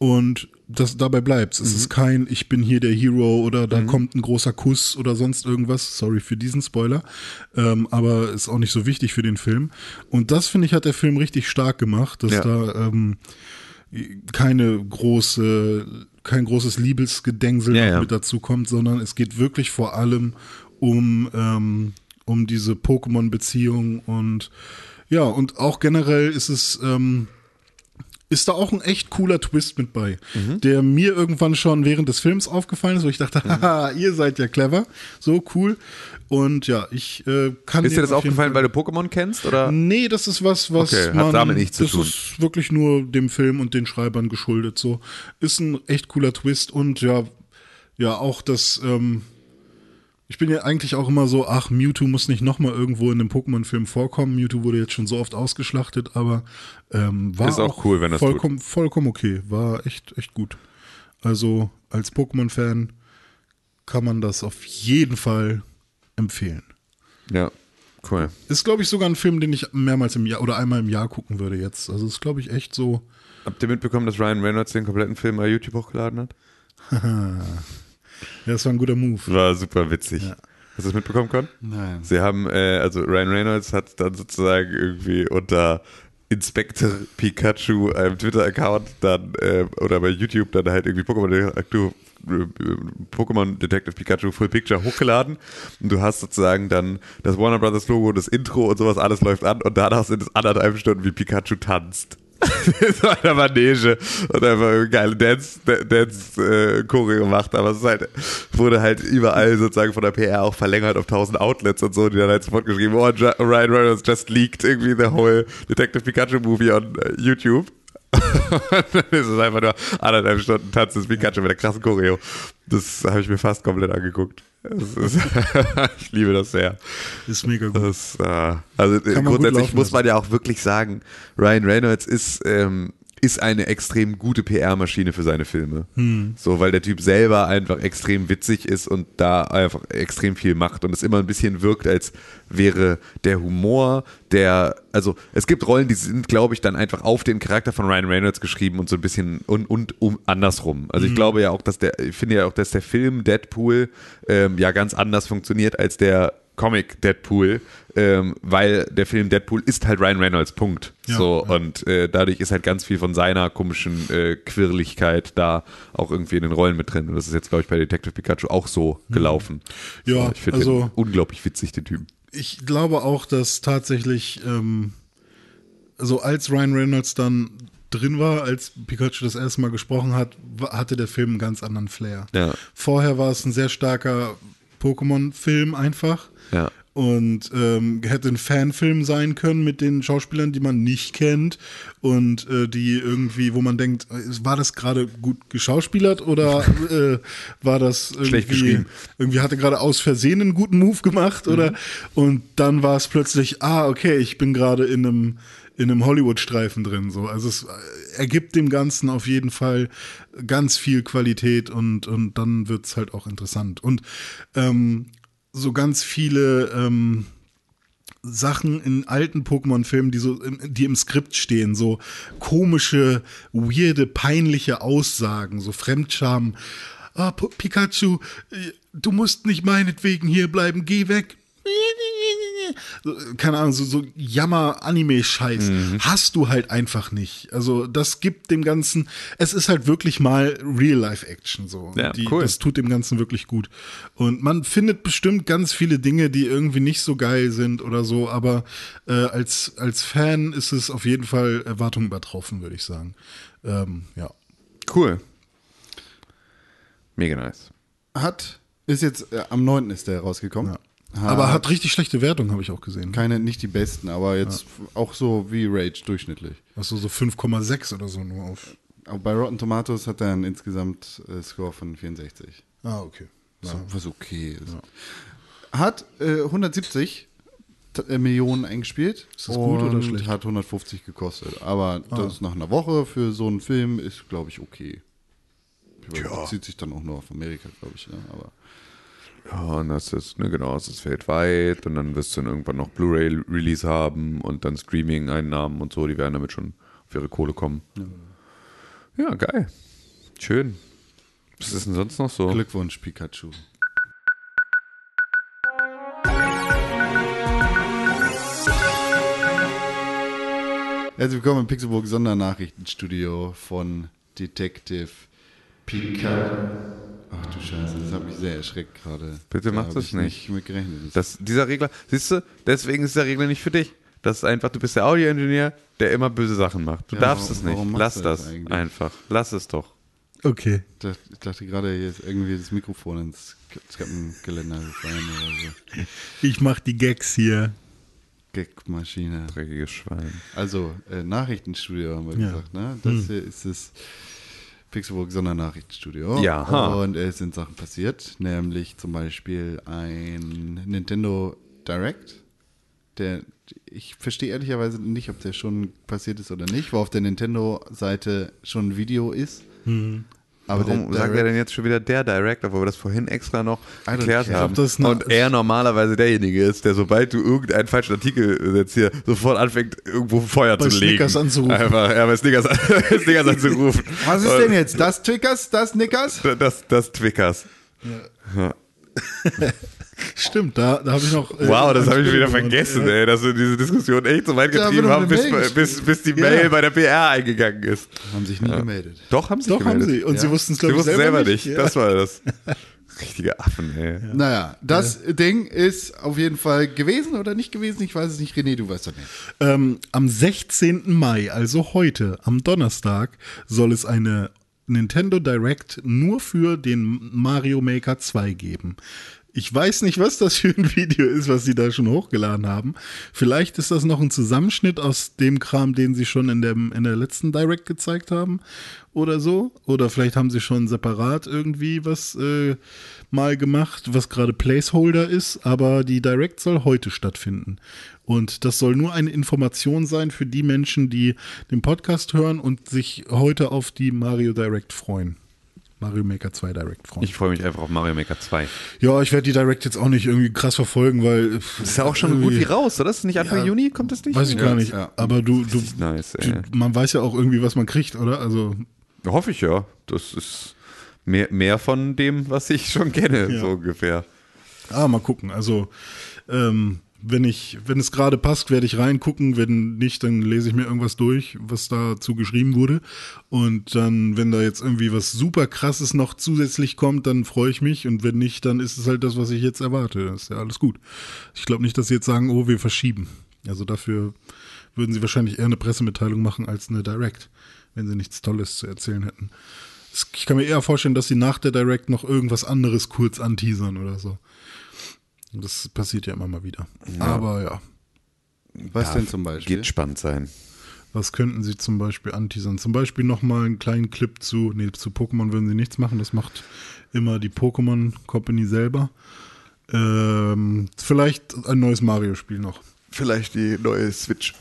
Und das dabei bleibt Es ist kein, ich bin hier der Hero oder da kommt ein großer Kuss oder sonst irgendwas. Sorry für diesen Spoiler. Ähm, aber ist auch nicht so wichtig für den Film. Und das, finde ich, hat der Film richtig stark gemacht, dass Ja. da ähm, keine große, kein großes Liebesgedengsel Ja, ja. mit dazu kommt, sondern es geht wirklich vor allem um, ähm, um diese Pokémon-Beziehung und ja, und auch generell ist es, ähm, ist da auch ein echt cooler Twist mit bei, Mhm. der mir irgendwann schon während des Films aufgefallen ist, wo ich dachte, Mhm. haha, ihr seid ja clever, so cool. Und ja, ich äh, kann Ist dir das aufgefallen, Fall- weil du Pokémon kennst? Oder? Nee, das ist was, was Okay, hat man, damit nichts zu das tun. ist wirklich nur dem Film und den Schreibern geschuldet. So ist ein echt cooler Twist und ja, ja auch das. Ähm, ich bin ja eigentlich auch immer so, ach Mewtwo muss nicht noch mal irgendwo in einem Pokémon-Film vorkommen. Mewtwo wurde jetzt schon so oft ausgeschlachtet, aber ähm, war Ist auch cool, wenn das vollkommen, vollkommen okay, war echt echt gut. Also als Pokémon-Fan kann man das auf jeden Fall empfehlen. Ja, cool. Ist, glaube ich, sogar ein Film, den ich mehrmals im Jahr oder einmal im Jahr gucken würde jetzt. Also ist, glaube ich, echt so. Habt ihr mitbekommen, dass Ryan Reynolds den kompletten Film bei YouTube hochgeladen hat? Ja, das war ein guter Move. War super witzig. Hast du das mitbekommen, Con? Nein. Sie haben, äh, also Ryan Reynolds hat dann sozusagen irgendwie unter Inspector Pikachu, einem Twitter-Account, dann, äh, oder bei YouTube dann halt irgendwie Pokémon Detective, äh, Pokémon Detective Pikachu Full Picture hochgeladen und du hast sozusagen dann das Warner Brothers Logo, das Intro und sowas, alles läuft an und danach sind es anderthalb Stunden, wie Pikachu tanzt. so einer Manege und einfach eine geile Dance, Dance äh, Choreo gemacht, aber es ist halt, wurde halt überall sozusagen von der PR auch verlängert auf tausend Outlets und so, die dann halt sofort geschrieben, oh, Ryan Reynolds just leaked irgendwie the whole Detective Pikachu movie on äh, YouTube. dann ist einfach nur anderthalb Stunden Tanz des Pikachu mit der krassen Choreo. Das habe ich mir fast komplett angeguckt. Das ist, ich liebe das sehr. Ist mega gut. Das, äh, also Kann man gut grundsätzlich muss man ja auch wirklich sagen, Ryan Reynolds ist, ähm, ist eine extrem gute PR-Maschine für seine Filme. Hm. So, weil der Typ selber einfach extrem witzig ist und da einfach extrem viel macht und es immer ein bisschen wirkt, als wäre der Humor, der, also es gibt Rollen, die sind, glaube ich, dann einfach auf den Charakter von Ryan Reynolds geschrieben und so ein bisschen und, und um, andersrum. Also Mhm. ich glaube ja auch, dass der, ich finde ja auch, dass der Film Deadpool ähm, ja ganz anders funktioniert als der Comic Deadpool, ähm, weil der Film Deadpool ist halt Ryan Reynolds, Punkt. Ja, so, ja. und äh, dadurch ist halt ganz viel von seiner komischen äh, Quirligkeit da auch irgendwie in den Rollen mit drin. Und das ist jetzt, glaube ich, bei Detective Pikachu auch so gelaufen. Mhm. Ja, so, ich finde also- unglaublich witzig, den Typen. Ich glaube auch, dass tatsächlich, ähm, also als Ryan Reynolds dann drin war, als Pikachu das erste Mal gesprochen hat, hatte der Film einen ganz anderen Flair. Ja. Vorher war es ein sehr starker Pokémon-Film einfach. Ja. Und ähm, hätte ein Fanfilm sein können mit den Schauspielern, die man nicht kennt und äh, die irgendwie, wo man denkt, äh, war das gerade gut geschauspielert oder äh, war das irgendwie, Schlecht geschrieben. irgendwie hatte gerade aus Versehen einen guten Move gemacht oder und dann war es plötzlich, ah, okay, ich bin gerade in einem in einem Hollywood-Streifen drin. So. Also es äh, ergibt dem Ganzen auf jeden Fall ganz viel Qualität und, und dann wird es halt auch interessant. Und ähm, so ganz viele ähm, Sachen in alten Pokémon-Filmen, die so, im- die im Skript stehen, so komische, weirde, peinliche Aussagen, so Fremdscham. Ah, Pikachu, äh, du musst nicht meinetwegen hier bleiben, geh weg. Keine Ahnung, so, so Jammer-Anime-Scheiß hast du halt einfach nicht. Also, das gibt dem Ganzen, es ist halt wirklich mal Real-Life-Action so. Ja, Die, cool. Das tut dem Ganzen wirklich gut. Und man findet bestimmt ganz viele Dinge, die irgendwie nicht so geil sind oder so, aber äh, als, als Fan ist es auf jeden Fall Erwartungen übertroffen, würde ich sagen. Ähm, ja. Cool. Mega nice. Hat, ist jetzt, äh, am 9. ist der rausgekommen. Aber hat richtig schlechte Wertung, habe ich auch gesehen. keine, nicht die besten, aber jetzt auch so wie Rage durchschnittlich. Achso, so 5,6 oder so nur auf. Aber bei Rotten Tomatoes hat er einen insgesamt äh, Score von 64. Ah, okay. Ja. So, was okay ist. Hat äh, 170 t- äh, Millionen eingespielt. Ist das gut oder schlecht? Ah. Hat 150 gekostet. Aber das nach einer Woche für so einen Film ist, glaube ich, okay. Ja. Bezieht sich dann auch nur auf Amerika, glaube ich. Ne? Aber Ja, und das ist, ne, genau, das ist weltweit und dann wirst du dann irgendwann noch Blu-ray-Release haben und dann Streaming-Einnahmen und so, die werden damit schon auf ihre Kohle kommen. Ja, geil. Schön. Was ist denn sonst noch so? Glückwunsch, Pikachu. Herzlich willkommen im Pixelburg Sondernachrichtenstudio von Detective Pikachu. Ach du Scheiße, das hat mich sehr erschreckt gerade. Bitte Da mach das ich nicht. mit gerechnet. Das, dieser Regler, siehst du, deswegen ist der Regler nicht für dich. Das ist einfach, du bist der Audio-Ingenieur, der immer böse Sachen macht. Du Ja, darfst warum- es nicht. Lass das das einfach. Lass es doch. Okay. Ich dachte, ich dachte gerade, hier ist irgendwie das Mikrofon ins Treppengeländer gefallen oder so. Ich mach die Gags hier. Gagmaschine. Dreckiges Schwein. Also, äh, Nachrichtenstudio haben wir Ja. gesagt, ne? Das hier ist das Pixelburg Sondernachrichtenstudio. Ja, ha. Und es sind Sachen passiert, nämlich zum Beispiel ein Nintendo Direct. Der, ich verstehe ehrlicherweise nicht, ob der schon passiert ist oder nicht, wo auf der Nintendo-Seite schon ein Video ist. Aber Warum sagt er denn jetzt schon wieder der Director, wo wir das vorhin extra noch erklärt haben? Glaub, das eine- und er normalerweise derjenige ist, der sobald du irgendeinen falschen Artikel setzt hier, sofort anfängt, irgendwo Feuer Bei zu legen. Snickers anzurufen. Einfach, ja, bei Snickers, Snickers anzurufen. Was ist denn jetzt? Das Twickers? Das Nickers? Das, das Twickers. Stimmt, da, da habe ich noch. äh, Wow, das habe ich wieder und, vergessen, äh, ey, dass wir diese Diskussion echt so weit getrieben noch haben, bis, geschrieben. bis, bis die Ja. Mail bei der PR eingegangen ist. Haben sich nie gemeldet. Doch, haben sie Doch, gemeldet. haben sie. Und sie Ja. wussten es, Sie glaube ich, wussten selber nicht. Ja. Das war das. Richtige Affen, ey. Naja, das Ding ist auf jeden Fall gewesen oder nicht gewesen. Ich weiß es nicht. René, du weißt doch nicht. Ähm, am 16. Mai, also heute, am Donnerstag, soll es eine Nintendo Direct nur für den Mario Maker 2 geben. Ich weiß nicht, was das für ein Video ist, was sie da schon hochgeladen haben. Vielleicht ist das noch ein Zusammenschnitt aus dem Kram, den sie schon in, dem, in der letzten Direct gezeigt haben oder so. Oder vielleicht haben sie schon separat irgendwie was äh, mal gemacht, was gerade Placeholder ist. Aber die Direct soll heute stattfinden. Und das soll nur eine Information sein für die Menschen, die den Podcast hören und sich heute auf die Mario Direct freuen. Mario Maker 2 Direct freuen. Ich freue mich einfach auf Mario Maker 2. ja, ich werde die Direct jetzt auch nicht irgendwie krass verfolgen, weil. Das ist ja auch schon gut wie raus, oder? Ist das nicht Anfang Ja. Juni? Kommt das nicht? Weiß ich Ja. gar nicht. ja. Aber du, du, nice, ey. du, man weiß ja auch irgendwie, was man kriegt, oder? Also, Hoffe ich ja. Das ist mehr, mehr von dem, was ich schon kenne, Ja. so ungefähr. ah, mal gucken. Also, ähm, wenn ich, wenn es gerade passt, werde ich reingucken. Wenn nicht, dann lese ich mir irgendwas durch, was dazu geschrieben wurde. Und dann, wenn da jetzt irgendwie was super krasses noch zusätzlich kommt, dann freue ich mich. Und wenn nicht, dann ist es halt das, was ich jetzt erwarte. Das ist ja alles gut. Ich glaube nicht, dass sie jetzt sagen, oh, wir verschieben. Also dafür würden sie wahrscheinlich eher eine Pressemitteilung machen als eine Direct. wenn sie nichts Tolles zu erzählen hätten. Ich kann mir eher vorstellen, dass sie nach der Direct noch irgendwas anderes kurz anteasern oder so. Das passiert ja immer mal wieder. Aber ja, Was denn zum Beispiel? Geht spannend sein. was könnten sie zum Beispiel anteasern? Zum Beispiel nochmal einen kleinen Clip zu, nee, zu Pokémon würden sie nichts machen, das macht immer die Pokémon Company selber. Ähm, vielleicht ein neues Mario-Spiel noch. Vielleicht die neue Switch.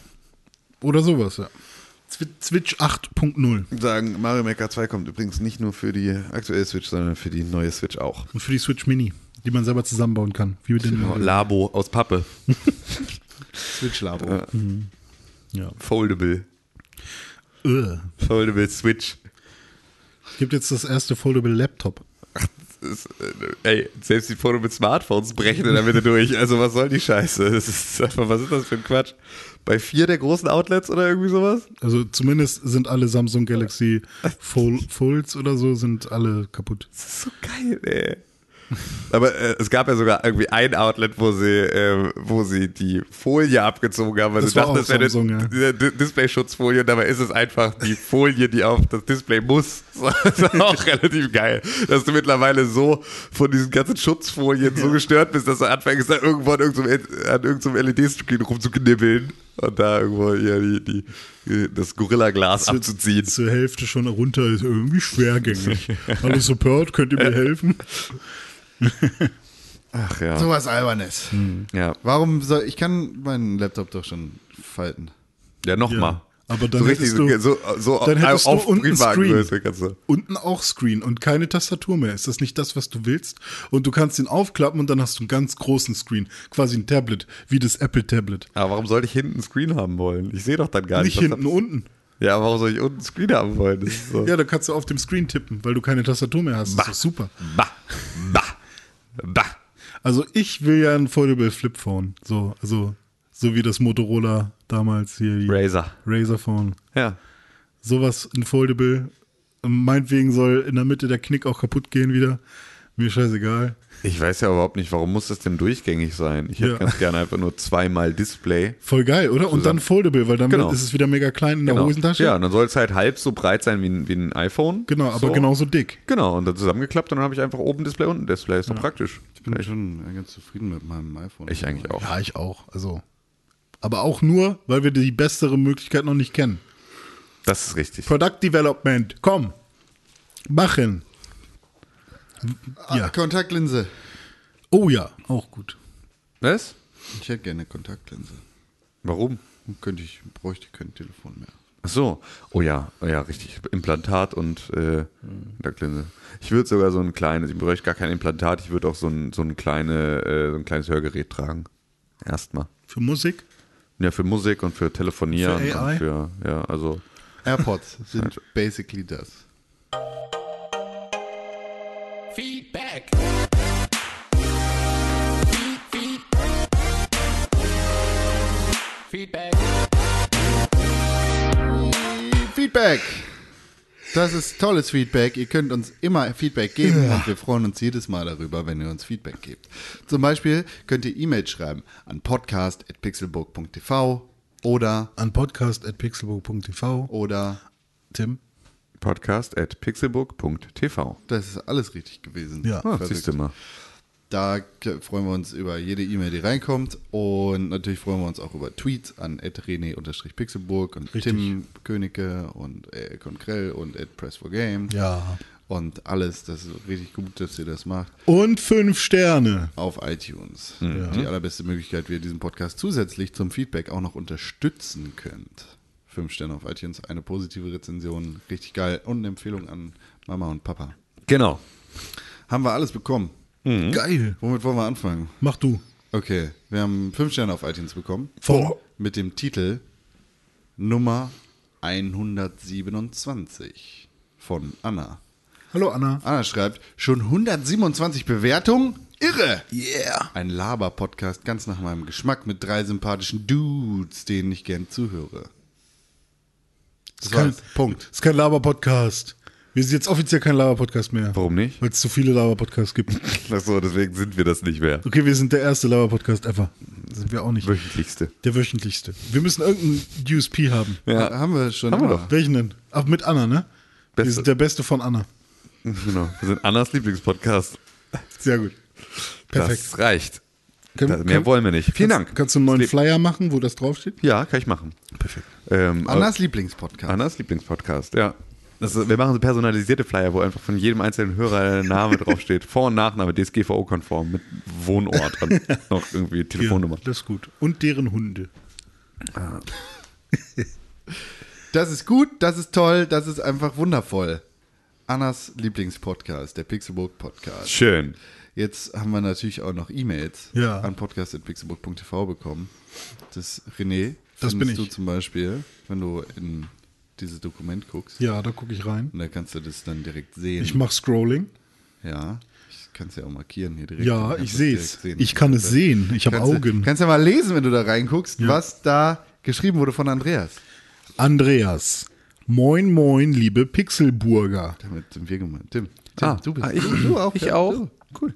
Oder sowas, ja. Switch 8.0. Sagen, Mario Maker 2 kommt übrigens nicht nur für die aktuelle Switch, sondern für die neue Switch auch. Und für die Switch Mini, die man selber zusammenbauen kann. Wie mit den Labo aus Pappe. Switch-Labo. ja. Foldable. Ugh. Foldable Switch. Gibt jetzt das erste Foldable Laptop. Ist, äh, ey, selbst die Foto mit Smartphones brechen in der Mitte durch. Also was soll die Scheiße? Das ist einfach, was ist das für ein Quatsch? Bei vier der großen Outlets oder irgendwie sowas? Also zumindest sind alle Samsung Galaxy Fol Folds oder so, sind alle kaputt. Das ist so geil, ey. Aber äh, es gab ja sogar irgendwie ein Outlet, wo sie, äh, wo sie die Folie abgezogen haben, weil Das sie war dachten, auch das wäre eine ja. Display-Schutzfolie und dabei ist es einfach die Folie, die auf das Display muss. Das ist auch relativ geil, dass du mittlerweile so von diesen ganzen Schutzfolien so gestört bist, dass du anfängst, da irgendwo an irgendeinem, an irgendeinem LED-Screen rumzuknibbeln und da irgendwo ja, die, die, das Gorilla-Glas abzuziehen. Zur Hälfte schon runter ist irgendwie schwergängig. Hallo Support, könnt ihr mir helfen? Ach ja. Sowas Albernes. Ja, Warum soll ich kann meinen Laptop doch schon falten? ja nochmal. Aber dann so richtig, hättest du, so, so dann hättest du auf unten Briefwagengröße Screen. du. unten auch Screen und keine Tastatur mehr. Ist das nicht das, was du willst? Und du kannst ihn aufklappen und dann hast du einen ganz großen Screen. Quasi ein Tablet, wie das Apple Tablet. Aber warum sollte ich hinten einen Screen haben wollen? Ich sehe doch dann gar Nicht nicht. hinten, unten. Ja, aber warum soll ich unten einen Screen haben wollen? Das ist so. Ja, da kannst du auf dem Screen tippen, weil du keine Tastatur mehr hast. Das ist doch super. Bah, bah, bah. Also ich will ja ein Foldable Flip Phone. So, also, so wie das Motorola damals hier. Razer. Razer Phone. Ja. Sowas ein Foldable. Meinetwegen soll in der Mitte der Knick auch kaputt gehen wieder. Mir scheißegal. Ich weiß ja überhaupt nicht, warum muss das denn durchgängig sein? Ich hätte Ja. ganz gerne einfach nur zweimal Display. Voll geil, oder? Und dann Foldable, weil dann Genau. ist es wieder mega klein in der Hosentasche. Ja, und dann soll es halt halb so breit sein wie ein, wie ein iPhone. Genau, aber so. genauso dick. Genau, und dann zusammengeklappt und dann habe ich einfach oben Display, unten Display. Ist doch praktisch. Ich bin schon ganz zufrieden mit meinem iPhone. Ich eigentlich auch. Ja, ich auch. Also. Aber auch nur, weil wir die bessere Möglichkeit noch nicht kennen. Das ist richtig. Product Development, komm. Machen. Ah, Ja. Kontaktlinse. Oh ja, auch gut. Was? Ich hätte gerne Kontaktlinse. Warum? Könnte ich, bräuchte kein Telefon mehr. Ach so. Oh ja, oh ja, richtig. Implantat und äh, Kontaktlinse. Ich würde sogar so ein kleines, ich bräuchte gar kein Implantat, ich würde auch so ein, so ein, kleine, äh, so ein kleines Hörgerät tragen. Erstmal. Für Musik? Ja, für Musik und für Telefonieren Für AI? und für, ja, also. AirPods sind basically das. Feedback. Feed, feed. Feedback. Feedback. Das ist tolles Feedback. Ihr könnt uns immer Feedback geben und wir freuen uns jedes Mal darüber, wenn ihr uns Feedback gebt. Zum Beispiel könnt ihr E-Mails schreiben an podcast.pixelburg.tv oder An podcast.pixelbook.tv. oder Tim? Podcast at pixelbook.tv. das ist alles richtig gewesen. Ja. Ah, siehst du mal. Da freuen wir uns über jede E-Mail, die reinkommt. Und natürlich freuen wir uns auch über Tweets an rené-pixelburg und Richtig. Tim Königke und äh, Konkrell und at press4game. Ja. Und alles, das ist richtig gut, dass ihr das macht. Und fünf Sterne. Auf iTunes. Mhm. Die allerbeste Möglichkeit, wie ihr diesen Podcast zusätzlich zum Feedback auch noch unterstützen könnt. Fünf Sterne auf iTunes, eine positive Rezension, richtig geil. Und eine Empfehlung an Mama und Papa. Genau. Haben wir alles bekommen. Geil. Womit wollen wir anfangen? Mach du. Okay, wir haben fünf Sterne auf iTunes bekommen. Von? Mit dem Titel Nummer 127 von Anna. Hallo Anna. Anna schreibt, schon 127 Bewertungen? Irre! Yeah. Ein Laber-Podcast ganz nach meinem Geschmack mit drei sympathischen Dudes, denen ich gern zuhöre. Das Kein- war's. Punkt. Ist kein Laber-Podcast. Wir sind jetzt offiziell kein Lava-Podcast mehr. Warum nicht? Weil es zu viele Lava-Podcasts gibt. Achso, deswegen sind wir das nicht mehr. Okay, wir sind der erste Lava-Podcast ever. Sind wir auch nicht. Wöchentlichste. Der wöchentlichste. Wir müssen irgendeinen USP haben. Ja. Haben wir schon. Haben wir doch. Welchen denn? Ach, mit Anna, ne? Wir Beste. sind der Beste von Anna. Genau. Wir sind Annas Lieblingspodcast. Sehr gut. Perfekt. Das reicht. Können- mehr können- wollen wir nicht. Vielen kannst, Dank. Kannst du einen neuen Flyer machen, wo das draufsteht? Ja, kann ich machen. Perfekt. Ähm, Annas Lieblingspodcast. Annas Lieblingspodcast, ja. Ist, wir machen so personalisierte Flyer, wo einfach von jedem einzelnen Hörer der Name draufsteht. Vor- und Nachname, DSGVO-konform, mit Wohnort und noch irgendwie Telefonnummer. Ja, das ist gut. Und deren Hunde. Das ist gut, das ist toll, das ist einfach wundervoll. Annas Lieblingspodcast, der Pixelburg Podcast. Schön. Jetzt haben wir natürlich auch noch E-Mails Ja. an podcast.pixelburg.tv bekommen. Das René, Das findest bin ich. du zum Beispiel, wenn du in dieses Dokument guckst. Ja, da gucke ich rein. Und da kannst du das dann direkt sehen. Ich mache Scrolling. ja, ich kann es ja auch markieren hier direkt. Ja, ich sehe es. sehen. Ich kann es sehen. Ich habe Augen. Du, kannst ja mal lesen, wenn du da reinguckst, Ja. was da geschrieben wurde von Andreas. Andreas. Moin, moin, liebe Pixelburger. Damit sind wir gemeint. Tim, Tim Ah, du bist ah, ich- du, du auch. ich ja, auch. Cool.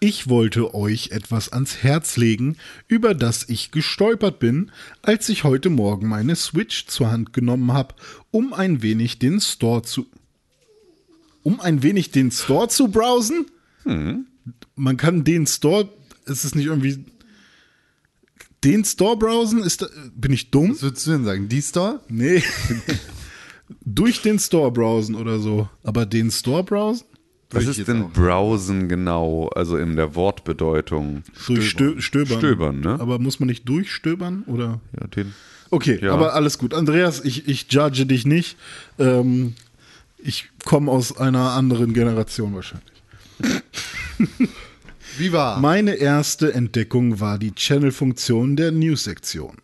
Ich wollte euch etwas ans Herz legen, über das ich gestolpert bin, als ich heute Morgen meine Switch zur Hand genommen habe, um ein wenig den Store zu. Um ein wenig den Store zu browsen? Man kann den Store. Ist es nicht irgendwie. Den Store browsen? Ist da, bin ich dumm? Was würdest du denn sagen? Die Store? Nee. Durch den Store browsen oder so. Aber den Store browsen? Was ist denn. Browsen genau, also in der Wortbedeutung? Durch Stö Stöbern. Stöbern, ne? Aber muss man nicht durchstöbern? Oder? Ja, den. Okay, Ja. aber alles gut. Andreas, ich, ich judge dich nicht. Ähm, ich komme aus einer anderen Generation wahrscheinlich. Wie war? Meine erste Entdeckung war die Channel-Funktion der News-Sektion,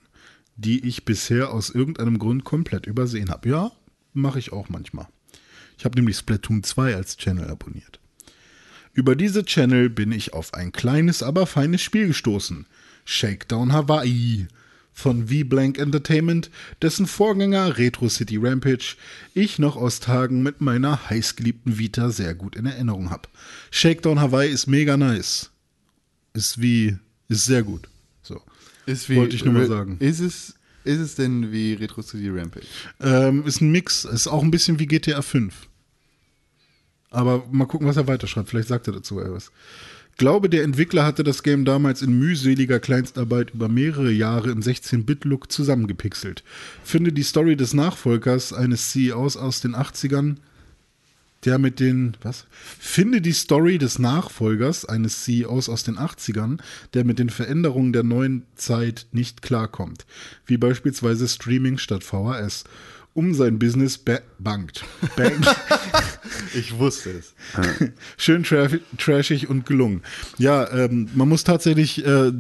die ich bisher aus irgendeinem Grund komplett übersehen habe. Ja, mache ich auch manchmal. Ich habe nämlich Splatoon 2 als Channel abonniert. Über diese Channel bin ich auf ein kleines, aber feines Spiel gestoßen. Shakedown Hawaii von V-Blank Entertainment, dessen Vorgänger Retro City Rampage ich noch aus Tagen mit meiner heißgeliebten Vita sehr gut in Erinnerung habe. Shakedown Hawaii ist mega nice. Ist wie, ist sehr gut. So. Ist wie, Wollte ich nur mal sagen. Ist es, ist es denn wie Retro City Rampage? Ähm, ist ein Mix, ist auch ein bisschen wie GTA 5. Aber mal gucken, was er weiterschreibt. Vielleicht sagt er dazu etwas. Glaube, der Entwickler hatte das Game damals in mühseliger Kleinstarbeit über mehrere Jahre im 16-Bit-Look zusammengepixelt. Finde die Story des Nachfolgers eines CEOs aus den 80ern, der mit den, was? Finde die Story des Nachfolgers eines CEOs aus den 80ern, der mit den Veränderungen der neuen Zeit nicht klarkommt. Wie beispielsweise Streaming statt VHS. Um sein Business ba bangt. Bangt. Ich wusste es. Schön trashig und gelungen. Ja, ähm, man muss tatsächlich äh,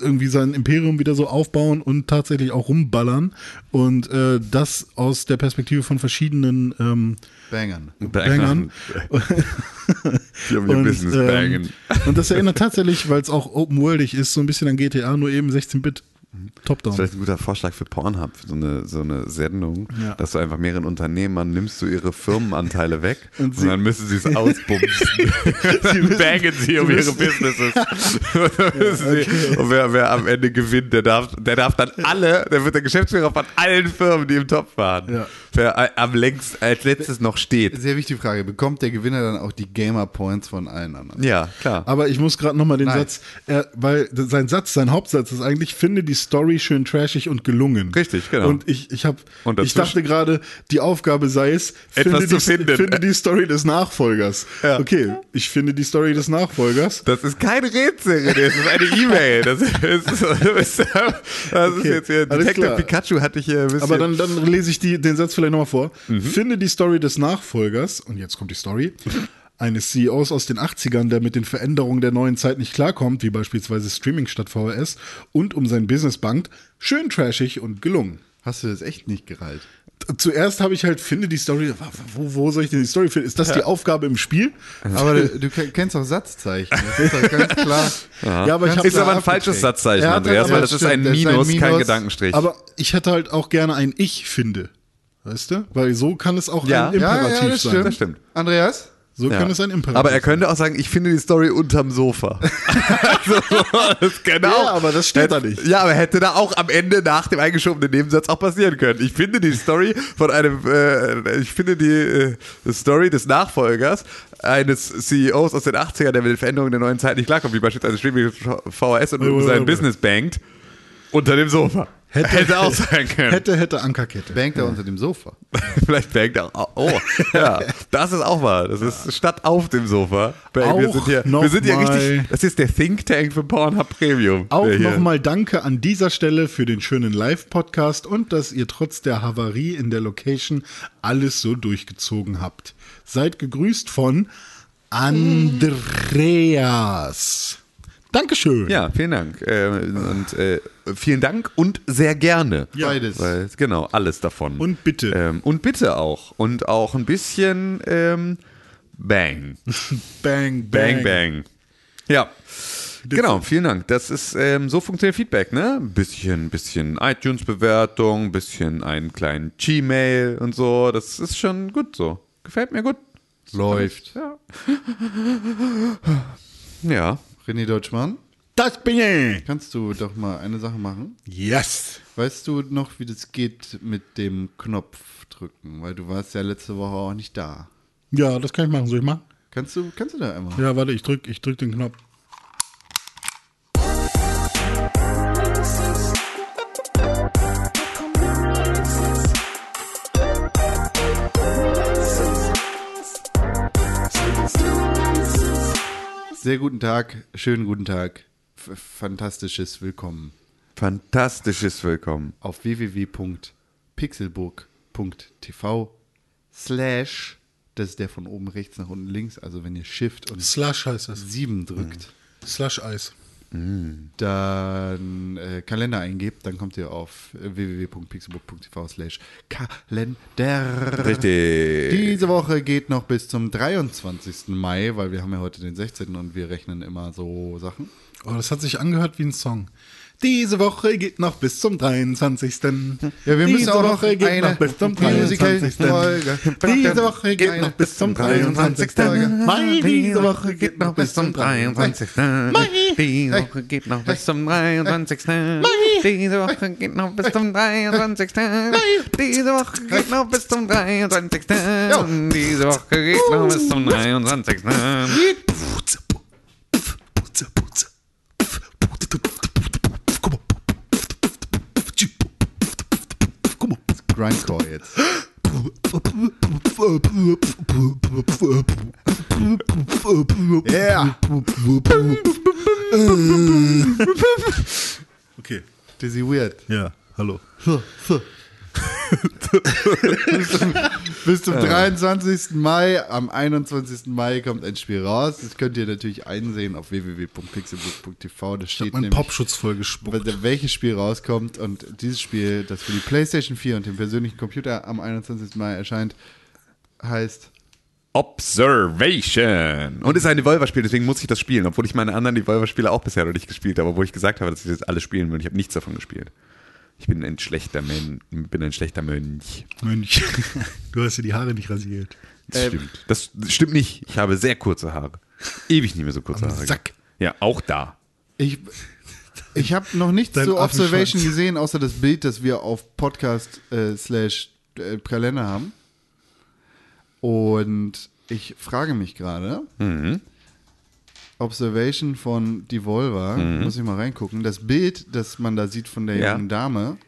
irgendwie sein Imperium wieder so aufbauen und tatsächlich auch rumballern. Und äh, das aus der Perspektive von verschiedenen ähm, Bangern. Bangern. Die haben ihr Und, Business ähm, bangen. und das erinnert tatsächlich, weil es auch open-worldig ist, so ein bisschen an GTA, nur eben 16-Bit. Das Top-down. ist vielleicht ein guter Vorschlag für Pornhub, so eine, so eine Sendung, Ja. dass du einfach mehreren Unternehmern nimmst du ihre Firmenanteile weg und, Und sie- dann müssen sie es ausbumsen. dann bangen sie um ihre Businesses. Sie- Und wer, wer am Ende gewinnt, der darf, der darf dann alle, der wird der Geschäftsführer von allen Firmen, die im Topf waren. Ja. Wer äh, am längst als letztes noch steht. Sehr wichtige Frage. Bekommt der Gewinner dann auch die Gamer Points von allen anderen? Ja, klar. Aber ich muss gerade nochmal den Nein. Satz, er, weil sein Satz, sein Hauptsatz ist eigentlich, finde die Story schön trashig und gelungen. Richtig, genau. Und ich, ich habe, Und ich dachte gerade, die Aufgabe sei es, Etwas finde, zu die, finden. finde die Story des Nachfolgers. Ja. Okay, ich finde die Story des Nachfolgers. Das ist kein Rätsel, das ist eine E-Mail. Das ist, das ist, das ist Okay, jetzt hier. Detective. Pikachu hatte ich hier ein bisschen. Aber dann, dann lese ich die, den Satz vielleicht nochmal vor. Mhm. Finde die Story des Nachfolgers, und jetzt kommt die Story, eines CEOs aus den 80ern, der mit den Veränderungen der neuen Zeit nicht klarkommt, wie beispielsweise Streaming statt VHS, und um sein Business bangt, schön trashig und gelungen. Hast du das echt nicht gereilt? Zuerst habe ich halt, finde die Story, wo, wo soll ich denn die Story finden? Ist das die Aufgabe im Spiel? Aber du, du kennst auch Satzzeichen. Das ist doch ganz klar. Ja, aber ich ist aber ein falsches Satzzeichen, Ja, Andreas, weil das das ist stimmt, ein das ist ein Minus, kein Minus. Gedankenstrich. Aber ich hätte halt auch gerne ein Ich finde. Weißt du? Weil so kann es auch Ja. ein Ja, Imperativ ja, das sein. stimmt. Das stimmt. Andreas? So Ja. kann es ein Imperativ Aber er könnte auch sagen, ich finde die Story unterm Sofa. also, das könnte Ja, auch. aber das steht da Hätte- nicht. Ja, aber hätte da auch am Ende nach dem eingeschobenen Nebensatz auch passieren können. Ich finde die Story von einem, äh, ich finde die äh, Story des Nachfolgers eines CEOs aus den 80ern, der mit den Veränderungen der neuen Zeit nicht klarkommt, wie beispielsweise Streaming VHS und um sein Business bankt, unter dem Sofa. Hätte, auch sein können. Hätte, hätte Ankerkette. Bankt er unter dem Sofa. Vielleicht bangt er auch. Oh, ja, das ist auch mal. Das ist statt auf dem Sofa. wir Auch sind hier, noch wir sind hier mal- richtig. Das ist der Think Tank für Pornhub Premium. Auch nochmal Danke an dieser Stelle für den schönen Live-Podcast und dass ihr trotz der Havarie in der Location alles so durchgezogen habt. Seid gegrüßt von Andreas. Dankeschön. Ja, vielen Dank. Äh, und äh, vielen Dank und sehr gerne. Beides. Weil, genau, alles davon. Und bitte. Ähm, und bitte auch. Und auch ein bisschen ähm, Bang. Bang, Bang, bang. Ja. Genau, vielen Dank. Das ist, ähm, so funktioniert Feedback, ne? Ein bisschen, bisschen iTunes-Bewertung, ein bisschen einen kleinen Gmail und so. Das ist schon gut so. Gefällt mir gut. Läuft. Ja. Ja. René Deutschmann, Das bin ich. kannst du doch mal eine Sache machen? Yes. Weißt du noch, wie das geht mit dem Knopf drücken? Weil du warst ja letzte Woche auch nicht da. Ja, das kann ich machen. Soll ich machen? Kannst du, kannst du da einmal? Ja, warte, ich drück, ich drück den Knopf. Sehr guten Tag, schönen guten Tag, fantastisches Willkommen Fantastisches Willkommen. auf www.pixelburg.tv slash, das ist der von oben rechts nach unten links, also wenn ihr Shift und Slush heißt das. 7 drückt, Slush-Eis. dann äh, Kalender eingebt, dann kommt ihr auf www.pixelburg.tv slash Kalender. Richtig. Diese Woche geht noch bis zum 23. Mai, weil wir haben ja heute den 16. und wir rechnen immer so Sachen. Oh, das hat sich angehört wie ein Song. Diese Woche geht noch bis zum 23. Ja, wir müssen Diese auch noch Woche geht eine noch bis zum Musical 23. Folge. Diese Woche geht noch bis zum 23. Mai. Diese Woche geht noch bis zum 23. Mai. Diese Woche geht noch bis zum 23. Diese Woche geht noch bis zum 23. Diese Woche geht noch bis zum 23. Diese Woche geht noch bis zum 23. Grindcore jetzt. Yeah. Okay. Dizzy Weird. Ja, hallo. Bis zum 23. Mai, am 21. Mai kommt ein Spiel raus. Das könnt ihr natürlich einsehen auf www.pixelbook.tv. Da Ich steht nämlich, Popschutz voll gespuckt. welches Spiel rauskommt. Und dieses Spiel, das für die PlayStation 4 und den persönlichen Computer am 21. Mai erscheint, heißt Observation. Und ist ein Devolver-Spiel, deswegen muss ich das spielen, obwohl ich meine anderen Devolver-Spiele auch bisher noch nicht gespielt habe, obwohl ich gesagt habe, dass ich das alle spielen will. Ich habe nichts davon gespielt. Ich bin ein schlechter Mönch. Bin ein schlechter Mönch. Mönch. Du hast dir die Haare nicht rasiert. Das stimmt. Das stimmt nicht. Ich habe sehr kurze Haare. Ewig nicht mehr so kurze Am Haare. Sack. Ja, auch da. Ich, ich habe noch nichts Dein zu Observation gesehen, außer das Bild, das wir auf Podcast äh, slash äh, Kalender haben. Und ich frage mich gerade, Observation von Devolver, muss ich mal reingucken. Das Bild, das man da sieht von der Ja. jungen Dame,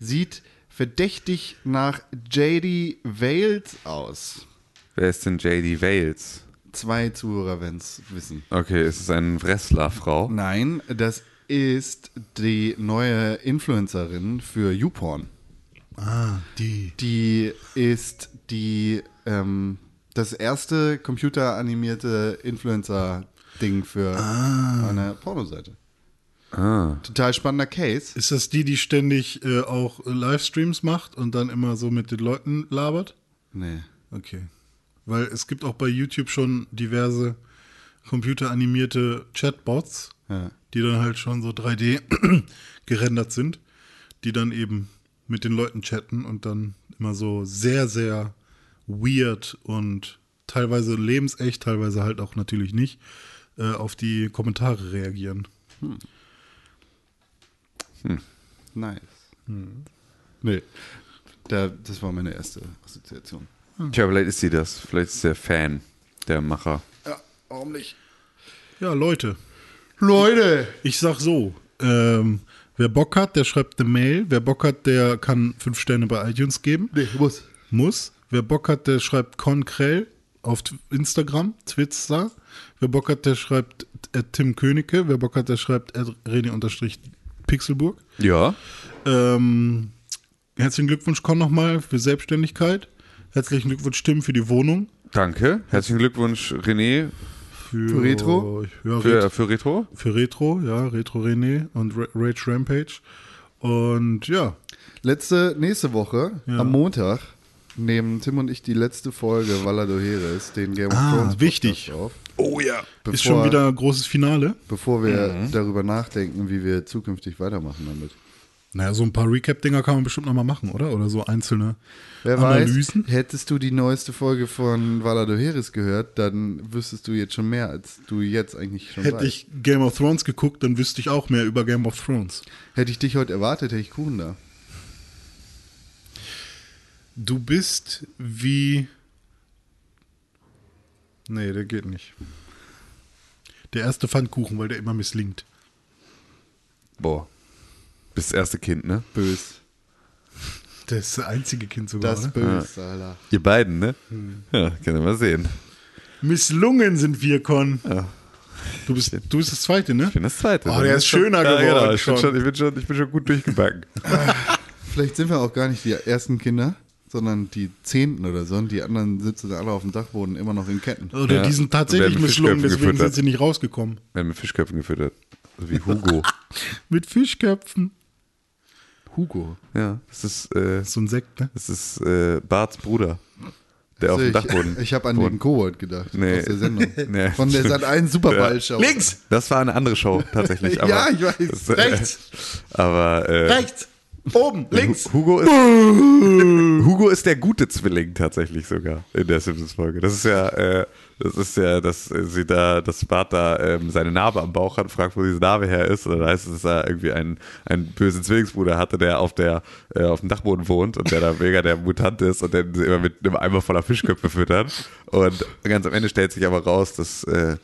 sieht verdächtig nach JD Wales aus. Wer ist denn JD Wales? Zwei Zuhörer werden es wissen. Okay, ist es eine Wrestlerfrau? Nein, das ist die neue Influencerin für YouPorn. Ah, die. Die ist die ähm, das erste computeranimierte Influencer-Ding für eine Pornoseite. Ah. Total spannender Case. Ist das die, die ständig äh, auch Livestreams macht und dann immer so mit den Leuten labert? Nee. Okay. Weil es gibt auch bei YouTube schon diverse computeranimierte Chatbots, Ja. die dann halt schon so 3D gerendert sind, die dann eben mit den Leuten chatten und dann immer so sehr, sehr weird und teilweise lebensecht, teilweise halt auch natürlich nicht, äh, auf die Kommentare reagieren. Nice. Nee. Da, das war meine erste Assoziation. Tja, vielleicht ist sie das. Vielleicht ist der Fan, der Macher. Ja, warum nicht? Ja, Leute, Leute! ich sag so, ähm, wer Bock hat, der schreibt eine Mail. Wer Bock hat, der kann fünf Sterne bei iTunes geben. Nee, muss. Muss. Wer Bock hat, der schreibt Konkrell auf Instagram, Twitter. Wer Bock hat, der schreibt Tim Königke. Wer Bock hat, der schreibt René-Pixelburg. Ja. Ähm, herzlichen Glückwunsch, Con, nochmal für Selbstständigkeit. Herzlichen Glückwunsch, Tim, für die Wohnung. Danke. Herzlichen Glückwunsch, René, Für, Für Retro? Ja, für, Ret- für Retro. für Retro, ja, Retro René und Ra- Rage Rampage. Und ja, Letzte, nächste Woche, Ja. am Montag, nehmen Tim und ich die letzte Folge Valado Heres, den Game of Ah, Thrones wichtig. auf. oh ja, Bevor, ist schon wieder ein großes Finale. Bevor wir darüber nachdenken, wie wir zukünftig weitermachen damit. Naja, so ein paar Recap-Dinger kann man bestimmt nochmal machen, oder? Oder so einzelne Wer Analysen. weiß, hättest du die neueste Folge von Valado Heres gehört, dann wüsstest du jetzt schon mehr, als du jetzt eigentlich schon Hätte weißt. ich Game of Thrones geguckt, dann wüsste ich auch mehr über Game of Thrones. Hätte ich dich heute erwartet, hätte ich Kuchen da. Du bist wie. Nee, der geht nicht. Der erste Pfannkuchen, weil der immer misslingt. Boah. Bist das erste Kind, ne? Bös. Der ist das einzige Kind sogar. Das oder? bös, Alter. Ihr beiden, ne? Ja, können wir mal sehen. Misslungen sind wir, Con. Du, bist, du bist das zweite, ne? Ich bin das zweite. Oh, der ist schöner ja, geworden Genau. Ich, bin schon. schon, ich, bin schon, ich bin schon gut durchgebacken. Vielleicht sind wir auch gar nicht die ersten Kinder, sondern die Zehnten oder so. Und die anderen sitzen alle auf dem Dachboden immer noch in Ketten. Oder Ja. die sind tatsächlich Werden Fischköpfen deswegen sind gefüttert. sie nicht rausgekommen. Wir haben mit Fischköpfen gefüttert. So wie Hugo. Mit Fischköpfen. Hugo. ja, das ist, äh, So ein Sekt, ne? das ist äh, Barts Bruder. Der auf dem ich Dachboden. ich habe an den Kobold gedacht. Nee. Aus der Sendung. Nee. Von der Sat 1 Superball-Show. Links! Das war eine andere Show, tatsächlich. Aber, Ja, ich weiß. Das, äh, Rechts! Aber äh, Rechts! Oben! Links! Hugo ist, Hugo ist der gute Zwilling tatsächlich sogar in der Simpsons-Folge. Das ist ja, äh, das ist ja, dass sie da, dass Bart da ähm, seine Narbe am Bauch hat, fragt, wo diese Narbe her ist. Und dann heißt es, dass er irgendwie einen, einen bösen Zwillingsbruder hatte, der auf der, äh, auf dem Dachboden wohnt und der da mega der Mutant ist und den sie immer mit einem Eimer voller Fischköpfe füttern. Und ganz am Ende stellt sich aber raus, dass äh,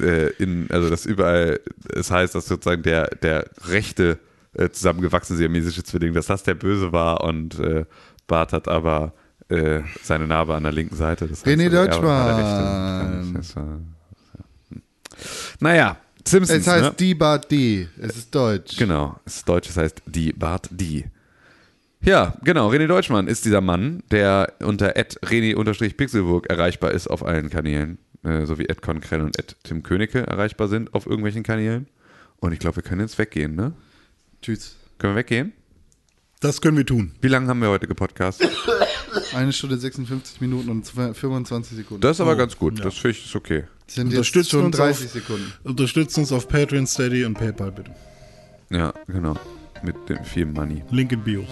äh, in, also dass überall es heißt, dass sozusagen der, der rechte äh, zusammengewachsene siamesische Zwilling, dass das der Böse war und äh, Bart hat aber äh, seine Narbe an der linken Seite. Das René er war der Deutschmann. Das war, hm. naja, Simpsons. Es heißt ne? die Bart die. Es ist Deutsch. Genau, es ist Deutsch, es heißt die Bart die. Ja, genau, René Deutschmann ist dieser Mann, der unter rené-pixelburg erreichbar ist auf allen Kanälen, äh, sowie Konkrell und Tim Königke erreichbar sind auf irgendwelchen Kanälen. Und ich glaube, wir können jetzt weggehen, ne? Tschüss. Können wir weggehen? Das können wir tun. Wie lange haben wir heute gepodcastet? Eine Stunde 56 Minuten und 25 Sekunden. Das ist aber Oh, ganz gut, ja. das finde ich ist okay. sind jetzt Unterstützt schon uns 30 auf- Sekunden. Unterstützt uns auf Patreon, Steady und PayPal bitte. Ja, genau. Mit dem viel Money. Link in Bio.